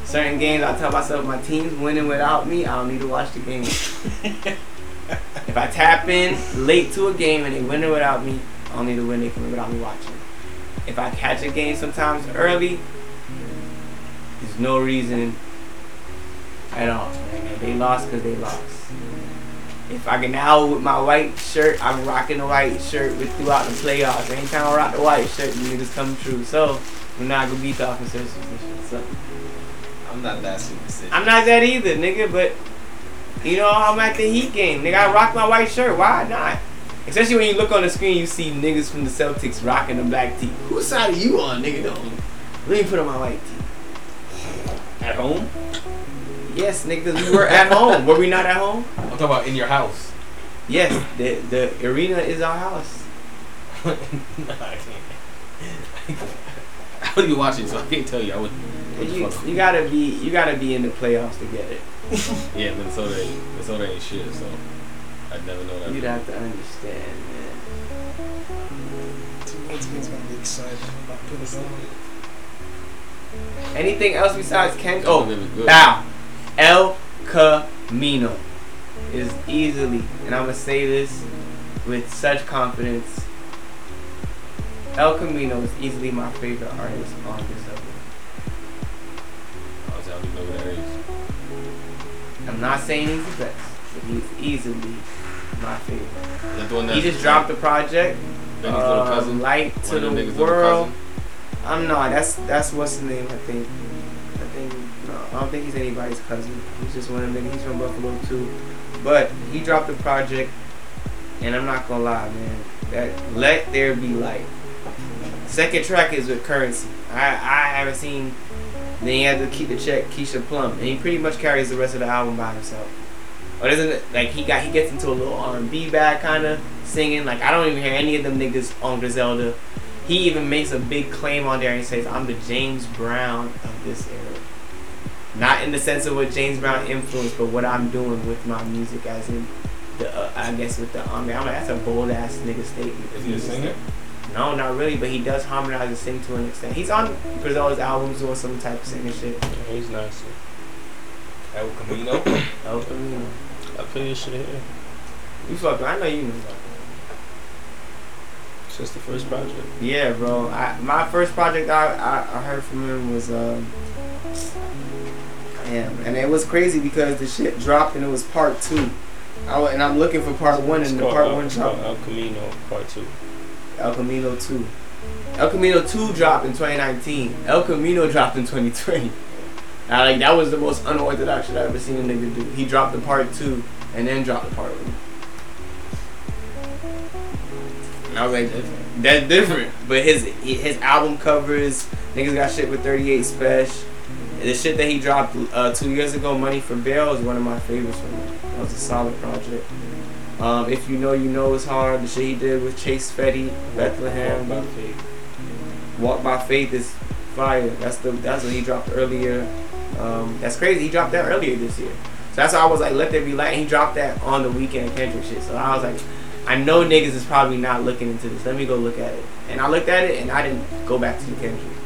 Certain games, I tell myself my team's winning without me. I don't need to watch the game. <laughs> if I tap in late to a game and they win it without me, I don't need to win. it can win without me watching. If I catch a game sometimes early, there's no reason at all. They lost because they lost. If I can now with my white shirt, I'm rocking the white shirt with throughout the playoffs. Anytime I rock the white shirt, the niggas come true. So I'm not gonna beat the offensive position. So I'm not that superstitious. I'm not that either, nigga. But you know I'm at the Heat game, nigga. I rock my white shirt. Why not? Especially when you look on the screen, you see niggas from the Celtics rocking the black tee. Whose side are you on, nigga? Don't. Let me put on my white tee. At home? Yes, niggas. We were at home. Were we not at home? Talking about in your house. Yes, the the arena is our house. nah, I can't. I wouldn't be watching, so I can't tell you. I would. You, you gotta be you gotta be in the playoffs to get it. <laughs> Yeah, Minnesota, ain't, Minnesota ain't shit, so I'd never know that. You'd have to understand, man. Gonna be excited about. Anything else besides Ken? Oh, bow. El Camino is easily, and I'm gonna say this with such confidence. El Camino is easily my favorite artist on this album. I don't even know that is. I'm not saying he's the best, but he's easily my favorite. He just dropped the project. Um? Light to the world. I'm not. That's that's what's the name. I think. I think no. I don't think he's anybody's cousin. He's just one of them. He's from Buffalo too. But he dropped the project, and I'm not gonna lie, man. That let there be light. Second track is with Currency. I I haven't seen. Then he had to keep the check Keisha Plum, and he pretty much carries the rest of the album by himself. Or isn't it like he got he gets into a little R and B bag kind of singing? Like I don't even hear any of them niggas on Griselda. He even makes a big claim on there and says, "I'm the James Brown of this era." Not in the sense of what James Brown influenced, but what I'm doing with my music, as in the uh, I guess with the um, I'm like that's a bold ass nigga statement. Is he a singer? No, not really, but he does harmonize and sing to an extent. He's on Griselda's albums doing some type of singing shit. Yeah, he's nice. El Camino? <coughs> El Camino. I play this shit here. You fucking, I know you know. That. It's just the first project. Yeah, bro. I, my first project I, I, I heard from him was um, damn, and it was crazy because the shit dropped and it was part two. I, and I'm looking for part one It's and the part El- one it's dropped. El Camino Part Two. El Camino two. El Camino two dropped in 2019. El Camino dropped in 2020. Now, like that was the most unorthodox shit I've ever seen a nigga do. He dropped the part two and then dropped the part one. I was like, that's different. <laughs> But his his album covers, niggas got shit with 38 Special. The shit that he dropped uh, two years ago, Money for Bail, is one of my favorites from him. That was a solid project. Um, if you know, you know it's hard. The shit he did with Chase Fetti, Bethlehem, Walk by Faith. Walk by Faith is fire. That's the that's what he dropped earlier. Um, that's crazy. He dropped that earlier this year. So that's why I was like, let there be light. He dropped that on the weekend Kendrick shit. So I was like, I know niggas is probably not looking into this. Let me go look at it. And I looked at it and I didn't go back to the Kendrick.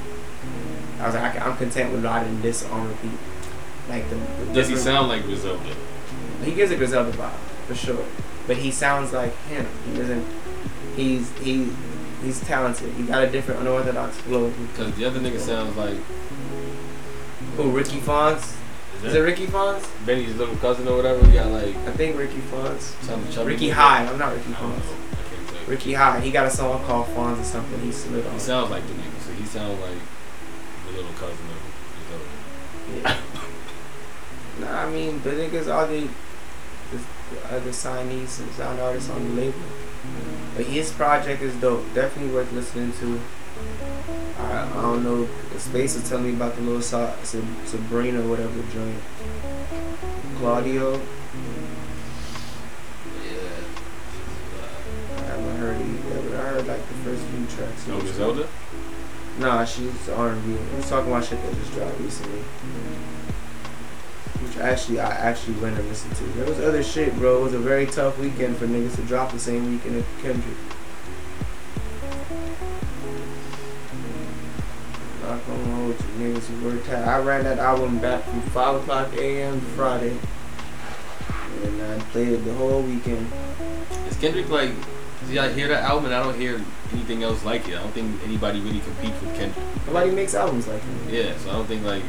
I was like, I, am content with in this on repeat. Like the, the Does he sound like Griselda? he gives a Griselda vibe for sure, but he sounds like him. He doesn't. He's he he's talented. He got a different unorthodox flow. Because the other nigga sounds like. Who Ricky Fonz? Is it Ricky Fonz? Benny's little cousin or whatever? He got like. I think Ricky Fonz. Some chubby Ricky. High. I'm not Ricky. Fonz. Oh, I can't tell you. Ricky High. He got a song called Fonz or something. He slid on. He sounds like the nigga, so he sounds like the little cousin of Griselda. Yeah. Nah, I mean, the niggas are the, the, the other signees and sound artists on the label. Mm-hmm. But his project is dope. Definitely worth listening to. I, I don't know. Space was telling me about the little Sa- Sabrina, whatever joint. Claudio. Yeah. I haven't heard it either, but I heard like the first few tracks. No was Griselda? Nah, she's R&B. Was talking about shit that just dropped recently. Which actually, I actually went and listened to. There was other shit, bro. It was a very tough weekend for niggas to drop the same weekend as Kendrick. Hold you niggas who. I ran that album back from 5 o'clock a.m. Friday. And I played it the whole weekend. Is Kendrick like? See, I hear that album and I don't hear anything else like it. I don't think anybody really competes with Kendrick. Nobody makes albums like him. Yeah, so I don't think like.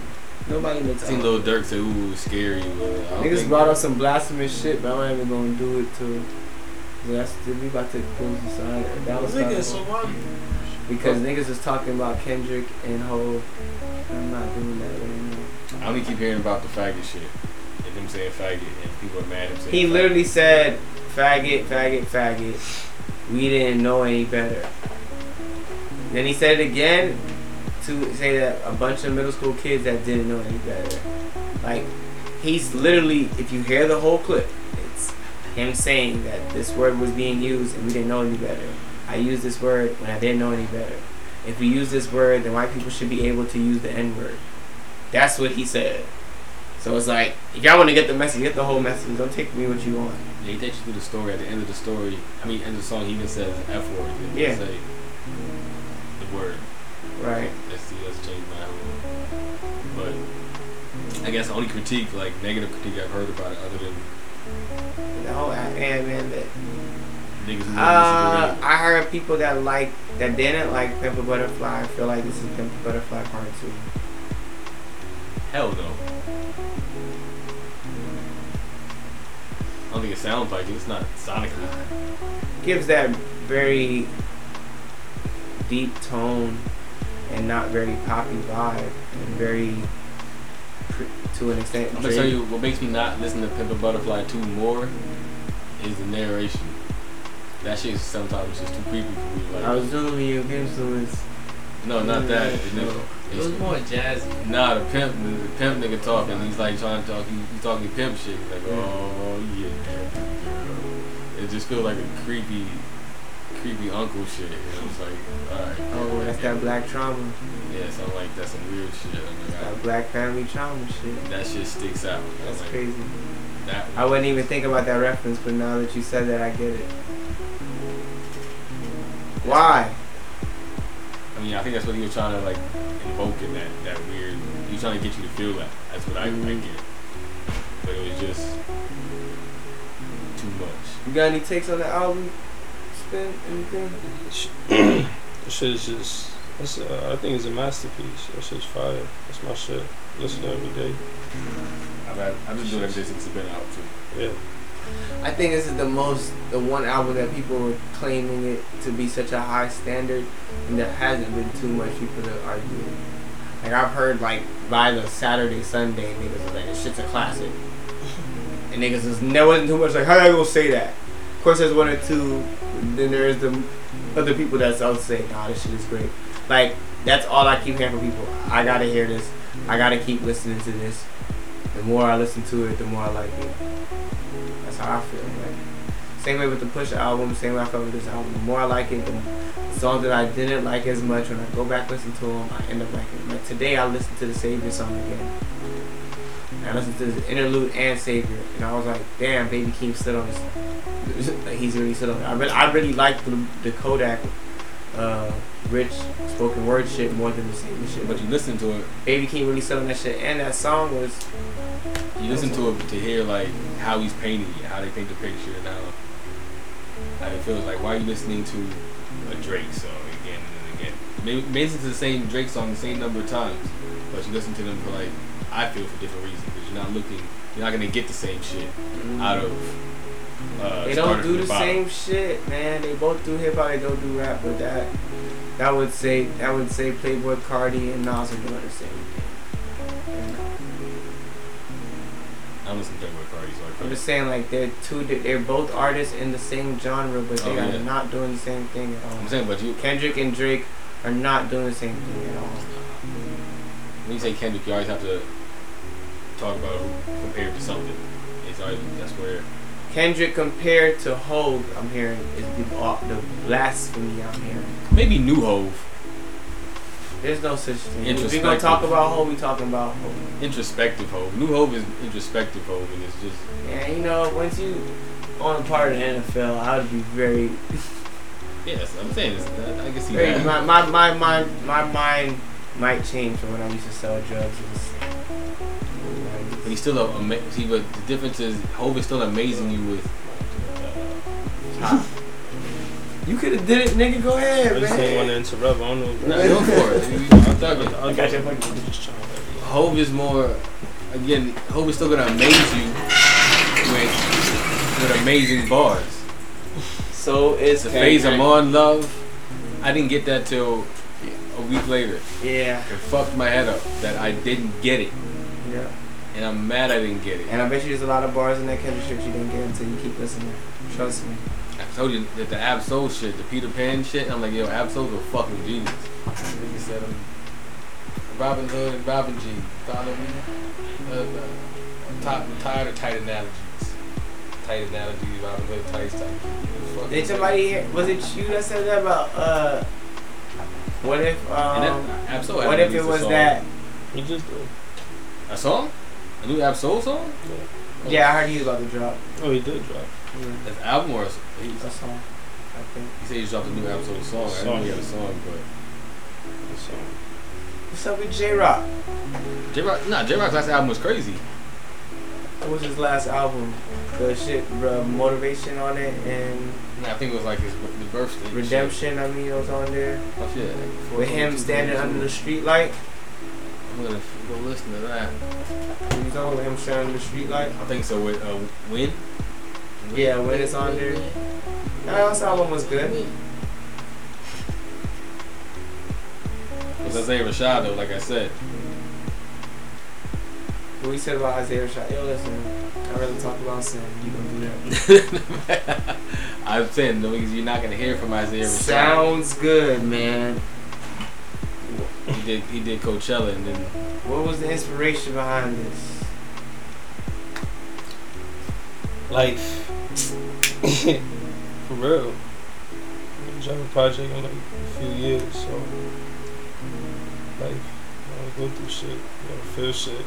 Nobody makes I seen albums. Lil Durk say, "Ooh, scary." But I don't Niggas brought up some blasphemous shit, but I'm not even gonna do it to. That's we about to close the sign. That was Nigga, so why? Because niggas was talking about Kendrick and Ho. I'm not doing that right now. I only keep hearing about the faggot shit and him saying faggot and people are mad at him saying. He faggot. literally said, "Faggot, faggot, faggot." We didn't know any better. Then he said it again to say that a bunch of middle school kids that didn't know any better. Like he's literally, if you hear the whole clip, it's him saying that this word was being used and we didn't know any better. I use this word when I didn't know any better. If we use this word, then white people should be able to use the N word. That's what he said. So it's like, if y'all want to get the message, get the whole message. Don't take me what you want. Yeah, he takes you through the story. At the end of the story, I mean, end of the song, he even says F word. He Yeah. Say the word. Right. Let's see, let's change my But I guess the only critique, like negative critique I've heard about it, other than The whole and man, that niggas Uh. I heard people that like that didn't like Pimp a Butterfly. I feel like this is Pimp a Butterfly Part Two. Hell no. I don't think it sounds like it. It's not sonically. Gives that very deep tone and not very poppy vibe and very to an extent. I'm gonna tell you what makes me not listen to Pimp a Butterfly 2 more is the narration. That shit is sometimes just too creepy for me. Like, I was doing you influence. no, not mm. that. It's, It was more jazzy. Nah, the pimp, the, the pimp nigga talking. He's like trying to talk. He, he's talking pimp shit. He's like, mm. oh yeah. It just feels like a creepy, creepy uncle shit. And it's like, all right. Oh, that's that black trauma. Yeah, so I'm like, that's some weird shit. I'm like, That black family trauma shit. That shit sticks out. That's like, crazy. That I wouldn't even think about that reference, but now that you said that, I get it. Why? I mean, I think that's what he was trying to like invoke in that that weird. He was trying to get you to feel that. That's what I, I Mhm. get. But it was just too much. You got any takes on the album? Spin anything? <clears throat> That shit is just. That's, uh, I think it's a masterpiece. That shit's fire. That's my shit. Listen to every day. I've had, I've been doing everything since it's been out too. Yeah. I think this is the most, the one album that people were claiming it to be such a high standard, and there hasn't been too much people to argue. Like I've heard like by the Saturday Sunday niggas was like this shit's a classic, <laughs> and niggas was there wasn't too much like how you gonna say that. Of course, there's one or two. Then there's the other people that's out say nah this shit is great. Like that's all I keep hearing from people. I gotta hear this. I gotta keep listening to this. The more I listen to it, the more I like it. That's how I feel. Like same way with the Push album, same way I felt with this album. The more I like it, the songs that I didn't like as much when I go back listen to them, I end up liking. them. Like today, I listened to the Savior song again. And I listened to the interlude and Savior, and I was like, damn, Baby Keem stood on this. <laughs> he's really stood on. it. I really, I really like the, the Kodak, uh, rich spoken word shit more than the Savior shit. But you listen to it, Baby Keem really on that shit, and that song was you listen to it to hear like how he's painting it, how they paint the picture, and how, it feels like. Why are you listening to a Drake song again and again? Maybe, maybe listen to the same Drake song the same number of times, but you listen to them for like I feel for different reasons because you're not looking, you're not gonna get the same shit out of. Uh, They don't do from the same shit, man. They both do hip hop. They don't do rap, but that that would say that would say Playboi Carti and Nas are doing the same thing. I listen to Playboi Carti, so I I'm just saying, like they're two. They're both artists in the same genre, but they Oh, are not doing the same thing at all. I'm saying, but you Kendrick and Drake are not doing the same thing at all. when you say Kendrick, you always have to talk about who compared to something. It's always that's where Kendrick compared to Hov, I'm hearing is the uh, the blasphemy I'm hearing. maybe New Hov. There's no such thing. If we're gonna talk about Hov, we talking about Hov. introspective Hov. New Hov is introspective Hov, and it's just Yeah, you know, once you on a part of the NFL, I would be very, <laughs> yes. I'm saying this. I, I can see very that. my, my, my, my, my mind might change from when I used to sell drugs. It was, But he's still a, ama- see, but the difference is Hov is still amazing you with. you could have did it, nigga. Go ahead, I just didn't want to interrupt. I don't know. Nah, go for it. <laughs> I'm talking. I got your I'm just trying to. Hov is more. Again, Hov is still gonna amaze you with with amazing bars. So is The phase I'm on, love. I didn't get that till a week later. Yeah, It fucked my head up that I didn't get it, yeah. And I'm mad I didn't get it. And I bet you there's a lot of bars in that Kendrick shit you didn't get until you keep listening. Trust me. I told you that the Ab-Soul shit, the Peter Pan shit. I'm like, yo, Ab-Soul's a fucking genius. Nigga said I'm Robin Hood and Robin G. Follow me. Uh, uh, I'm, top, I'm tired of tight analogies. tight analogies, Robin Hood tights type. Fuck Did somebody hear? Was it you that said that about uh? What if um? And that- Ab-Soul what if it was song. that? He just did. A song? A new Ab-Soul song? Yeah, I heard he was about to drop. Oh, he did drop. That's album or a, he, A song, I think. he said he dropped a new Ab-Soul song. I didn't know he had a song, but So, What's up with Jay Rock? Jay Rock, nah, Jay Rock's last album was crazy. What was his last album? The shit, bro, motivation on it and Nah, I think it was like his, his birthday. redemption. I mean, it was on there Oh shit. with him standing under the street light. I'm gonna f- go listen to that. He was on with him under the street light. I think so with uh, Win. Yeah, when it's on there. Nah, this album was good. Because Isaiah Rashad though, like I said. What we said about Isaiah Rashad. Yo, listen, I rather talk about sin. You gonna do that? <laughs> I'm saying though, because you're not gonna hear from Isaiah Rashad. Sounds good, man. He did he did Coachella and then What was the inspiration behind this? life. <laughs> For real. I drop a project in like a few years, so life. I go through shit, you know, feel shit.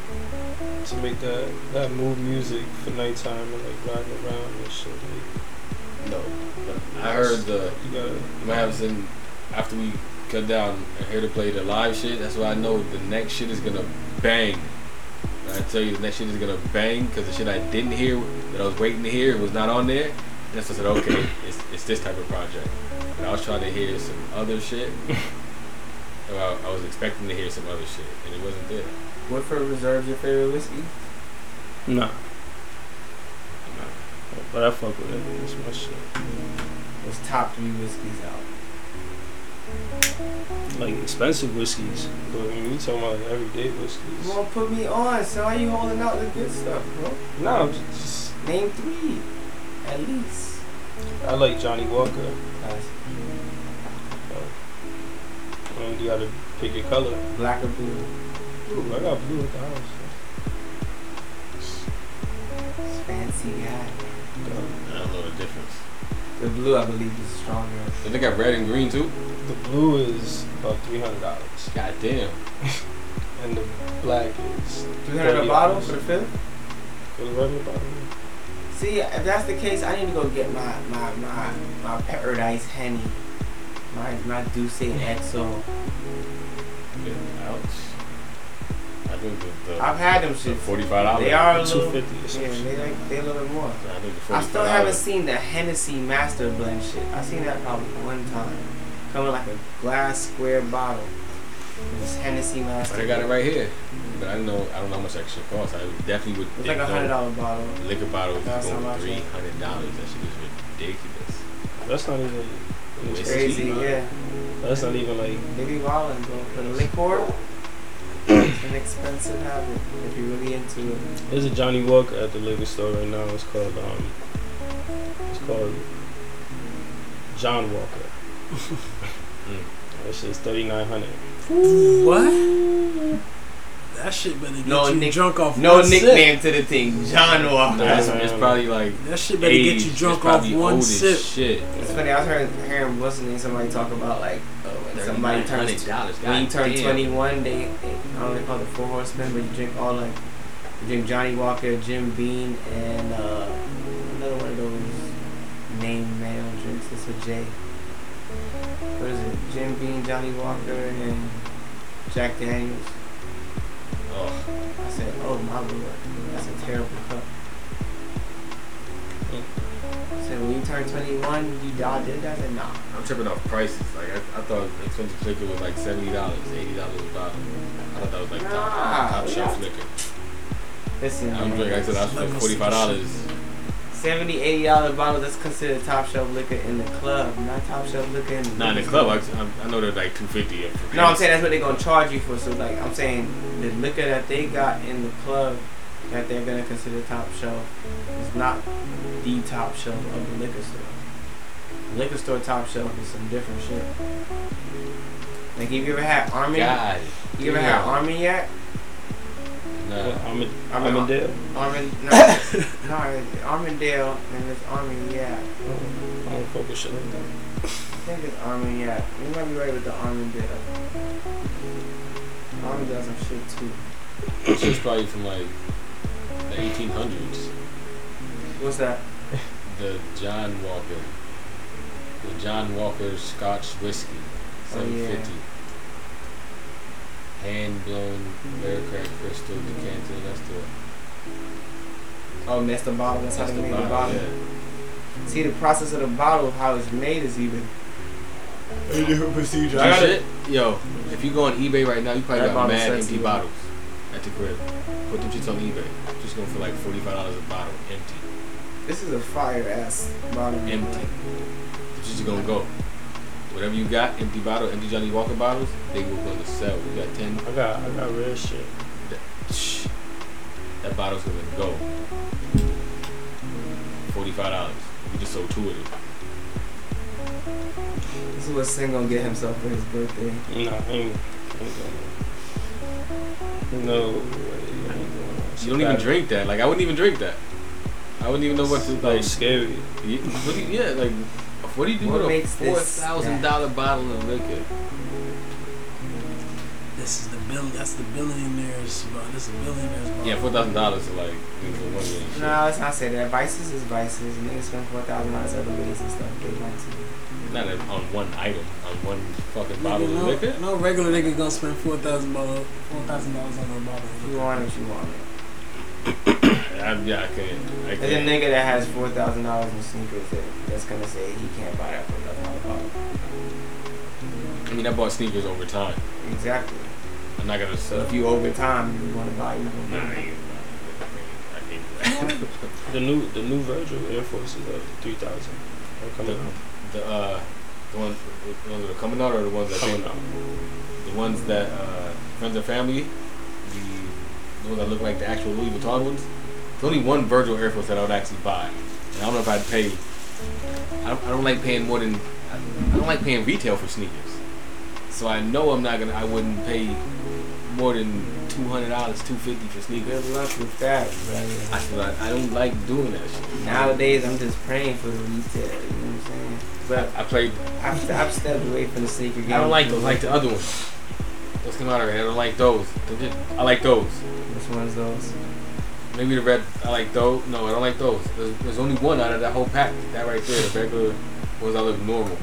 To make that that mood music for nighttime and like riding around and shit. Like, no. But I heard the you gotta you might have seen after we cut down and here to play the live shit. That's why I know the next shit is gonna bang. When I tell you the next shit is gonna bang because the shit I didn't hear that I was waiting to hear was not on there. That's why I said okay, it's, it's this type of project. But I was trying to hear some other shit. <laughs> well, I was expecting to hear some other shit and it wasn't there. Woodford Reserve's your favorite whiskey? No. Nah. But I fuck with it. It's my shit. What's top three whiskeys out? Like expensive whiskeys. But when you talking about like everyday whiskeys. You won't put me on, so why you holding out the good stuff, bro? No, just Name three, at least. I like Johnnie Walker. Guys, uh, And you gotta pick your color. black or blue? Ooh, I got blue at the house. Fancy guy. I don't know the difference. The blue, I believe, is stronger. Did they got red and green too? The blue is about three hundred dollars, God damn. <laughs> and the black is Three hundred a $30 bottle for the fifth. for the regular bottle. See, if that's the case, I need to go get my my my, my Paradise Henny, my my D'Ussé XO. Yeah, ouch. I think the, the, I've had them the shit. forty-five dollars. They are a little. fifty or some Yeah, they like they a little bit more. I think I still haven't seen the Hennessy Master Blend shit. I seen that probably one time. Coming like a glass square bottle. It's Hennessy Master. But I got it right here. Mm-hmm. But I don't know. I don't know how much that shit costs. I definitely would. It's think like a hundred dollar bottle. Liquor bottles That's is going much, three yeah. hundred dollars. That shit is ridiculous. That's not even. It's It's Crazy, cheap, yeah. That's not even like. They be wildin', bro. For the liquor, it's an expensive habit if you're really into it. There's a Johnnie Walker at the liquor store right now. It's called um. It's called John Walker. <laughs> That shit's thirty nine hundred. What? That shit better get No you nick- drunk off No one nickname sip. to the thing, John Walker. Nah, it's, it's probably like That shit better get you drunk off one sip. Shit. It's funny. I was hearing, hearing what's the? Somebody talk about like when somebody turns $3,900. when you God turn damn. 21, they, they I don't know they call it the four horsemen, but you drink all like you drink Johnnie Walker, Jim Beam, and uh, another one of those name male drinks. It's a J. What is it? Jim Beam, Johnnie Walker, and Jack Daniels. Oh, I said, oh my lord, that's a terrible cup. Said, when you turn 21, you all did that? I said, nah. I'm tripping off prices. Like I, I thought expensive liquor was like seventy dollars, eighty dollars a bottle. I thought that was like top, Nah, top we shelf liquor. Listen, I'm drinking. I said I was like forty five dollars. 70 80 dollar bottle that's considered top shelf liquor in the club, not top shelf liquor in the Not in the club. I, I- I know they're like two fifty. No, I'm saying that's what they're gonna charge you for. So like I'm saying the liquor that they got in the club that they're gonna consider top shelf is not the top shelf of the liquor store. the Liquor store top shelf is some different shit. Like have you ever had Army? God. You ever had damn. Army yet? Nah. Armin, I mean, Armandale. Armin, no, <laughs> no, Armandale, and it's Armin, yeah. I don't fuck with shit like that. I think it's Armin, yeah. You might be right with the Armandale. Armandale's some shit too. This shit's probably from like the 1800s. What's that? The John Walker. The John Walker Scotch whiskey. Oh, yeah. 750. Hand blown, rare cracked crystal decanter. That's the. Oh, that's the bottle. That's, That's how they the made the bottle, bottle. See, the process of the bottle, how it's made, is even a different procedure. I got shit, yo, if you go on eBay right now, you probably That got mad sexy, empty man. bottles at the crib. Put them shits on eBay. Just going for like forty five dollars a bottle, empty, This is a fire ass bottle. empty. It's just gonna go. Whatever you got, empty bottle, empty Johnnie Walker bottles, they will going to sell. You got ten. I got I got real shit. That, shh, that bottle's gonna go. Forty five dollars. You just sold two of them. This is what Sin gonna get himself for his birthday. Nah, I ain't, I ain't going No way. I ain't going You don't even drink that. Like I wouldn't even drink that. I wouldn't even know what to like. scary. Yeah, what do you, yeah, like what do you do What with a makes four this thousand dollar bottle of liquor? This is the bill. That's the billionaires. Bro. This is a billionaires. Bro. Yeah, four thousand dollars is like means a one million shit. No, let's not say that. Vices is vices. Niggas spend four thousand dollars other ways and stuff. They want to. Not on one item, on one fucking Nigga, bottle of no, liquor. no regular nigga gonna spend four thousand dollars, four thousand dollars on a bottle. If you want it, you want it. I, yeah, I can't. I There's a nigga that has four thousand dollars in sneakers that, that's gonna say he can't buy that four thousand dollar bottle. I mean, I bought sneakers over time. Exactly. I'm not gonna sell. if you over time you want to buy, you Nah, I gonna ain't- I can't that. <laughs> The new the new Virgil Air Force is up three thousand. Coming out. the uh, the ones, the ones that are coming out, or the ones that Coming out. The ones that uh, friends and family, the, the ones that look like the actual Louis Vuitton ones. There's only one Virgil Air Force that I would actually buy, and I don't know if I'd pay. I don't, I don't like paying more than I, I don't like paying retail for sneakers, so I know I'm not gonna. I wouldn't pay more than two hundred dollars, two fifty for sneakers. Good luck with that, brother. I feel like I don't like doing that shit. Nowadays, I'm just praying for the retail. You know what I'm saying? But I played. I've, I've stepped away from the sneaker game. I don't like those. I like the other ones. Those come out already. I don't like those. Just- I like those. Which one's those? Maybe the red. I like those. No, I don't like those. There's, there's only one out of that whole pack. That right there, the regular ones that look normal.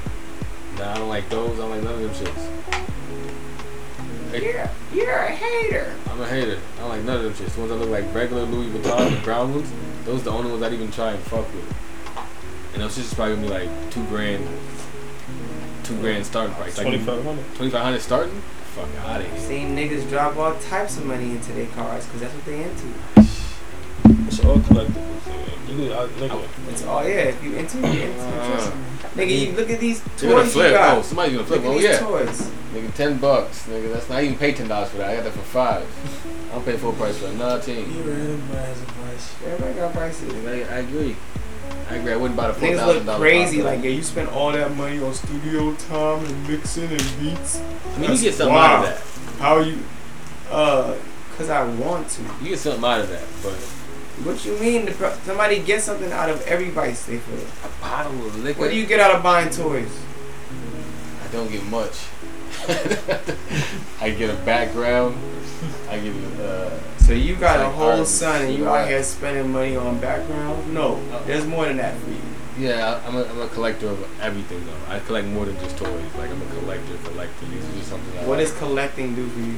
Nah, I don't like those. I don't like none of them shits. Hey, You're, you're a hater. I'm a hater. I don't like none of them shits. The ones that look like regular Louis Vuitton, the brown ones. Those are the only ones I'd even try and fuck with. And those shits probably gonna be like two grand, two grand starting price. Like Twenty five hundred. Twenty five hundred starting. Fuck out of here. Seen niggas drop all types of money into their cars because that's what they into. It's all collectibles. man. You I, nigga, It's all yeah. If you into, you into. Trust. Nigga, you look at these You're gonna toys you got. Oh, somebody's gonna flip. Look at Oh these yeah. toys. Nigga, ten bucks, nigga. That's not even pay ten dollars for that. I got that for five. I don't pay full price for nothing. Everybody has a price. Everybody got prices. I, I agree. I agree. I wouldn't buy the four Niggas thousand look dollars. crazy. Like, yeah, you spend all that money on studio time and mixing and beats. I mean, you get something wild. out of that. How are you? Uh, cause I want to. You get something out of that, but What you mean? The pro- somebody gets something out of every vice they feel. a bottle of liquor. What do you get out of buying toys? I don't get much. <laughs> I get a background. I get uh, So you got Like a whole son and you out here spending money on background? No, there's more than that for you. yeah. I'm a, I'm a collector of everything though. I collect more than just toys. Like I'm a collector, collector. These are just something. What like. does collecting do for you?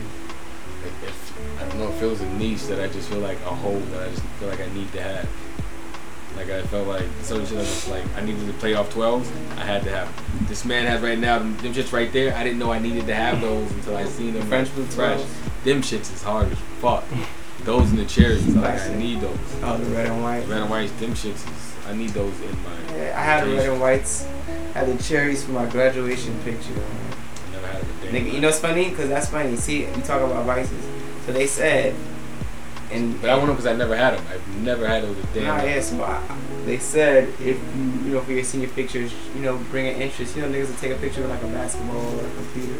It, it, I don't know. It feels a niche that I just feel like a hole that I just feel like I need to have. Like I felt like certain shit I was like I needed to play off 12s. I had to have. them. This man has right now them, shits right there. I didn't know I needed to have those until I seen them. French blue fresh. Them shits is hard as fuck. Those and the cherries. Like I need those. Oh, the red and white. Red and white. Them shits is. I need those in my. Yeah, I had the red and whites. Had the cherries for my graduation picture. I never had a day. Nigga, you know what's funny? Cause that's funny. See, we talk about vices. So they said, and But I want them because I never had them. I've never had those day. in Nah, yeah, so I, they said if you, you know, for your senior pictures, you know, bring an interest. You know, niggas will take a picture of like a basketball or a computer.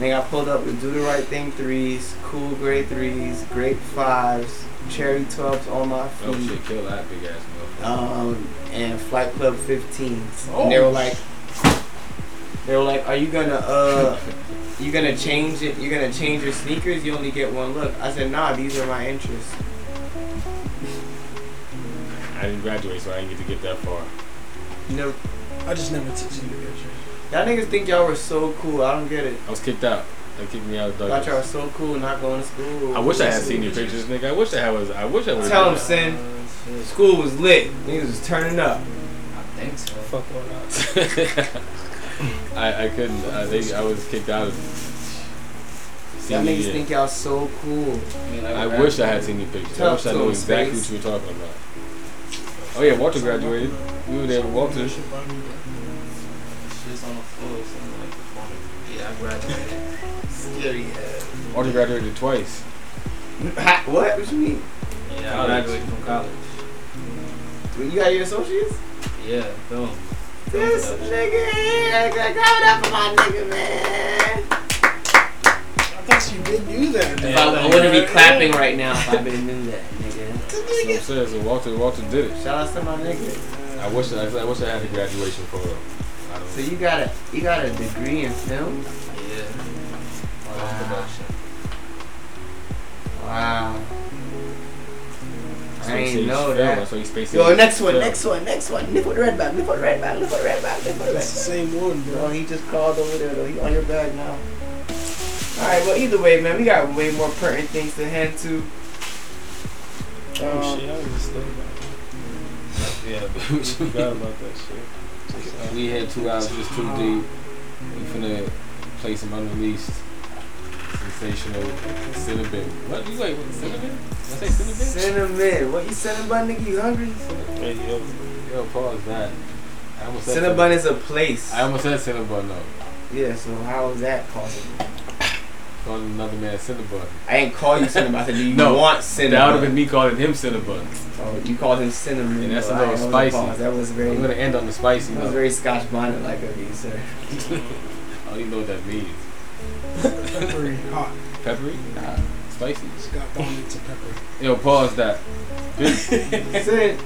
Nigga, I pulled up with Do the Right Thing threes, Cool Grey threes, grape fives, cherry 12s on my feet. Oh shit, kill that big ass motherfucker. um, and Flight Club 15s. Oh. And they were like, they were like, are you gonna, uh, you gonna change it? You're gonna change your sneakers? You only get one look. I said, nah, these are my interests. I didn't graduate, so I didn't get to get that far. No, I just never took any pictures. y'all niggas think y'all were so cool. I don't get it. I was kicked out. They kicked me out of Thought y'all were so cool not going to school. I wish I had seen your pictures, nigga. I wish I had was. I wish I was. Tell him, Sin. School was lit. Niggas was turning up. I think so. Fuck all that. <laughs> I I couldn't. I think I was kicked out of. Y'all senior niggas year. think y'all so cool. I wish I had seen your pictures. I Tell wish I knew exactly Space. what you were talking about. Oh yeah, Walter graduated. We were there with Walter. Shit's on the floor, something like the corner. Yeah, I graduated. <laughs> Scary ass. Walter graduated twice. Ha- what? What you mean? Yeah, I graduated from college. You got your associates? Yeah, film. This nigga here. Give it up for my nigga, man. I thought you did do that. If I, I wouldn't be clapping right now if I didn't do that, nigga. So I'm saying, so Walter, Walter did it. Shout out to my nigga. I wish, I, I wish I had a graduation photo. I don't So you got a you got a degree in film? Yeah. Wow. Wow. That's I ain't know film. that. That's what he spaced Yo, it. next one, Film. next one, next one. Nip with the red bag, nip with the red bag, nip with the red bag, nip with the red It's the same one, Bro, bro. he just called over there though. He on your bag now. Alright, well either way, man, we got way more pertinent things to hand to. Oh Um, shit, I was just thinking about Yeah, <laughs> that. I forgot about that shit. We had two hours just too deep. We finna play some unreleased, sensational cinnamon. What you wait? What cinnamon? Did I say cinnamon? Cinnamon. What you cinnamon, nigga? You hungry? hey, yo. Yo, pause that. I almost said Cinnabon is a place. I almost said Cinnabon though. Yeah, so how is that possible? Calling another man Cinnabon. I ain't call you cinnamon. I said, do you No, want cinnamon? That would have been me calling him Cinnabon. Oh, you called him cinnamon. And that's a little Alright, spicy. pause. That was very. I'm gonna end on the spicy That was very Scotch bonnet like of you, sir. <laughs> I don't even know what that means. Peppery, hot. Peppery? Nah. Spicy. It's got to pepper. Yo, pause that. <laughs> Big, Sin,